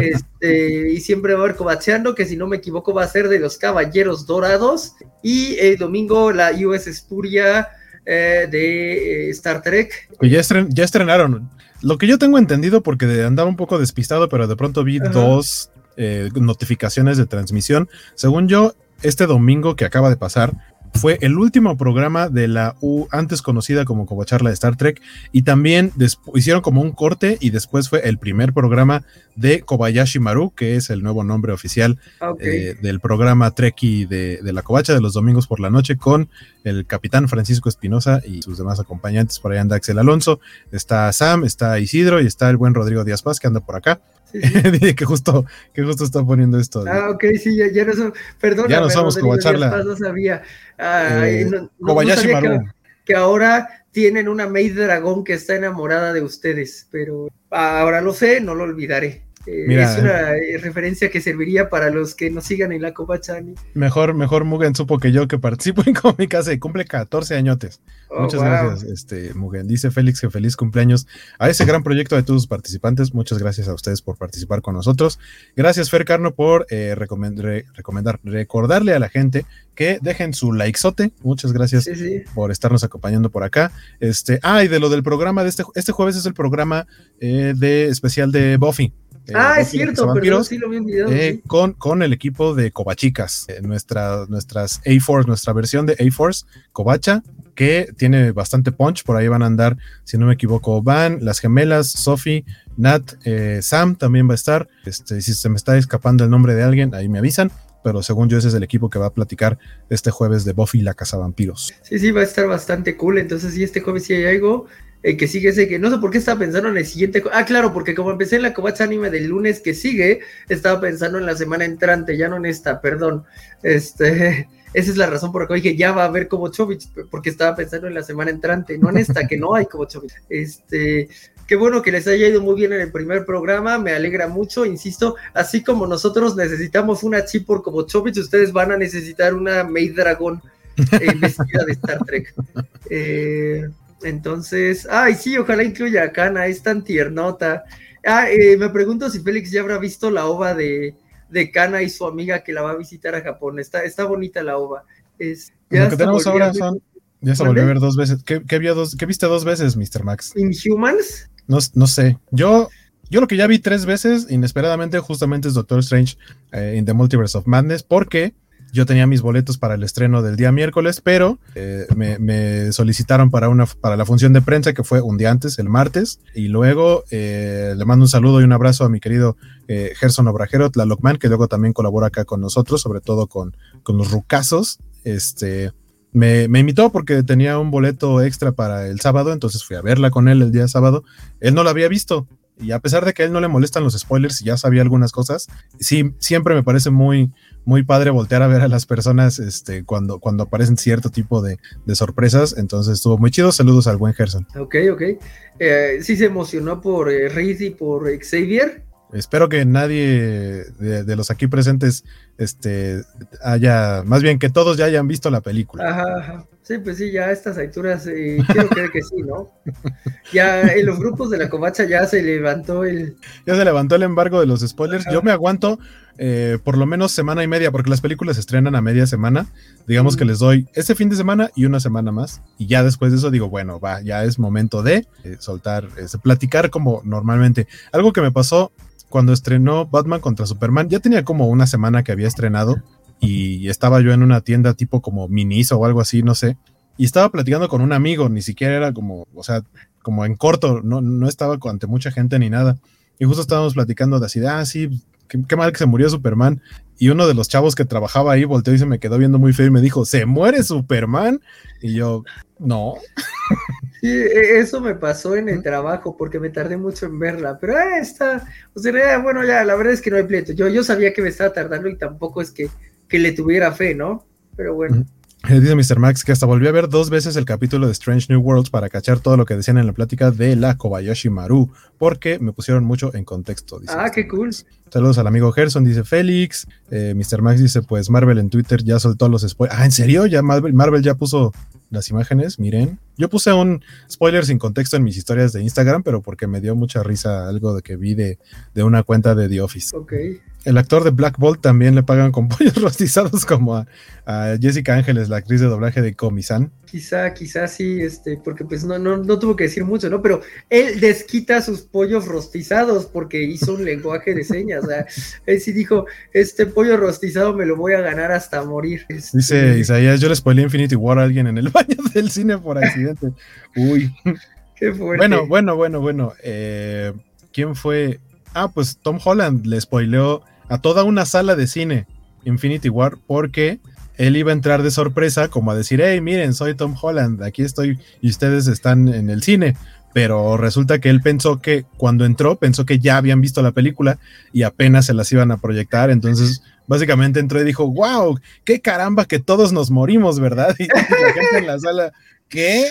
Este, y siempre va a haber cobacheando, que si no me equivoco va a ser de los Caballeros Dorados. Y el domingo la US Espuria eh, de eh, Star Trek. ya, ya, estrenaron. Lo que yo tengo entendido, porque andaba un poco despistado, pero de pronto vi dos eh, notificaciones de transmisión. Según yo, este domingo que acaba de pasar, fue el último programa de la U, antes conocida como Charla de Star Trek, y también hicieron como un corte y después fue el primer programa de Kobayashi Maru, que es el nuevo nombre oficial eh, del programa Treki de, de, la Covacha de los domingos por la noche con el capitán Francisco Espinosa y sus demás acompañantes. Por ahí anda Axel Alonso, está Sam, está Isidro y está el buen Rodrigo Díaz Paz que anda por acá. que justo, que justo está poniendo esto. Ah, ok, sí, ya, no somos, perdón. Ya no somos Covacharla. No sabía. Eh, que, ahora tienen una maid dragón que está enamorada de ustedes, pero ahora lo sé, no lo olvidaré. Eh, es una eh, referencia que serviría para los que nos sigan en la Copa Chani. Mejor, mejor Mugen supo que yo que participo en Cómicas y cumple 14 añotes. Oh, muchas gracias, este Mugen. Dice Félix que feliz cumpleaños a ese gran proyecto de todos los participantes. Muchas gracias a ustedes por participar con nosotros. Gracias, Fer Carno, por eh, recomendar, recordarle a la gente que dejen su likezote. Muchas gracias por estarnos acompañando por acá. Este, ah, y de lo del programa de este, este jueves es el programa de especial de Buffy. Eh, ah, es cierto, pero sí lo vi en video, eh, con, con el equipo de Cobachicas, eh, nuestra, nuestras A-Force, nuestra versión de A-Force, Cobacha, que tiene bastante punch, por ahí van a andar, si no me equivoco, Van, las gemelas, Sophie, Nat, Sam también va a estar, este, si se me está escapando el nombre de alguien, ahí me avisan, pero según yo ese es el equipo que va a platicar este jueves de Buffy la Casa Vampiros. Sí, sí, va a estar bastante cool, entonces si este jueves sí hay algo, el que sigue ese que no sé por qué estaba pensando en el siguiente. Ah, claro, porque como empecé en la Covacha Anime del lunes que sigue, estaba pensando en la semana entrante, ya no en esta, perdón. Este, esa es la razón por la que dije ya va a haber Chovich, porque estaba pensando en la semana entrante, no en esta, que no hay Chovich. Este, qué bueno que les haya ido muy bien en el primer programa, me alegra mucho, insisto, así como nosotros necesitamos una chip por Chovich, ustedes van a necesitar una Maid Dragon eh, vestida de Star Trek. Eh, entonces, ay, sí, ojalá incluya a Kana, es tan tiernota. Ah, eh, me pregunto si Félix ya habrá visto la ova de, de Kana y su amiga que la va a visitar a Japón. Está, está bonita la ova. Es, ya Lo que tenemos ahora son. Ya se volvió a ver dos veces. ¿Qué, qué, dos, ¿Qué, viste dos veces, Mr. Max? ¿Inhumans? No, no sé. Yo, yo lo que ya vi tres veces, inesperadamente, justamente es Doctor Strange eh, in the Multiverse of Madness, porque yo tenía mis boletos para el estreno del día miércoles, pero eh, me, solicitaron para, una, para la función de prensa que fue un día antes, el martes, y luego eh, le mando un saludo y un abrazo a mi querido eh, Gerson Obrajero, Tlalocman, que luego también colabora acá con nosotros, sobre todo con, con los rucasos. Este, me, me, invitó porque tenía un boleto extra para el sábado, entonces fui a verla con él el día sábado. Él no la había visto, y a pesar de que a él no le molestan los spoilers y ya sabía algunas cosas, sí, siempre me parece muy, muy padre voltear a ver a las personas este, cuando, cuando aparecen cierto tipo de, sorpresas. Entonces estuvo muy chido. Saludos al buen Gerson. Ok, ok. Eh, sí se emocionó por eh, Reed y por Xavier. Espero que nadie de, los aquí presentes este, haya, más bien que todos ya hayan visto la película. Ajá, Sí, pues sí, ya a estas alturas eh, quiero creer que sí, ¿no? Ya en los grupos de la covacha ya se levantó el... Ya se levantó el embargo de los spoilers. Yo me aguanto eh, por lo menos semana y media, porque las películas se estrenan a media semana. Digamos que les doy este fin de semana y una semana más. Y ya después de eso digo, bueno, va, ya es momento de eh, soltar, platicar como normalmente. Algo que me pasó cuando estrenó Batman contra Superman, ya tenía como una semana que había estrenado y estaba yo en una tienda tipo como Minis o algo así, no sé, y estaba platicando con un amigo, ni siquiera era como, o sea, como en corto, no, no estaba ante mucha gente ni nada. Y justo estábamos platicando de así, de, ah, sí, qué, mal que se murió Superman. Y uno de los chavos que trabajaba ahí volteó y se me quedó viendo muy feo y me dijo, ¿se muere Superman? Y yo, no. Sí, e, eso me pasó en el trabajo porque me tardé mucho en verla, pero ah, está, o sea, bueno, ya, la verdad es que no hay pleito. Yo, yo sabía que me estaba tardando y tampoco es que, que le tuviera fe, ¿no? Pero bueno. Eh, dice Mr. Max que hasta volvió a ver dos veces el capítulo de Strange New Worlds para cachar todo lo que decían en la plática de la Kobayashi Maru, porque me pusieron mucho en contexto. ah, qué cool. Saludos al amigo Gerson, dice Félix. Eh, Mr. Max dice, pues Marvel en Twitter ya soltó los spoilers. Ah, ¿en serio? ¿Ya Marvel, Marvel ya puso las imágenes? Miren. Yo puse un spoiler sin contexto en mis historias de Instagram, pero porque me dio mucha risa algo de que vi de, de una cuenta de The Office. Ok el actor de Black Bolt también le pagan con pollos rostizados como a, Jessica Ángeles, la actriz de doblaje de Comisan. Quizá, quizá sí, este, porque pues no, no, no tuvo que decir mucho, ¿no? Pero él desquita sus pollos rostizados porque hizo un lenguaje de señas. O sea, él sí dijo, este pollo rostizado me lo voy a ganar hasta morir. Este, Dice Isaías, yo le spoilé Infinity War a alguien en el baño del cine por accidente. Uy. Qué fuerte. Bueno, bueno, bueno, bueno. Eh, ¿Quién fue? Ah, pues Tom Holland le spoileó a toda una sala de cine Infinity War porque él iba a entrar de sorpresa como a decir, hey, miren, soy Tom Holland, aquí estoy y ustedes están en el cine. Pero resulta que él pensó que cuando entró, pensó que ya habían visto la película y apenas se las iban a proyectar. Entonces, básicamente entró y dijo, wow, qué caramba que todos nos morimos, ¿verdad? Y la gente en la sala, ¿qué?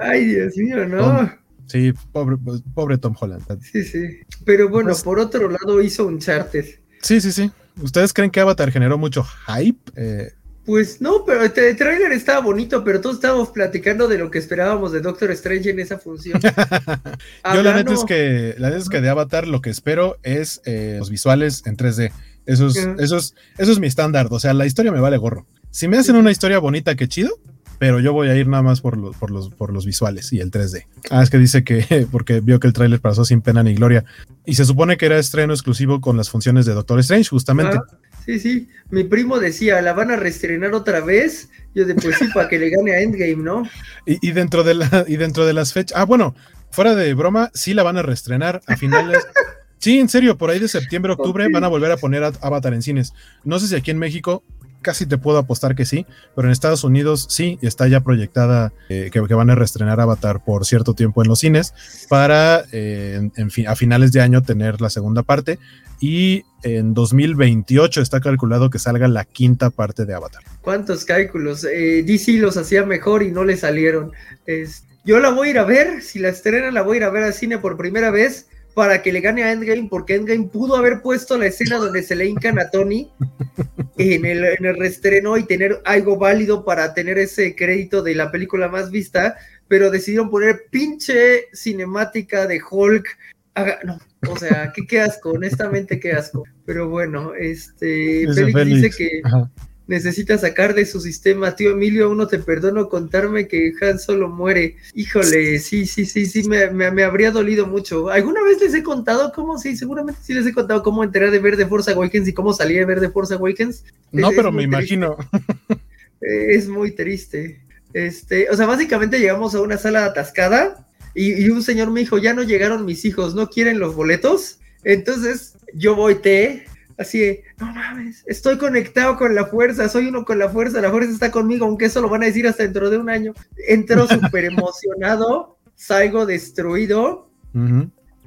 Ay, Dios mío, no. sí, pobre, pobre Tom Holland. Sí, sí. Pero bueno, pues por otro lado hizo un charter. Sí, sí, sí. ¿Ustedes creen que Avatar generó mucho hype? Eh, pues no, pero el trailer estaba bonito, pero todos estábamos platicando de lo que esperábamos de Doctor Strange en esa función. Yo la neta es que la neta es que de Avatar lo que espero es eh, los visuales en 3D. Eso es, eso, es, eso es mi estándar. O sea, la historia me vale gorro. Si me hacen una historia bonita, qué chido pero yo voy a ir nada más por los, por los, por los visuales y el 3D. Ah, es que dice que, porque vio que el tráiler pasó sin pena ni gloria. Y se supone que era estreno exclusivo con las funciones de Doctor Strange, justamente. Ah, sí, sí. Mi primo decía, ¿la van a reestrenar otra vez? Yo de pues sí, para que le gane a Endgame, ¿no? Y, dentro de la, y dentro de las fechas. Ah, bueno, fuera de broma, sí la van a reestrenar a finales. Sí, en serio, por ahí de septiembre, octubre van a volver a poner Avatar en cines. No sé si aquí en México casi te puedo apostar que sí, pero en Estados Unidos sí está ya proyectada eh, que, van a reestrenar Avatar por cierto tiempo en los cines para eh, en, a finales de año tener la segunda parte y en 2028 está calculado que salga la quinta parte de Avatar. ¿Cuántos cálculos? Eh, DC los hacía mejor y no le salieron. yo la voy a ir a ver, si la estrena la voy a ir a ver al cine por primera vez para que le gane a Endgame, porque Endgame pudo haber puesto la escena donde se le hincan a Tony en el, en el restreno y tener algo válido para tener ese crédito de la película más vista, pero decidieron poner pinche cinemática de Hulk. no, o sea, qué, asco, honestamente qué asco. Pero bueno, este, Félix, dice que, necesita sacar de su sistema. Tío Emilio, aún no te perdono contarme que Han Solo muere. Híjole, sí, sí, sí, sí, me, me, habría dolido mucho. ¿Alguna vez les he contado cómo? Sí, seguramente sí les he contado cómo enteré de ver de Force Awakens y cómo salí de ver de Force Awakens. No, pero me imagino. Es muy triste. Este, o sea, básicamente llegamos a una sala atascada y, un señor me dijo, ya no llegaron mis hijos, ¿no quieren los boletos? Entonces yo volteé, así no mames, estoy conectado con la fuerza, soy uno con la fuerza, la fuerza está conmigo, aunque eso lo van a decir hasta dentro de un año. Entro súper emocionado, salgo destruido.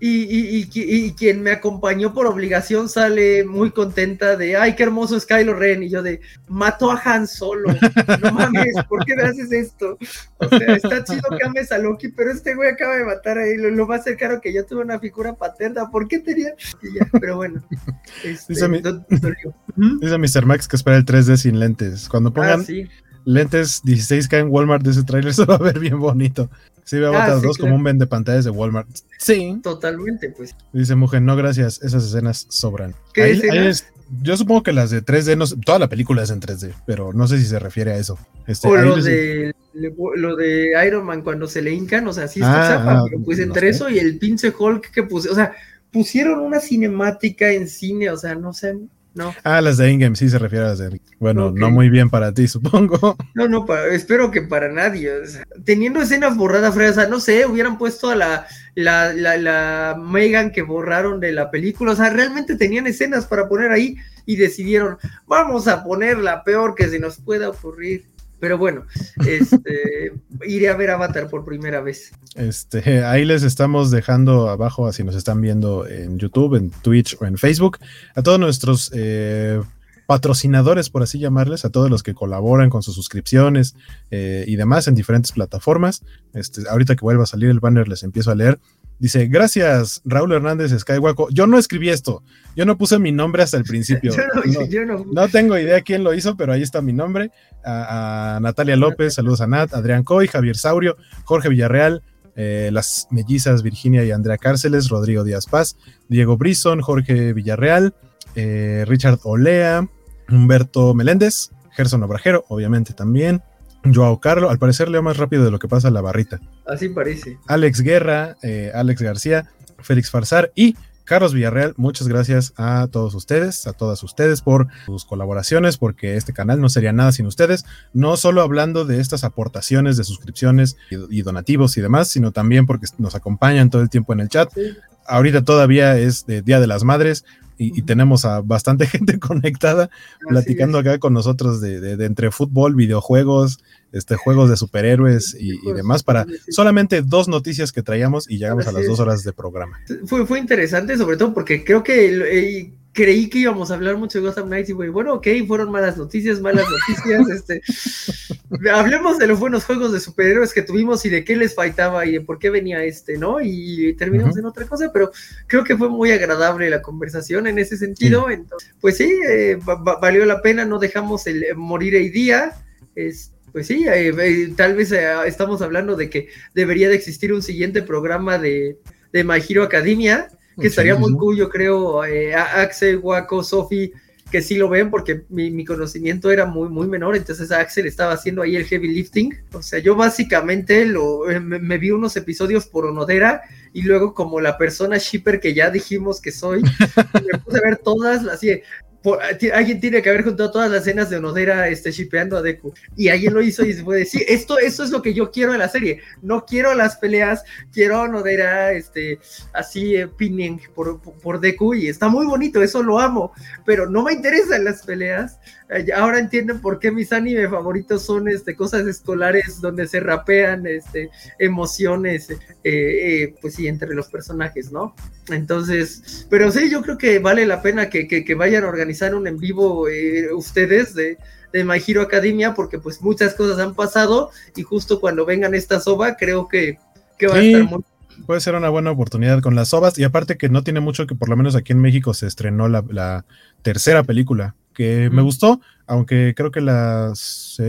Y, y, quien me acompañó por obligación sale muy contenta de, ay, qué hermoso es Kylo Ren. Y yo de, mato a Han Solo. No mames, ¿por qué me haces esto? O sea, está chido que ames a Loki, pero este güey acaba de matar ahí. Lo, lo más cercano que yo tuve una figura paterna. ¿Por qué tenía? Y ya, pero bueno. Este, dice, Mr. Max que espera el 3D sin lentes. Cuando ah, pongan lentes 16K en Walmart de ese tráiler se va a ver bien bonito. Sí, ve a ah, dos como un vende pantallas de Walmart. Sí. Totalmente, pues. Dice Mujer, no gracias, esas escenas sobran. ¿Qué yo supongo que las de 3D, no, toda la película es en 3D, pero no sé si se refiere a eso. Este, o lo de, lo de Iron Man cuando se le hincan, o sea, sí está ah, ah, pero pues entre eso y el pinche Hulk que puse, o sea, pusieron una cinemática en cine, o sea, no sé, no. Ah, las de Ingame, sí se refiere a las de. Bueno, no muy bien para ti, supongo. No, no, espero que para nadie. teniendo escenas borradas, o sea, no sé, hubieran puesto a la, la, la, la Megan que borraron de la película. O sea, realmente tenían escenas para poner ahí y decidieron, vamos a poner la peor que se nos pueda ocurrir. Pero bueno, este, iré a ver Avatar por primera vez. Este, ahí les estamos dejando abajo, así nos están viendo en YouTube, en Twitch o en Facebook, a todos nuestros eh, patrocinadores, por así llamarles, a todos los que colaboran con sus suscripciones eh, y demás en diferentes plataformas. Este, ahorita que vuelva a salir el banner, les empiezo a leer. Dice, gracias, Raúl Hernández Skywaco. Yo no escribí esto. Yo no puse mi nombre hasta el principio. no, tengo idea quién lo hizo, pero ahí está mi nombre. A, Natalia López, saludos a Nat, Adrián Coy, Javier Saurio, Jorge Villarreal, eh, las mellizas Virginia y Andrea Cárceles, Rodrigo Díaz Paz, Diego Brison, Jorge Villarreal, eh, Richard Olea, Humberto Meléndez, Gerson Obrajero, obviamente también. Joao Carlo, al parecer leo más rápido de lo que pasa la barrita. Así parece. Alex Guerra, eh, Alex García, Félix Farsar y Carlos Villarreal, muchas gracias a todos ustedes, a todas ustedes por sus colaboraciones, porque este canal no sería nada sin ustedes, no solo hablando de estas aportaciones de suscripciones y, donativos y demás, sino también porque nos acompañan todo el tiempo en el chat. Ahorita todavía es de Día de las Madres, y, tenemos a bastante gente conectada platicando acá con nosotros de, entre fútbol, videojuegos, este, juegos de superhéroes y, demás para solamente dos noticias que traíamos y llegamos a las dos horas de programa. Fue, fue interesante, sobre todo porque creo que creí que íbamos a hablar mucho de Gotham Knights y bueno, ok, fueron malas noticias, malas noticias, este, hablemos de los buenos juegos de superhéroes que tuvimos y de qué les faltaba y de por qué venía este, ¿no? Y terminamos en otra cosa, pero creo que fue muy agradable la conversación en ese sentido, entonces, pues sí, eh, valió la pena, no dejamos el eh, morir el día, es, pues sí, eh, tal vez estamos hablando de que debería de existir un siguiente programa de, de My Hero Academia, que estaría muy cool, yo creo, eh, Axel, Waco, Sofi, que sí lo ven porque mi, conocimiento era muy, muy menor, entonces Axel estaba haciendo ahí el heavy lifting. O sea, yo básicamente lo, eh, me, vi unos episodios por Onodera y luego como la persona shipper que ya dijimos que soy, me puse a ver todas, así, alguien tiene que haber juntado todas las escenas de Onodera este, shipeando a Deku. Y alguien lo hizo y se puede decir, esto, es lo que yo quiero en la serie. No quiero las peleas, quiero a Onodera este, así eh, pinning por, por, Deku y está muy bonito, eso lo amo. Pero no me interesan las peleas. Eh, ahora entienden por qué mis anime favoritos son este, cosas escolares donde se rapean este, emociones, eh, pues sí, entre los personajes, ¿no? Entonces, pero sí, yo creo que vale la pena que, que, vayan a organizar un en vivo eh, ustedes de, de My Hero Academia, porque pues muchas cosas han pasado y justo cuando vengan esta soba, creo que, va a estar muy puede ser una buena oportunidad con las sobas y aparte que no tiene mucho que por lo menos aquí en México se estrenó la, tercera película que me gustó, aunque creo que la,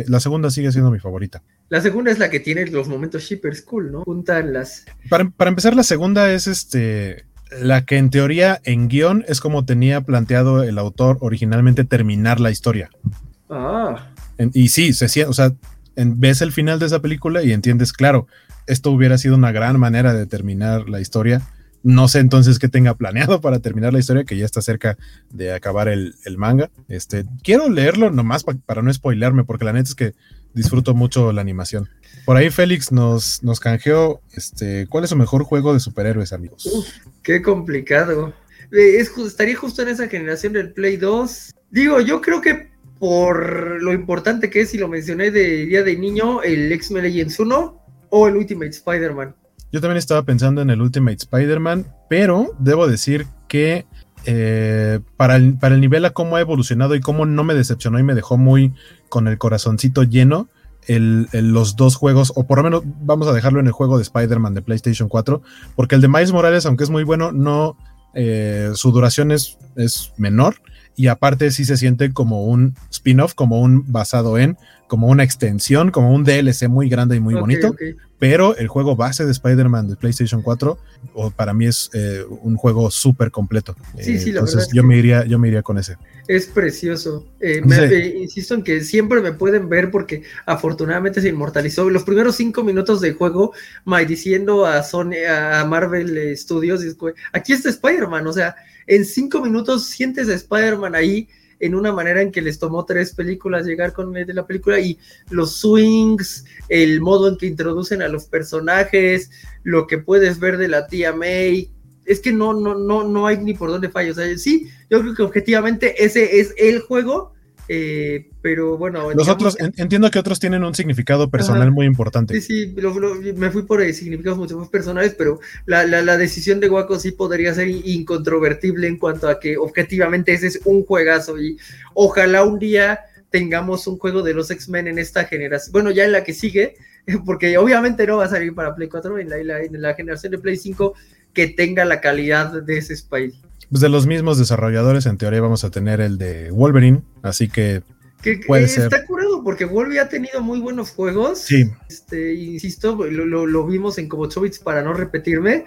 la, segunda sigue siendo mi favorita. La segunda es la que tiene los momentos super cool, ¿no? Juntan las... Para, para empezar, la segunda es este la que en teoría en guion es como tenía planteado el autor originalmente terminar la historia. Ah. y sí, se siente, o sea, ves el final de esa película y entiendes, claro, esto hubiera sido una gran manera de terminar la historia. No sé entonces qué tenga planeado para terminar la historia, que ya está cerca de acabar el, manga. Este, quiero leerlo nomás para no spoilearme, porque la neta es que disfruto mucho la animación. Por ahí Félix nos, nos canjeó, este, ¿cuál es su mejor juego de superhéroes, amigos? qué complicado. Eh, es, estaría justo en esa generación del Play 2. Digo, yo creo que por lo importante que es, y lo mencioné de Día de Niño, el X-Men Legends 1 o el Ultimate Spider-Man. Yo también estaba pensando en el Ultimate Spider-Man, pero debo decir que eh, para, el, para el nivel a cómo ha evolucionado y cómo no me decepcionó y me dejó muy con el corazoncito lleno, el, los dos juegos, o por lo menos vamos a dejarlo en el juego de Spider-Man de PlayStation 4, porque el de Miles Morales, aunque es muy bueno, no, eh, su duración es, es menor y aparte sí se siente como un spin-off, como un basado en, como una extensión, como un DLC muy grande y muy bonito. Pero el juego base de Spider-Man de PlayStation 4 para mí es eh, un juego súper completo. Sí, sí, la entonces yo, me iría, yo me iría con ese. Es precioso. Eh, eh, insisto en que siempre me pueden ver porque afortunadamente se inmortalizó. Los primeros cinco minutos de juego, diciendo a Sony, a Marvel Studios, aquí está Spider-Man, o sea, en cinco minutos sientes a Spider-Man ahí en una manera en que les tomó tres películas llegar con de la película y los swings, el modo en que introducen a los personajes, lo que puedes ver de la tía May, es que no, no, no, no hay ni por dónde fallo. O sea, sí, yo creo que objetivamente ese es el juego eh, pero bueno. Los otros, entiendo que otros tienen un significado personal muy importante. Sí, sí, me fui por significados mucho más personales, pero la, la, decisión de Waco sí podría ser incontrovertible en cuanto a que objetivamente ese es un juegazo y ojalá un día tengamos un juego de los X-Men en esta generación. Bueno, ya en la que sigue, porque obviamente no va a salir para Play 4, en la, en la generación de Play 5 que tenga la calidad de ese Spidey pues de los mismos desarrolladores, en teoría vamos a tener el de Wolverine, así que, puede ser. Está curado porque Wolverine ha tenido muy buenos juegos. Sí. Este, insisto, lo, lo, vimos en Kobochovitz para no repetirme.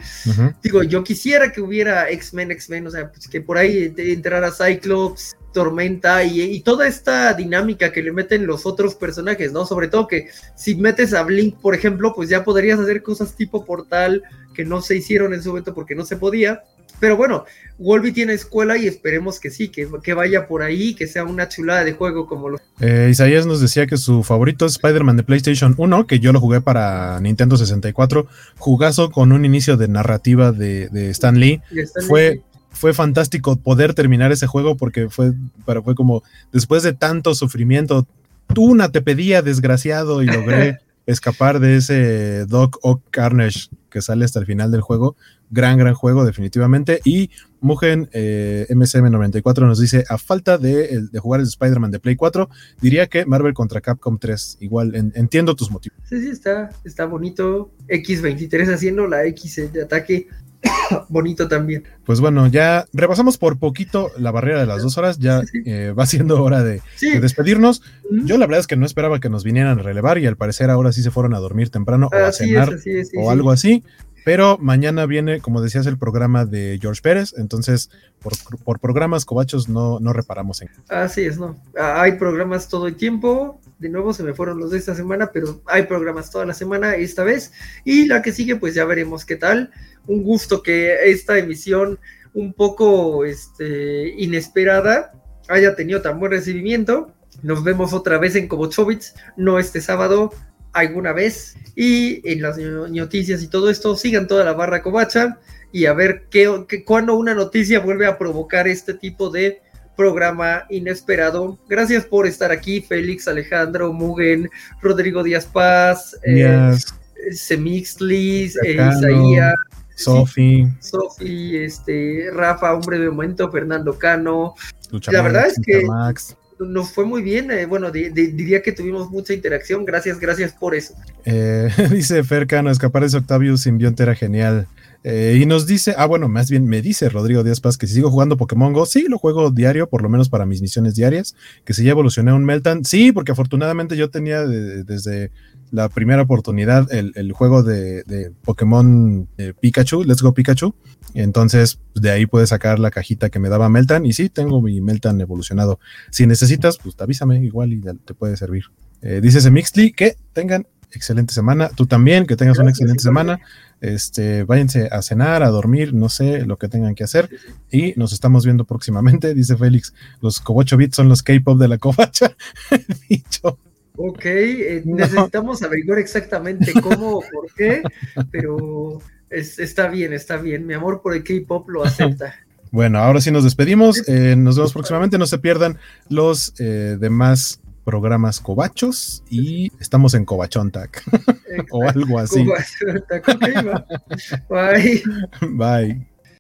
Digo, yo quisiera que hubiera X-Men, X-Men, o sea, pues que por ahí entrara Cyclops, Tormenta y, y, toda esta dinámica que le meten los otros personajes, ¿no? Sobre todo que si metes a Blink, por ejemplo, pues ya podrías hacer cosas tipo portal que no se hicieron en su momento porque no se podía. Pero bueno, Wolby tiene escuela y esperemos que sí, que, que, vaya por ahí, que sea una chulada de juego como lo. Eh, Isaías nos decía que su favorito es Spider-Man de PlayStation 1, que yo lo jugué para Nintendo 64. Jugazo con un inicio de narrativa de, Stan Lee. fue, fue fantástico poder terminar ese juego porque fue, pero fue como después de tanto sufrimiento. Tuna te pedía, desgraciado, y logré escapar de ese Doc Ock Carnage que sale hasta el final del juego. Gran, gran juego, definitivamente. Y Mugen eh, MCM94 nos dice: A falta de, jugar el Spider-Man de Play 4, diría que Marvel contra Capcom 3. Igual, entiendo tus motivos. Sí, sí, está, está bonito. X23 haciendo la X de ataque. bonito también. Pues bueno, ya repasamos por poquito la barrera de las dos horas, ya eh, va siendo hora de, despedirnos. Yo la verdad es que no esperaba que nos vinieran a relevar y al parecer ahora sí se fueron a dormir temprano o a cenar o algo así. Pero mañana viene, como decías, el programa de George Pérez, entonces por, programas cobachos no, no reparamos en. Así es, ¿no? Ah, hay programas todo el tiempo, de nuevo se me fueron los de esta semana, pero hay programas toda la semana esta vez, y la que sigue pues ya veremos qué tal. Un gusto que esta emisión un poco este, inesperada haya tenido tan buen recibimiento. Nos vemos otra vez en Kobochovitz, no este sábado, alguna vez. Y en las noticias y todo esto, sigan toda la barra covacha y a ver qué, cuando una noticia vuelve a provocar este tipo de programa inesperado. Gracias por estar aquí, Félix, Alejandro, Mugen, Rodrigo Díaz Paz, eh, Semixlis, Isaías. Sofi. Sofi, este, Rafa, un breve momento, Fernando Cano. la verdad es que nos fue muy bien. Eh, bueno, diría que tuvimos mucha interacción. Gracias, gracias por eso. Eh, dice Fercano, escapar de Octavius simbionte era genial. Eh, y nos dice, ah, bueno, más bien me dice Rodrigo Díaz Paz que si sigo jugando Pokémon Go, sí, lo juego diario, por lo menos para mis misiones diarias, que si ya evolucioné un Meltan, sí, porque afortunadamente yo tenía desde la primera oportunidad el, juego de, de Pokémon eh, Pikachu, Let's Go Pikachu. Entonces, de ahí puedes sacar la cajita que me daba Meltan. Y sí, tengo mi Meltan evolucionado. Si necesitas, pues avísame igual y te puede servir. Eh, dice Mixly que tengan excelente semana. Tú también, que tengas una excelente semana. Este, váyanse a cenar, a dormir, no sé lo que tengan que hacer. Y nos estamos viendo próximamente, dice Félix. Los Cobocho Beats son los K-pop de la covacha. Dicho. Ok, eh, necesitamos averiguar exactamente cómo o por qué, pero está bien, está bien. Mi amor por el K-pop lo acepta. Bueno, ahora sí nos despedimos. Eh, nos vemos próximamente. No se pierdan los eh, demás programas cobachos y estamos en Cobachontac o algo así. Bye. Bye.